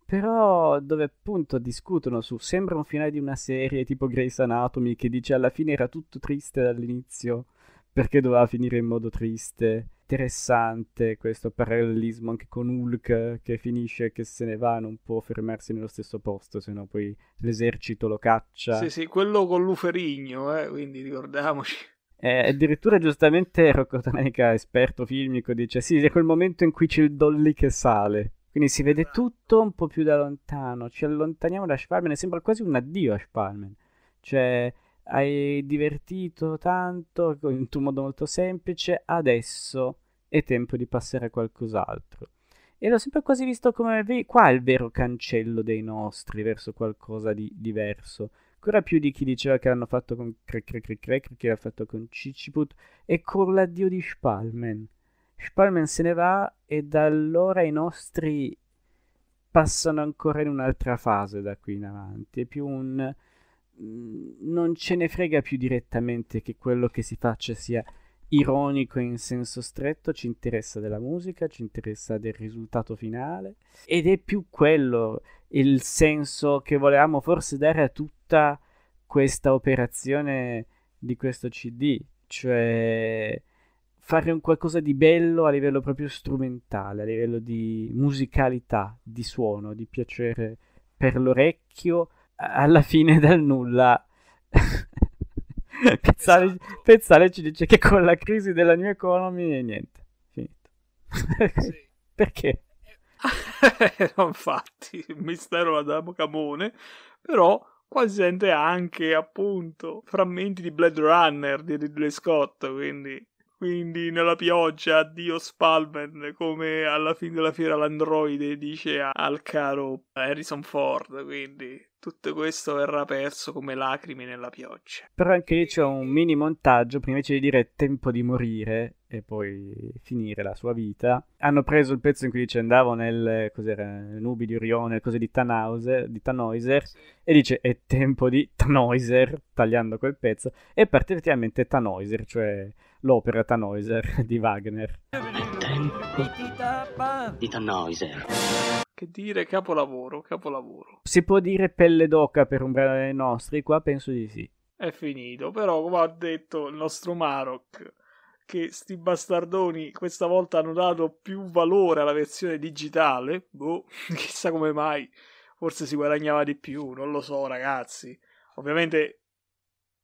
Però dove appunto discutono su sembra un finale di una serie tipo Grey's Anatomy che dice alla fine era tutto triste dall'inizio perché doveva finire in modo triste. Interessante questo parallelismo anche con Hulk che finisce che se ne va, non può fermarsi nello stesso posto, se no poi l'esercito lo caccia. Sì, sì, quello con Luferigno, eh, quindi ricordiamoci. Eh, addirittura giustamente Rocco Tanica, esperto filmico, dice sì, è quel momento in cui c'è il dolly che sale. Quindi si vede tutto un po' più da lontano, ci allontaniamo da Spalman e sembra quasi un addio a Spalman. Cioè, hai divertito tanto in un modo molto semplice, adesso è tempo di passare a qualcos'altro. E l'ho sempre quasi visto come qua è il vero cancello dei nostri verso qualcosa di diverso ancora più di chi diceva che l'hanno fatto con Crack, chi l'ha fatto con Ciciput e con l'addio di Spalman. Spalman se ne va e da allora i nostri passano ancora in un'altra fase da qui in avanti. È più un... Mm, non ce ne frega più direttamente che quello che si faccia sia ironico in senso stretto, ci interessa della musica, ci interessa del risultato finale ed è più quello il senso che volevamo forse dare a tutta questa operazione di questo CD, cioè fare un qualcosa di bello a livello proprio strumentale, a livello di musicalità, di suono, di piacere per l'orecchio, alla fine dal nulla Pezzale, Pezzale ci dice che con la crisi della new economy niente, finito. Sì. Perché? infatti, il mistero da Camone, però qua si sente anche appunto frammenti di Blade Runner di Ridley Scott, quindi quindi nella pioggia addio Spalman come alla fine della fiera l'androide dice al caro Harrison Ford quindi tutto questo verrà perso come lacrime nella pioggia. Però anche lì c'è un mini montaggio prima invece di dire tempo di morire e poi finire la sua vita hanno preso il pezzo in cui dice andavo nel cos'era nubi di Orione cose di Tannhauser di Tannhäuser e dice è tempo di Tannhäuser tagliando quel pezzo e parte effettivamente Tannhäuser cioè l'opera Tannhäuser di Wagner. È tempo di Tannhäuser. Che dire capolavoro, capolavoro. Si può dire pelle d'oca per un brano dei nostri? Qua penso di sì. È finito, però come ha detto il nostro Marok, che sti bastardoni questa volta hanno dato più valore alla versione digitale, boh, chissà come mai, forse si guadagnava di più, non lo so ragazzi. Ovviamente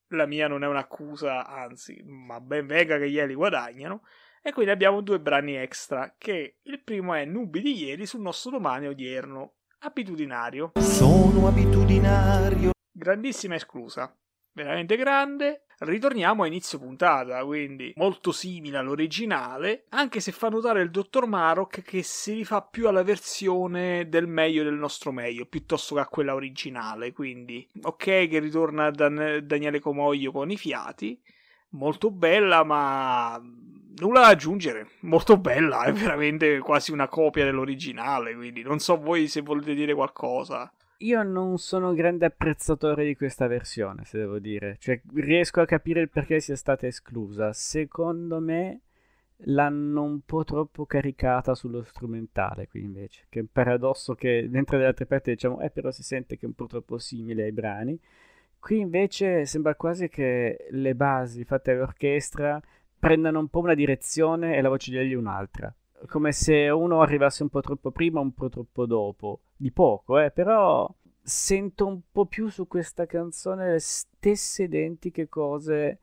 la mia non è un'accusa, anzi, ma ben venga che ieri guadagnano. E quindi abbiamo due brani extra, che il primo è Nubi di ieri sul nostro domani odierno, abitudinario. Sono abitudinario. Grandissima esclusa, veramente grande. Ritorniamo a inizio puntata, quindi molto simile all'originale, anche se fa notare il dottor Marok che si rifà più alla versione del meglio del nostro meglio, piuttosto che a quella originale, quindi ok che ritorna Dan- Daniele Comoglio con i fiati, molto bella ma nulla da aggiungere, molto bella, è veramente quasi una copia dell'originale, quindi non so voi se volete dire qualcosa. Io non sono grande apprezzatore di questa versione, se devo dire. Cioè, riesco a capire il perché sia stata esclusa. Secondo me l'hanno un po' troppo caricata sullo strumentale qui invece. Che è un paradosso che mentre dalle altre parti diciamo, eh però si sente che è un po' troppo simile ai brani. Qui invece sembra quasi che le basi fatte all'orchestra prendano un po' una direzione e la voce di egli un'altra come se uno arrivasse un po' troppo prima, un po' troppo dopo. Di poco, eh, però sento un po' più su questa canzone le stesse identiche cose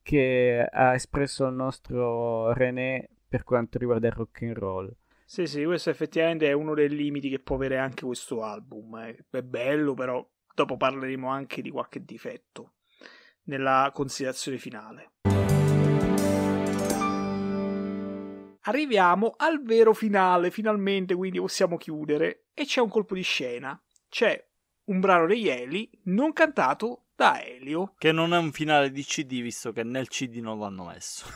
che ha espresso il nostro René per quanto riguarda il rock and roll. Sì, sì, questo effettivamente è uno dei limiti che può avere anche questo album. Eh. È bello, però dopo parleremo anche di qualche difetto nella considerazione finale. Arriviamo al vero finale, finalmente, quindi possiamo chiudere. E c'è un colpo di scena. C'è un brano degli Eli non cantato da Elio. Che non è un finale di CD, visto che nel CD non l'hanno messo.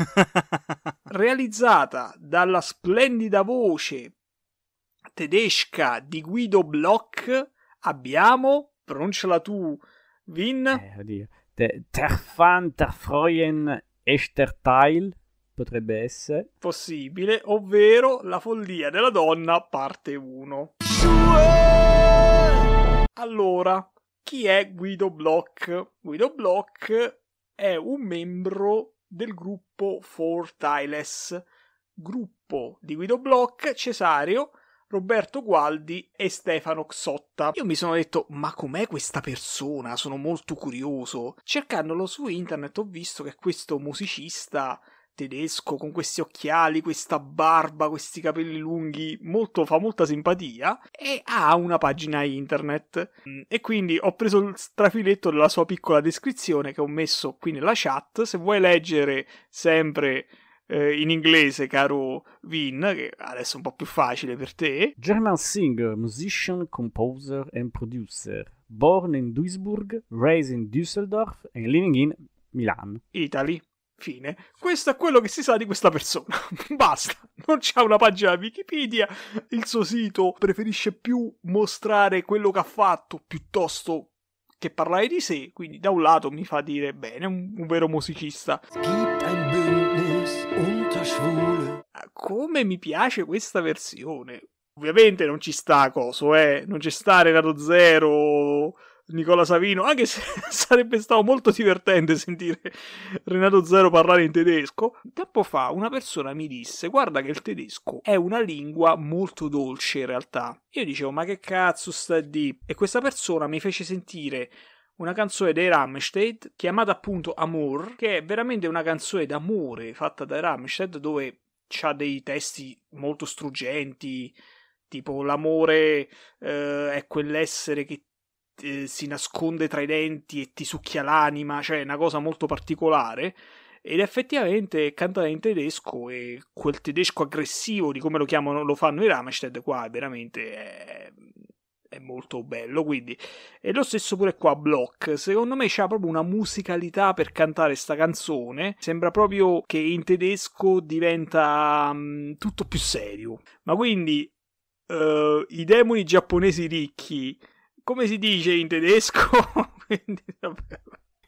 Realizzata dalla splendida voce tedesca di Guido Bloch, abbiamo, pronunciala tu, Vin. Eh, oddio. Der Fan der Freuen Echter Teil potrebbe essere. Possibile, ovvero La follia della donna, parte 1. Allora, chi è Guido Bloch? Guido Bloch è un membro del gruppo Four Tiles, gruppo di Guido Bloch, Cesario, Roberto Gualdi e Stefano Xotta. Io mi sono detto, ma com'è questa persona? Sono molto curioso. Cercandolo su internet ho visto che questo musicista tedesco con questi occhiali, questa barba, questi capelli lunghi, molto, fa molta simpatia e ha una pagina internet. Mm, e quindi ho preso il strafiletto della sua piccola descrizione che ho messo qui nella chat. Se vuoi leggere sempre eh, in inglese, caro Vin, che adesso è un po' più facile per te. German singer, musician, composer and producer. Born in Duisburg, raised in Düsseldorf and living in Milan. Italy. Fine. Questo è quello che si sa di questa persona. Basta. Non c'ha una pagina Wikipedia. Il suo sito preferisce più mostrare quello che ha fatto piuttosto che parlare di sé. Quindi, da un lato, mi fa dire bene, un, un vero musicista. Come mi piace questa versione. Ovviamente non ci sta coso, eh. Non ci sta Renato Zero Nicola Savino, anche se sarebbe stato molto divertente sentire Renato Zero parlare in tedesco. Tempo fa una persona mi disse: Guarda, che il tedesco è una lingua molto dolce in realtà. Io dicevo: Ma che cazzo sta di? E questa persona mi fece sentire una canzone dei Rammstein chiamata appunto Amour, che è veramente una canzone d'amore fatta dai Rammstein dove ha dei testi molto struggenti, tipo l'amore eh, è quell'essere che si nasconde tra i denti e ti succhia l'anima, cioè una cosa molto particolare. Ed effettivamente è cantata in tedesco e quel tedesco aggressivo di come lo chiamano, lo fanno i Rammstein qua è veramente è, è molto bello. Quindi, e lo stesso pure qua, Block. Secondo me c'ha proprio una musicalità per cantare sta canzone. Sembra proprio che in tedesco diventa um, tutto più serio. Ma quindi uh, i demoni giapponesi ricchi, come si dice in tedesco? quindi.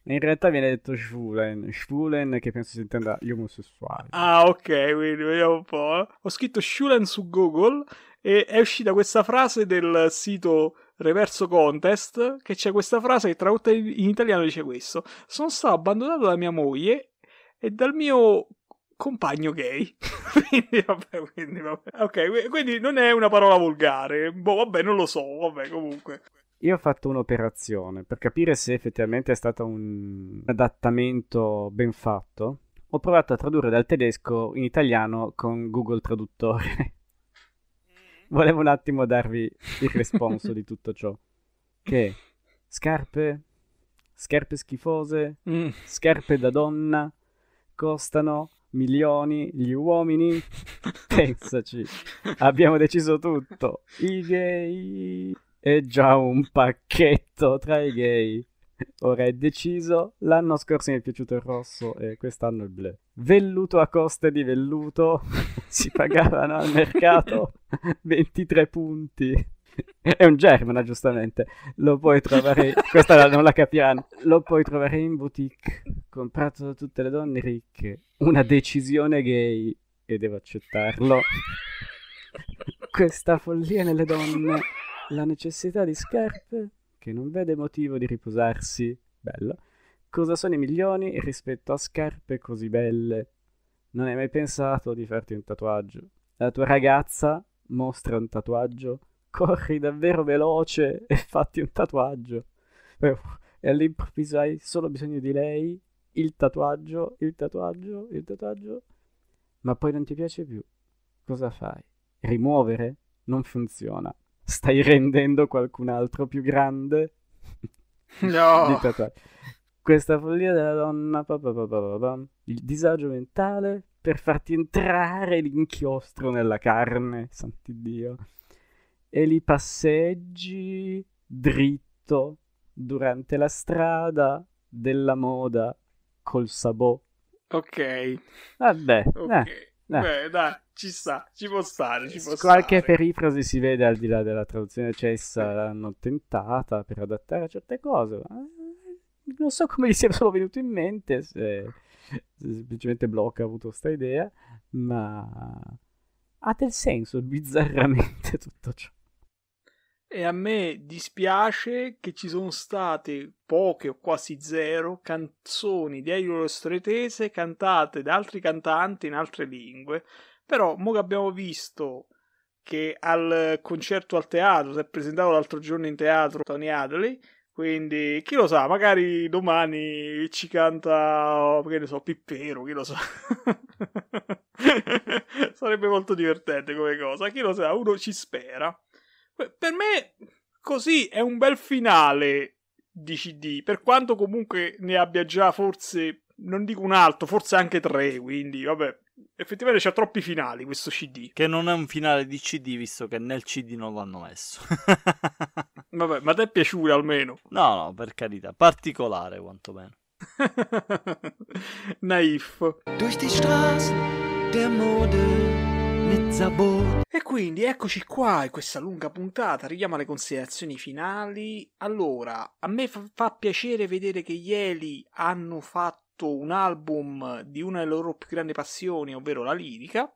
In realtà viene detto Schwulen, Schwulen che penso si intenda gli omosessuali. Ah, ok, quindi vediamo un po'. Ho scritto Schwulen su Google e è uscita questa frase del sito Reverso Contest, che c'è questa frase che tradotta in italiano dice questo. Sono stato abbandonato da mia moglie e dal mio compagno gay. quindi, vabbè, quindi, vabbè. Ok, quindi non è una parola volgare. Boh, vabbè, non lo so, vabbè, comunque. Io ho fatto un'operazione per capire se effettivamente è stato un adattamento ben fatto. Ho provato a tradurre dal tedesco in italiano con Google Traduttore. Volevo un attimo darvi il responso di tutto ciò. Che scarpe, scarpe schifose, mm. scarpe da donna, costano milioni gli uomini. Pensaci, abbiamo deciso tutto. I gay è già un pacchetto tra i gay. Ora è deciso, l'anno scorso mi è piaciuto il rosso e quest'anno il blu. Velluto a coste di velluto, si pagavano al mercato 23 punti. È un Germana, giustamente. Lo puoi trovare. Questa non la capiranno. Lo puoi trovare in boutique. Comprato da tutte le donne ricche. Una decisione gay. E devo accettarlo. Questa follia nelle donne la necessità di scarpe che non vede motivo di riposarsi. Bello. Cosa sono i milioni rispetto a scarpe così belle? Non hai mai pensato di farti un tatuaggio? La tua ragazza mostra un tatuaggio? Corri davvero veloce e fatti un tatuaggio. E all'improvviso hai solo bisogno di lei, il tatuaggio, il tatuaggio, il tatuaggio, ma poi non ti piace più. Cosa fai? Rimuovere? Non funziona stai rendendo qualcun altro più grande. No. Questa follia della donna, pa, pa, pa, il disagio mentale per farti entrare l'inchiostro nella carne, sant'Iddio. E li passeggi dritto durante la strada della moda col sabò. Ok. Vabbè. Ok. Eh. Beh, dai, ci sta, ci può stare, ci può Qualche stare. perifrasi si vede al di là della traduzione cessa, l'hanno tentata per adattare certe cose. Ma non so come gli sia solo venuto in mente, se, se semplicemente Block ha avuto questa idea, ma ha del senso bizzarramente tutto ciò. E a me dispiace che ci sono state poche o quasi zero canzoni di Elio Stretese cantate da altri cantanti in altre lingue. Però, mo che abbiamo visto che al concerto al teatro si è presentato l'altro giorno in teatro Tony Adley. Quindi, chi lo sa, magari domani ci canta, che ne so, Pippero, chi lo sa. Sarebbe molto divertente come cosa, chi lo sa, uno ci spera. Per me così è un bel finale di CD, per quanto comunque ne abbia già forse, non dico un altro, forse anche tre, quindi vabbè, effettivamente c'ha troppi finali questo CD. Che non è un finale di CD visto che nel CD non l'hanno messo. vabbè, ma ti è piaciuto almeno? No, no, per carità, particolare quantomeno. Naif. Durch die Straßen der Mode e quindi eccoci qua in questa lunga puntata, arriviamo alle considerazioni finali. Allora, a me fa, fa piacere vedere che gli Eli hanno fatto un album di una delle loro più grandi passioni, ovvero la lirica,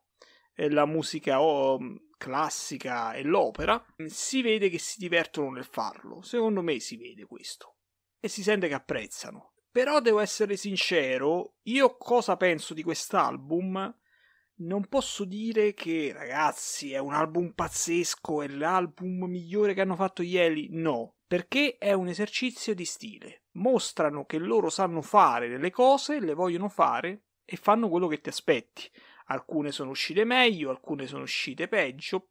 la musica oh, classica e l'opera. Si vede che si divertono nel farlo, secondo me si vede questo. E si sente che apprezzano. Però devo essere sincero, io cosa penso di quest'album? Non posso dire che ragazzi è un album pazzesco, è l'album migliore che hanno fatto gli Eli, no, perché è un esercizio di stile. Mostrano che loro sanno fare delle cose, le vogliono fare e fanno quello che ti aspetti. Alcune sono uscite meglio, alcune sono uscite peggio,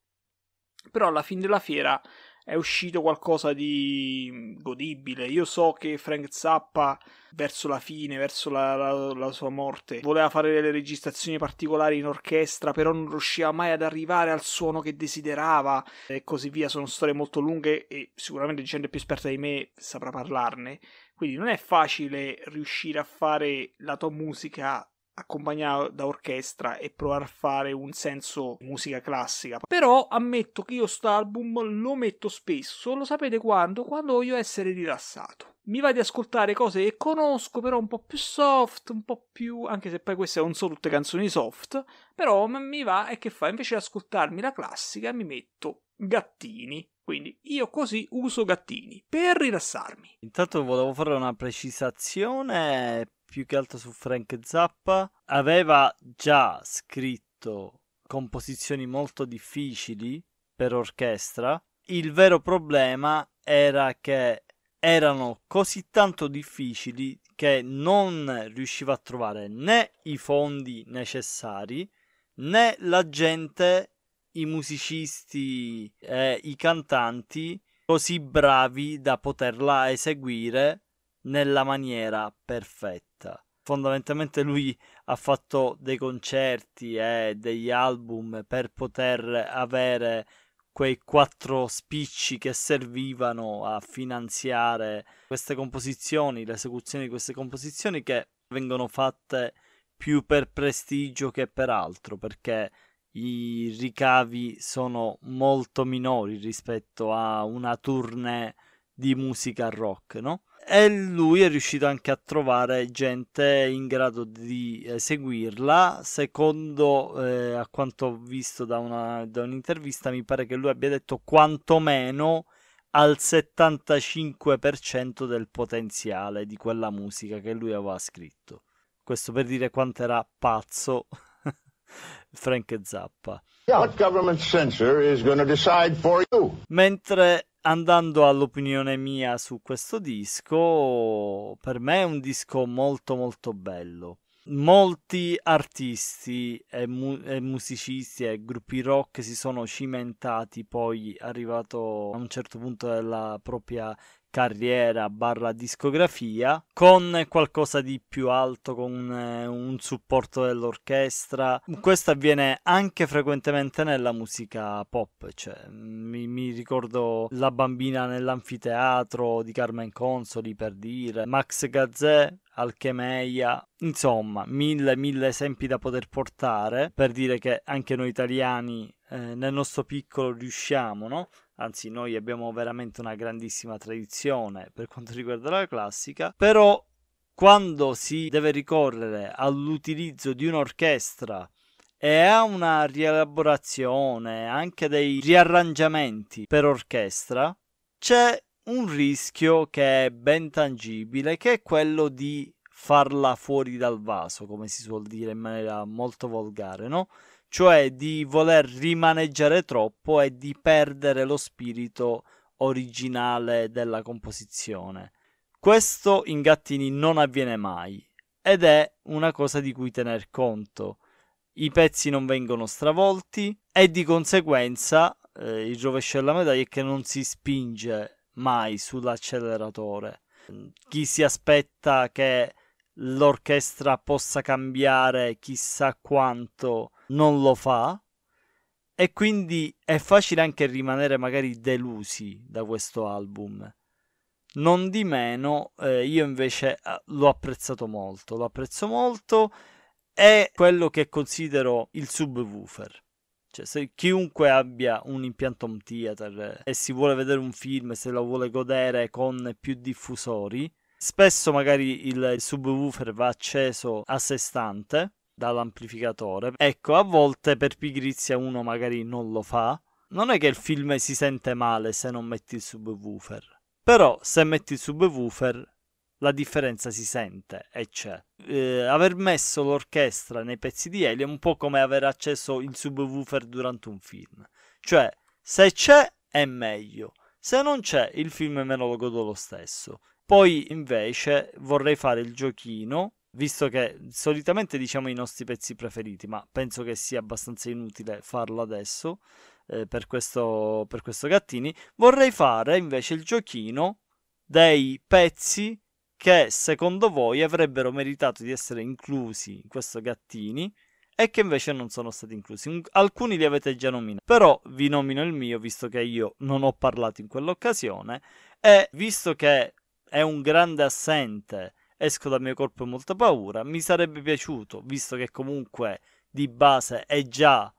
però alla fine della fiera è uscito qualcosa di godibile. Io so che Frank Zappa, verso la fine, verso la, la, la, sua morte, voleva fare delle registrazioni particolari in orchestra, però non riusciva mai ad arrivare al suono che desiderava e così via. Sono storie molto lunghe e sicuramente gente più esperta di me saprà parlarne. Quindi non è facile riuscire a fare la tua musica accompagnato da orchestra e provare a fare un senso musica classica. Però ammetto che io sto album lo metto spesso, lo sapete quando? Quando voglio essere rilassato. Mi va di ascoltare cose che conosco, però un po' più soft, un po' più. anche se poi queste non sono tutte canzoni soft. Però mi va e che fa? Invece di ascoltarmi la classica, mi metto gattini. Quindi io così uso gattini per rilassarmi. Intanto volevo fare una precisazione più che altro su Frank Zappa, aveva già scritto composizioni molto difficili per orchestra. Il vero problema era che erano così tanto difficili che non riusciva a trovare né i fondi necessari né la gente, i musicisti e i cantanti così bravi da poterla eseguire nella maniera perfetta. Fondamentalmente lui ha fatto dei concerti e degli album per poter avere quei quattro spicci che servivano a finanziare queste composizioni, l'esecuzione di queste composizioni che vengono fatte più per prestigio che per altro, perché i ricavi sono molto minori rispetto a una tournée di musica rock, no? E lui è riuscito anche a trovare gente in grado di eseguirla. Secondo eh, a quanto ho visto da, una, da un'intervista, mi pare che lui abbia detto quantomeno al 75% del potenziale di quella musica che lui aveva scritto. Questo per dire quanto era pazzo Frank Zappa. Mentre andando all'opinione mia su questo disco, per me è un disco molto molto bello. Molti artisti e, mu- e, musicisti e gruppi rock si sono cimentati poi arrivato a un certo punto della propria carriera barra discografia con qualcosa di più alto con eh, un supporto dell'orchestra questo avviene anche frequentemente nella musica pop cioè, mi, mi ricordo la bambina nell'anfiteatro di Carmen Consoli per dire Max Gazzè Alchemeia, insomma, mille, mille esempi da poter portare per dire che anche noi italiani eh, nel nostro piccolo riusciamo, no? Anzi noi abbiamo veramente una grandissima tradizione per quanto riguarda la classica, però quando si deve ricorrere all'utilizzo di un'orchestra e a una rielaborazione, anche dei riarrangiamenti per orchestra, c'è un rischio che è ben tangibile, che è quello di farla fuori dal vaso, come si suol dire in maniera molto volgare, no? Cioè di voler rimaneggiare troppo e di perdere lo spirito originale della composizione. Questo in Gattini non avviene mai ed è una cosa di cui tener conto. I pezzi non vengono stravolti e di conseguenza eh, il rovescio della medaglia è che non si spinge mai sull'acceleratore. Chi si aspetta che l'orchestra possa cambiare chissà quanto non lo fa e quindi è facile anche rimanere magari delusi da questo album. Non di meno, eh, io invece eh, l'ho apprezzato molto, lo apprezzo molto, è quello che considero il subwoofer. Cioè, se chiunque abbia un impianto home theater e si vuole vedere un film, se lo vuole godere con più diffusori, spesso magari il subwoofer va acceso a sé stante dall'amplificatore. Ecco, a volte per pigrizia uno magari non lo fa. Non è che il film si sente male se non metti il subwoofer. Però se metti il subwoofer la differenza si sente e c'è. Eh, aver messo l'orchestra nei pezzi di Elio è un po' come aver acceso il subwoofer durante un film. Cioè, se c'è è meglio, se non c'è il film me lo godo lo stesso. Poi invece vorrei fare il giochino, visto che solitamente diciamo i nostri pezzi preferiti, ma penso che sia abbastanza inutile farlo adesso eh, per, questo, per questo Gattini, vorrei fare invece il giochino dei pezzi che secondo voi avrebbero meritato di essere inclusi in questo Gattini e che invece non sono stati inclusi. Alcuni li avete già nominati, però vi nomino il mio visto che io non ho parlato in quell'occasione e visto che è un grande assente, esco dal mio corpo e molta paura, mi sarebbe piaciuto, visto che comunque di base è già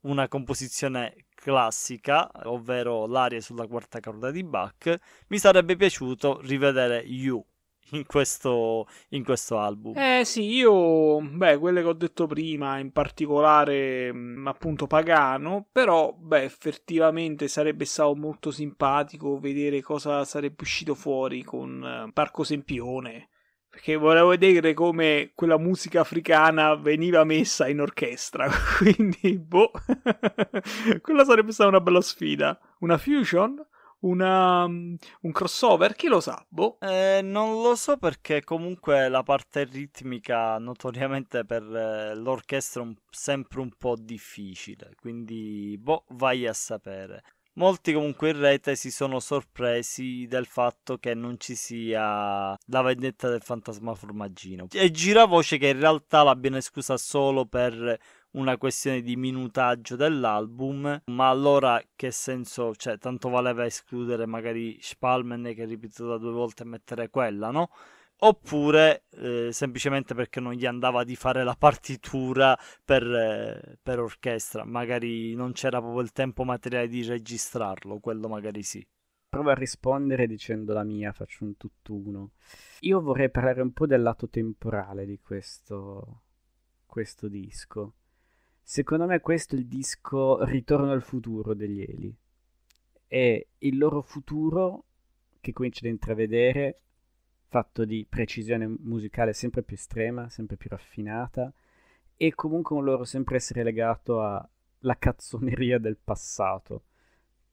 una composizione classica, ovvero l'aria sulla quarta corda di Bach, mi sarebbe piaciuto rivedere You in questo, in questo album. Eh sì, io, beh, quelle che ho detto prima, in particolare mh, appunto Pagano, però, beh, effettivamente sarebbe stato molto simpatico vedere cosa sarebbe uscito fuori con uh, Parco Sempione. Perché volevo vedere come quella musica africana veniva messa in orchestra. Quindi, boh, quella sarebbe stata una bella sfida. Una fusion? Una, un crossover? Chi lo sa? Boh. Eh, non lo so perché comunque la parte ritmica notoriamente per eh, l'orchestra è sempre un po' difficile. Quindi, boh, vai a sapere. Molti comunque in rete si sono sorpresi del fatto che non ci sia la vendetta del fantasma formaggino. E gira voce che in realtà l'abbiano esclusa solo per una questione di minutaggio dell'album, ma allora che senso, cioè tanto valeva escludere magari Spalman che ripetuta due volte e mettere quella, no? Oppure eh, semplicemente perché non gli andava di fare la partitura per, eh, per, orchestra, magari non c'era proprio il tempo materiale di registrarlo, quello magari sì. Provo a rispondere dicendo la mia, faccio un tutt'uno. Io vorrei parlare un po' del lato temporale di questo, questo disco. Secondo me questo è il disco Ritorno al futuro degli Eli. È il loro futuro che comincia ad intravedere fatto di precisione musicale sempre più estrema, sempre più raffinata e comunque un loro sempre essere legato alla cazzoneria del passato.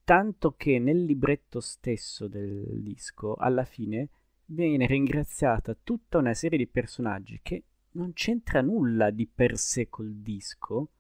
Tanto che nel libretto stesso del disco, alla fine, viene ringraziata tutta una serie di personaggi che non c'entra nulla di per sé col disco,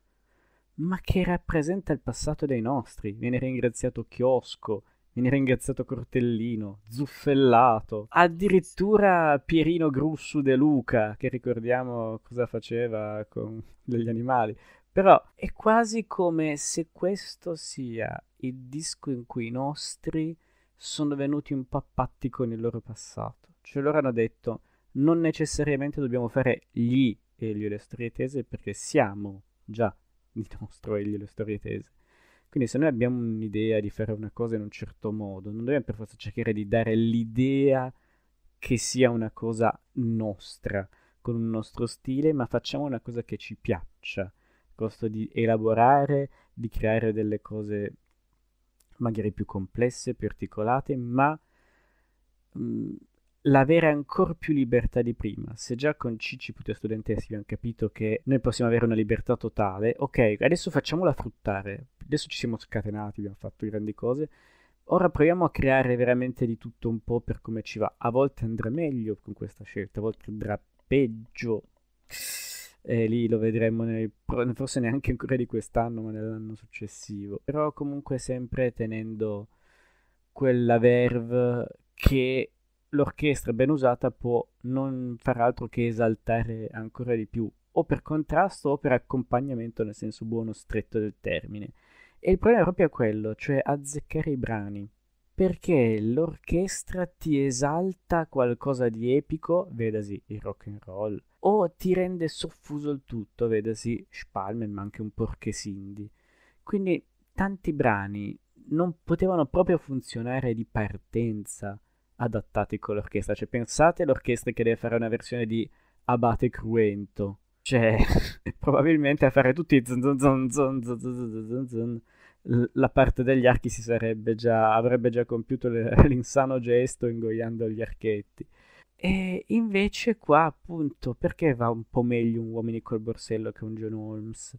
ma che rappresenta il passato dei nostri. Viene ringraziato Chiosco, Viene ringraziato Cortellino, Zuffellato, addirittura Pierino Grussu De Luca, che ricordiamo cosa faceva con degli animali. Però è quasi come se questo sia il disco in cui i nostri sono venuti un po' a patti con il loro passato. Cioè loro hanno detto non necessariamente dobbiamo fare gli Elio e le storie tese perché siamo già di nostro Elio e le storie tese. Quindi se noi abbiamo un'idea di fare una cosa in un certo modo, non dobbiamo per forza cercare di dare l'idea che sia una cosa nostra, con un nostro stile, ma facciamo una cosa che ci piaccia, costo di elaborare, di creare delle cose magari più complesse, più articolate, ma mh, mm, l'avere ancora più libertà di prima. Se già con Cici Puto Studentessi abbiamo capito che noi possiamo avere una libertà totale, ok, adesso facciamola fruttare. Adesso ci siamo scatenati, abbiamo fatto grandi cose. Ora proviamo a creare veramente di tutto un po' per come ci va. A volte andrà meglio con questa scelta, a volte andrà peggio. E lì lo vedremo nel, forse neanche ancora di quest'anno, ma nell'anno successivo. Però comunque sempre tenendo quella verve che l'orchestra ben usata può non far altro che esaltare ancora di più, o per contrasto o per accompagnamento nel senso buono stretto del termine. E il problema è proprio quello, cioè azzeccare i brani. Perché l'orchestra ti esalta qualcosa di epico, vedasi il rock and roll, o ti rende soffuso il tutto, vedasi Spalman, ma anche un porche Cindy. Quindi tanti brani non potevano proprio funzionare di partenza adattati con l'orchestra. Cioè, pensate all'orchestra che deve fare una versione di Abate Cruento. Cioè, probabilmente a fare tutti la parte degli archi si sarebbe già avrebbe già compiuto le, l'insano gesto ingoiando gli archetti. E invece qua appunto perché va un po' meglio un Uomini col borsello che un John Holmes?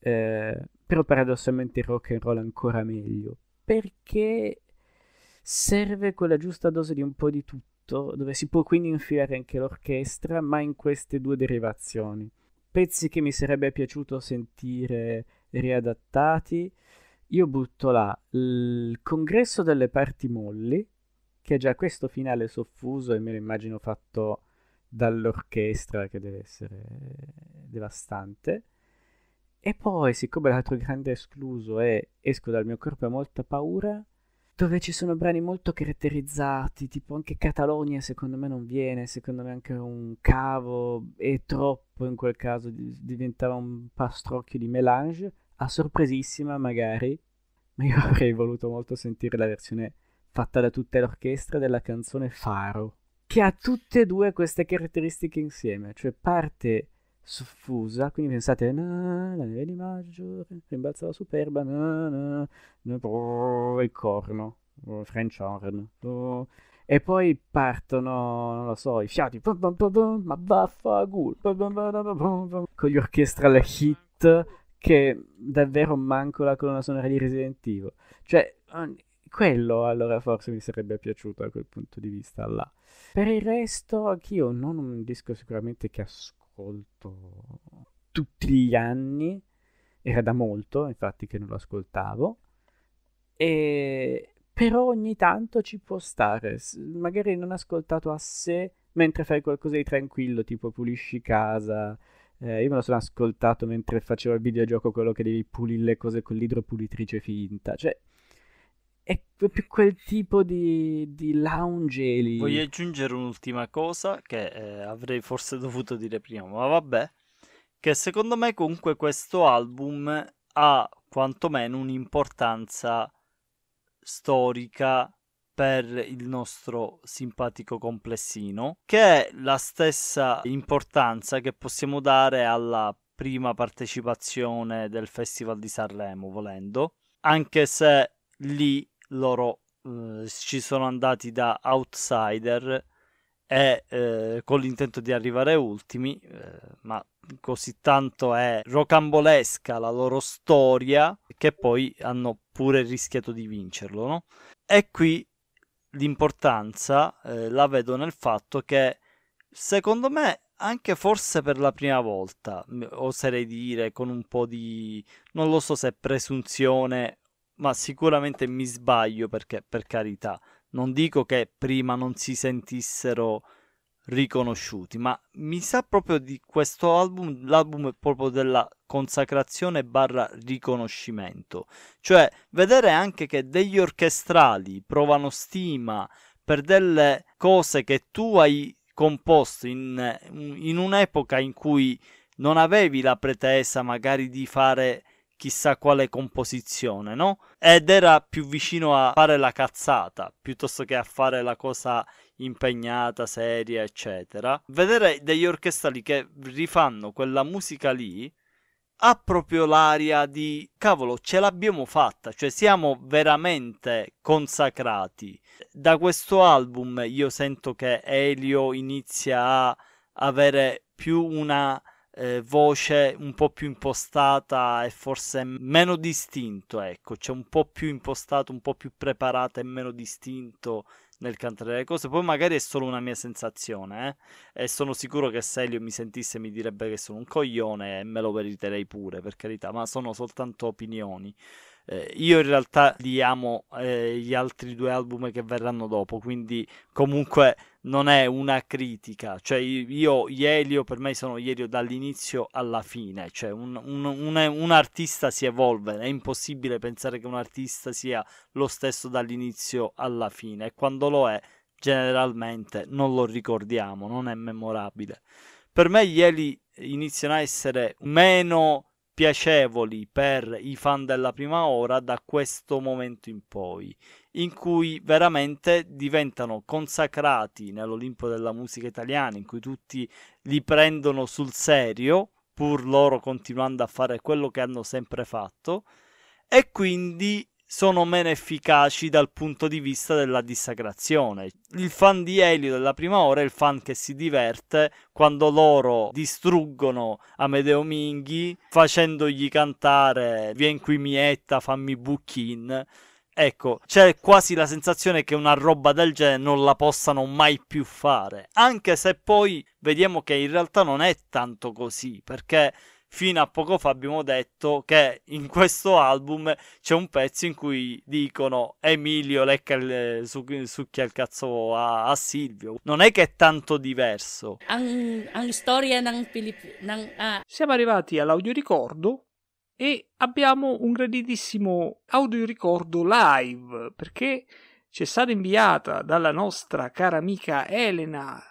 Eh, però paradossalmente il rock and roll ancora meglio perché serve quella giusta dose di un po' di tutto dove si può quindi infilare anche l'orchestra ma in queste due derivazioni. Pezzi che mi sarebbe piaciuto sentire riadattati io butto là il congresso delle parti molli che è già questo finale soffuso e me lo immagino fatto dall'orchestra che deve essere devastante. E poi, siccome l'altro grande escluso è Esco dal mio corpo e molta paura, dove ci sono brani molto caratterizzati, tipo anche Catalonia secondo me non viene, secondo me anche un cavo è troppo in quel caso, diventava un pastrocchio di melange, a sorpresissima magari, ma io avrei voluto molto sentire la versione fatta da tutta l'orchestra della canzone Faro, che ha tutte e due queste caratteristiche insieme, cioè parte soffusa, quindi pensate, na, la neve di maggio, rimbalza la superba, na, na, na, oh, il corno, oh, French horn, e poi partono, non lo so, i fiati, bum, bum, bum, ma vaffanculo, con gli orchestrale hit che davvero manco la colonna sonora di Resident Evil, cioè quello allora forse mi sarebbe piaciuto da quel punto di vista là. Per il resto, anch'io non un disco sicuramente che ascolto ascolto tutti gli anni, era da molto infatti che non lo ascoltavo, e... però ogni tanto ci può stare, magari non ascoltato a sé mentre fai qualcosa di tranquillo, tipo pulisci casa. Eh, io me lo sono ascoltato mentre facevo il videogioco, quello che devi pulire le cose con l'idropulitrice finta. Cioè, è più quel tipo di, di lounge lì. Voglio aggiungere un'ultima cosa che eh, avrei forse dovuto dire prima, ma vabbè. Che secondo me comunque questo album ha quantomeno un'importanza storica per il nostro simpatico complessino, che è la stessa importanza che possiamo dare alla prima partecipazione del Festival di Sanremo, volendo, anche se lì loro eh, ci sono andati da outsider e eh, con l'intento di arrivare ultimi, eh, ma così tanto è rocambolesca la loro storia che poi hanno pure rischiato di vincerlo. No? E qui l'importanza eh, la vedo nel fatto che secondo me anche forse per la prima volta, oserei dire con un po' di non lo so se presunzione ma sicuramente mi sbaglio perché, per carità, non dico che prima non si sentissero riconosciuti, ma mi sa proprio di questo album, l'album è proprio della consacrazione barra riconoscimento, cioè vedere anche che degli orchestrali provano stima per delle cose che tu hai composto in, in un'epoca in cui non avevi la pretesa magari di fare chissà quale composizione, no? Ed era più vicino a fare la cazzata piuttosto che a fare la cosa impegnata, seria, eccetera. Vedere degli orchestrali che rifanno quella musica lì ha proprio l'aria di cavolo, ce l'abbiamo fatta, cioè siamo veramente consacrati. Da questo album io sento che Elio inizia a avere più una eh, voce un po' più impostata e forse meno distinto, ecco, c'è un po' più impostato, un po' più preparata e meno distinto nel cantare le cose. Poi magari è solo una mia sensazione, eh? E sono sicuro che se Elio mi sentisse mi direbbe che sono un coglione e me lo meriterei pure, per carità, ma sono soltanto opinioni. Eh, io in realtà li amo eh, gli altri due album che verranno dopo, quindi comunque non è una critica, cioè io gli Elio per me sono gli Elio dall'inizio alla fine, cioè un, un, un, un, artista si evolve, è impossibile pensare che un artista sia lo stesso dall'inizio alla fine. E quando lo è generalmente non lo ricordiamo, non è memorabile. Per me gli Eli iniziano a essere meno piacevoli per i fan della prima ora da questo momento in poi, in cui veramente diventano consacrati nell'Olimpo della musica italiana, in cui tutti li prendono sul serio, pur loro continuando a fare quello che hanno sempre fatto, e quindi sono meno efficaci dal punto di vista della dissacrazione. Il fan di Elio della prima ora è il fan che si diverte quando loro distruggono Amedeo Minghi facendogli cantare Vien qui mietta, fammi bucchin. Ecco, c'è quasi la sensazione che una roba del genere non la possano mai più fare, anche se poi vediamo che in realtà non è tanto così, perché fino a poco fa abbiamo detto che in questo album c'è un pezzo in cui dicono Emilio lecca il, su, succhia il cazzo a, a, Silvio. Non è che è tanto diverso. Ang, ang storia ng Pilip... Ng, ah. Siamo arrivati all'audioricordo e abbiamo un graditissimo audioricordo live perché ci è stata inviata dalla nostra cara amica Elena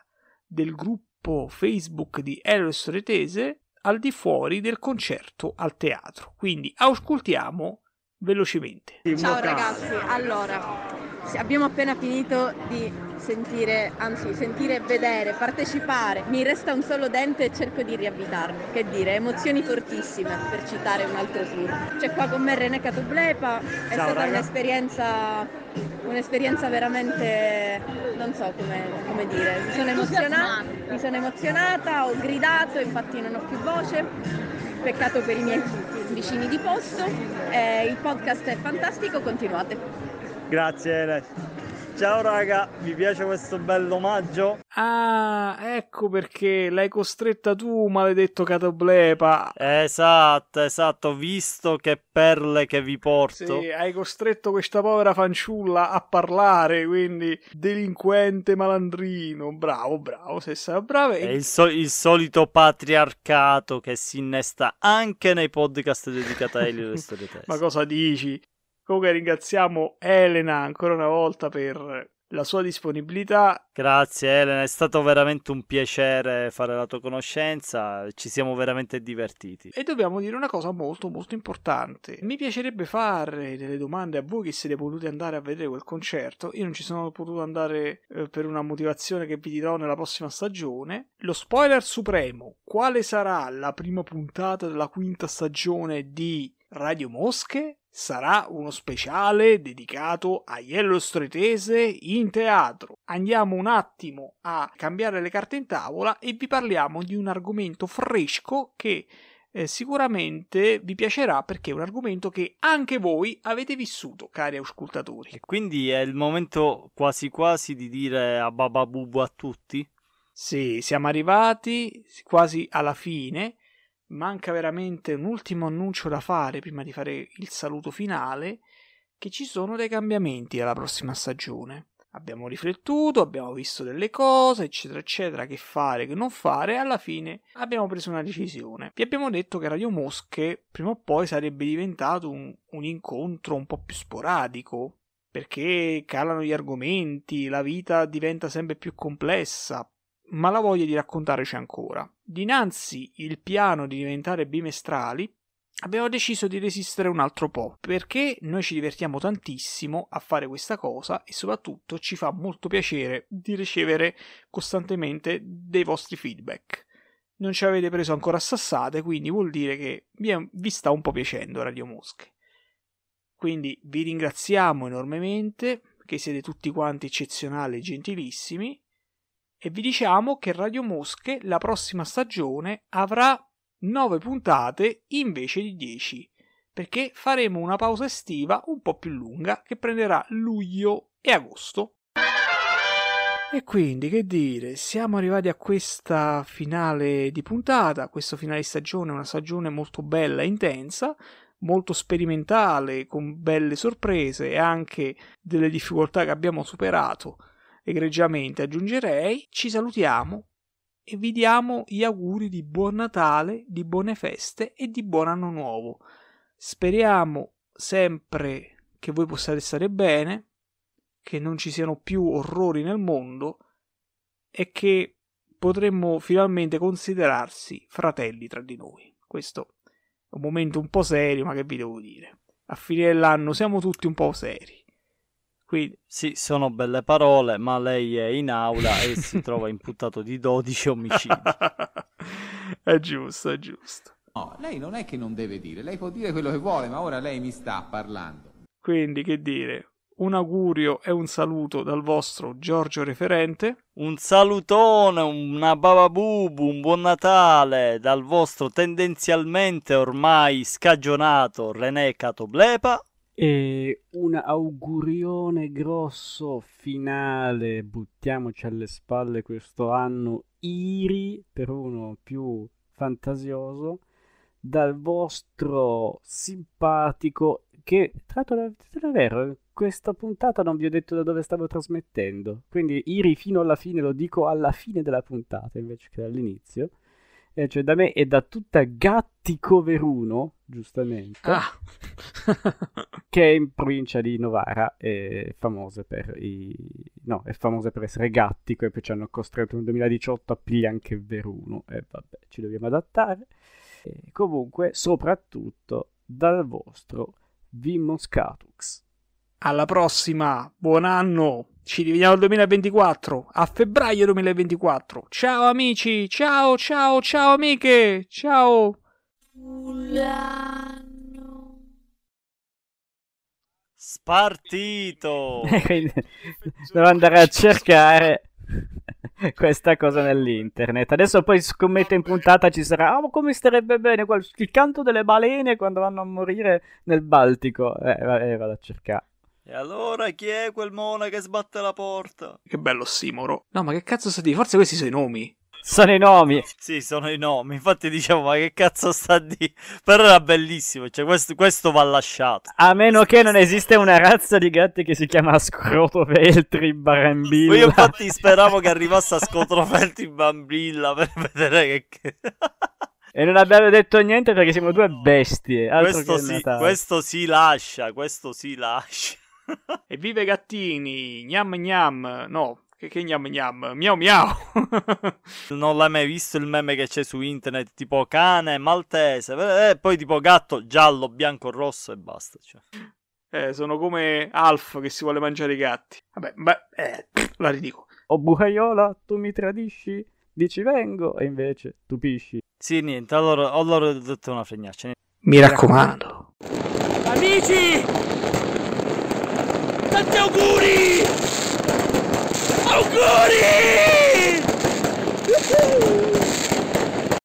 del gruppo Facebook di Eros Retese al di fuori del concerto al teatro. Quindi ascoltiamo velocemente. Ciao ragazzi, allora abbiamo appena finito di sentire, anzi sentire vedere, partecipare. Mi resta un solo dente e cerco di riavvitarmi. Che dire, emozioni fortissime per citare un altro tour. C'è qua con me René Catoblepa, è Ciao, stata un'esperienza, un'esperienza veramente, non so come, come dire, mi sono, emozionata, mi sono emozionata, ho gridato, infatti non ho più voce. Peccato per i miei vicini di posto. Eh, il podcast è fantastico, continuate. Grazie Ele. Ciao raga, vi piace questo bell'omaggio? Ah, ecco perché l'hai costretta tu, maledetto Catoblepa. Esatto, esatto, visto che perle che vi porto. Sì, hai costretto questa povera fanciulla a parlare, quindi delinquente malandrino. Bravo, bravo, sei stato bravo. È il, so- il solito patriarcato che si innesta anche nei podcast dedicati a Elio e Tese. Ma cosa dici? Comunque ringraziamo Elena ancora una volta per la sua disponibilità. Grazie Elena, è stato veramente un piacere fare la tua conoscenza, ci siamo veramente divertiti. E dobbiamo dire una cosa molto molto importante. Mi piacerebbe fare delle domande a voi che siete potuti andare a vedere quel concerto. Io non ci sono potuto andare eh, per una motivazione che vi dirò nella prossima stagione. Lo spoiler supremo, quale sarà la prima puntata della quinta stagione di Radio Mosche? sarà uno speciale dedicato a Yellow Stretese in teatro. Andiamo un attimo a cambiare le carte in tavola e vi parliamo di un argomento fresco che eh, sicuramente vi piacerà perché è un argomento che anche voi avete vissuto, cari ascoltatori. E quindi è il momento quasi quasi di dire a bababubu a tutti? Sì, siamo arrivati quasi alla fine manca veramente un ultimo annuncio da fare prima di fare il saluto finale, che ci sono dei cambiamenti alla prossima stagione. Abbiamo riflettuto, abbiamo visto delle cose, eccetera, eccetera, che fare, che non fare, e alla fine abbiamo preso una decisione. Vi abbiamo detto che Radio Mosche prima o poi sarebbe diventato un, un incontro un po' più sporadico, perché calano gli argomenti, la vita diventa sempre più complessa, ma la voglia di raccontare c'è ancora. Dinanzi il piano di diventare bimestrali, abbiamo deciso di resistere un altro po', perché noi ci divertiamo tantissimo a fare questa cosa e soprattutto ci fa molto piacere di ricevere costantemente dei vostri feedback. Non ci avete preso ancora sassate, quindi vuol dire che vi sta un po' piacendo Radio Mosche. Quindi vi ringraziamo enormemente, che siete tutti quanti eccezionali e gentilissimi, e vi diciamo che Radio Mosche la prossima stagione avrà 9 puntate invece di 10 perché faremo una pausa estiva un po' più lunga che prenderà luglio e agosto. E quindi che dire, siamo arrivati a questa finale di puntata, questo finale di stagione, una stagione molto bella e intensa, molto sperimentale, con belle sorprese e anche delle difficoltà che abbiamo superato egregiamente aggiungerei, ci salutiamo e vi diamo gli auguri di buon Natale, di buone feste e di buon anno nuovo. Speriamo sempre che voi possiate stare bene, che non ci siano più orrori nel mondo e che potremmo finalmente considerarsi fratelli tra di noi. Questo è un momento un po' serio, ma che vi devo dire? A fine dell'anno siamo tutti un po' seri. Quindi... Sì, sono belle parole, ma lei è in aula e si trova imputato di 12 omicidi. è giusto, è giusto. No, lei non è che non deve dire, lei può dire quello che vuole, ma ora lei mi sta parlando. Quindi, che dire, un augurio e un saluto dal vostro Giorgio Referente. Un salutone, una bababubu, un buon Natale dal vostro tendenzialmente ormai scagionato René Catoblepa. E un augurione grosso finale, buttiamoci alle spalle questo anno Iri per uno più fantasioso dal vostro simpatico che tra l'altro è vero questa puntata non vi ho detto da dove stavo trasmettendo. Quindi Iri fino alla fine lo dico alla fine della puntata invece che all'inizio e cioè da me è da tutta Gattico Veruno giustamente Ah. che è in provincia di Novara è famosa per i no è famosa per essere gattico e poi ci hanno costretto nel 2018 a pigliare anche Veruno e vabbè ci dobbiamo adattare. E comunque soprattutto dal vostro Vimoscatux Alla prossima, buon anno. Ci rivediamo nel 2024, a febbraio 2024. Ciao amici, ciao, ciao, ciao amiche, ciao. Spartito! Quindi devo andare a cercare questa cosa nell'internet. Adesso poi scommetto in puntata ci sarà, oh, come starebbe bene quel- il canto delle balene quando vanno a morire nel Baltico. Eh, va- eh, vado a cercare. E allora chi è quel mona che sbatte la porta? Che bello Simoro. No, ma che cazzo sta di? Forse questi sono i nomi. Sono i nomi. Sì, sono i nomi. Infatti dicevo, ma che cazzo sta di... Però era bellissimo, cioè questo, questo va lasciato. A meno che non esiste una razza di gatti che si chiama Scroto Veltri Barambilla. Io infatti speravo che arrivasse a Scotrofelti in bambilla per vedere che... E non abbiamo detto niente perché siamo due bestie. Altro questo, si, questo si lascia, questo si lascia. Evviva i gattini, gnam gnam. No, che, che gnam gnam. Miau miau. Non l'hai mai visto il meme che c'è su internet? Tipo cane, maltese, e poi tipo gatto giallo, bianco, rosso e basta. Cioè. eh, sono come Alf che si vuole mangiare i gatti. Vabbè, beh, eh, la ridico. Oh bucaiola, tu mi tradisci? Dici vengo e invece tupisci. Sì, niente, allora, allora ho detto una fregnaccia. Mi raccomando. Amici! Tanto é o Guri! O Guri! Uhul.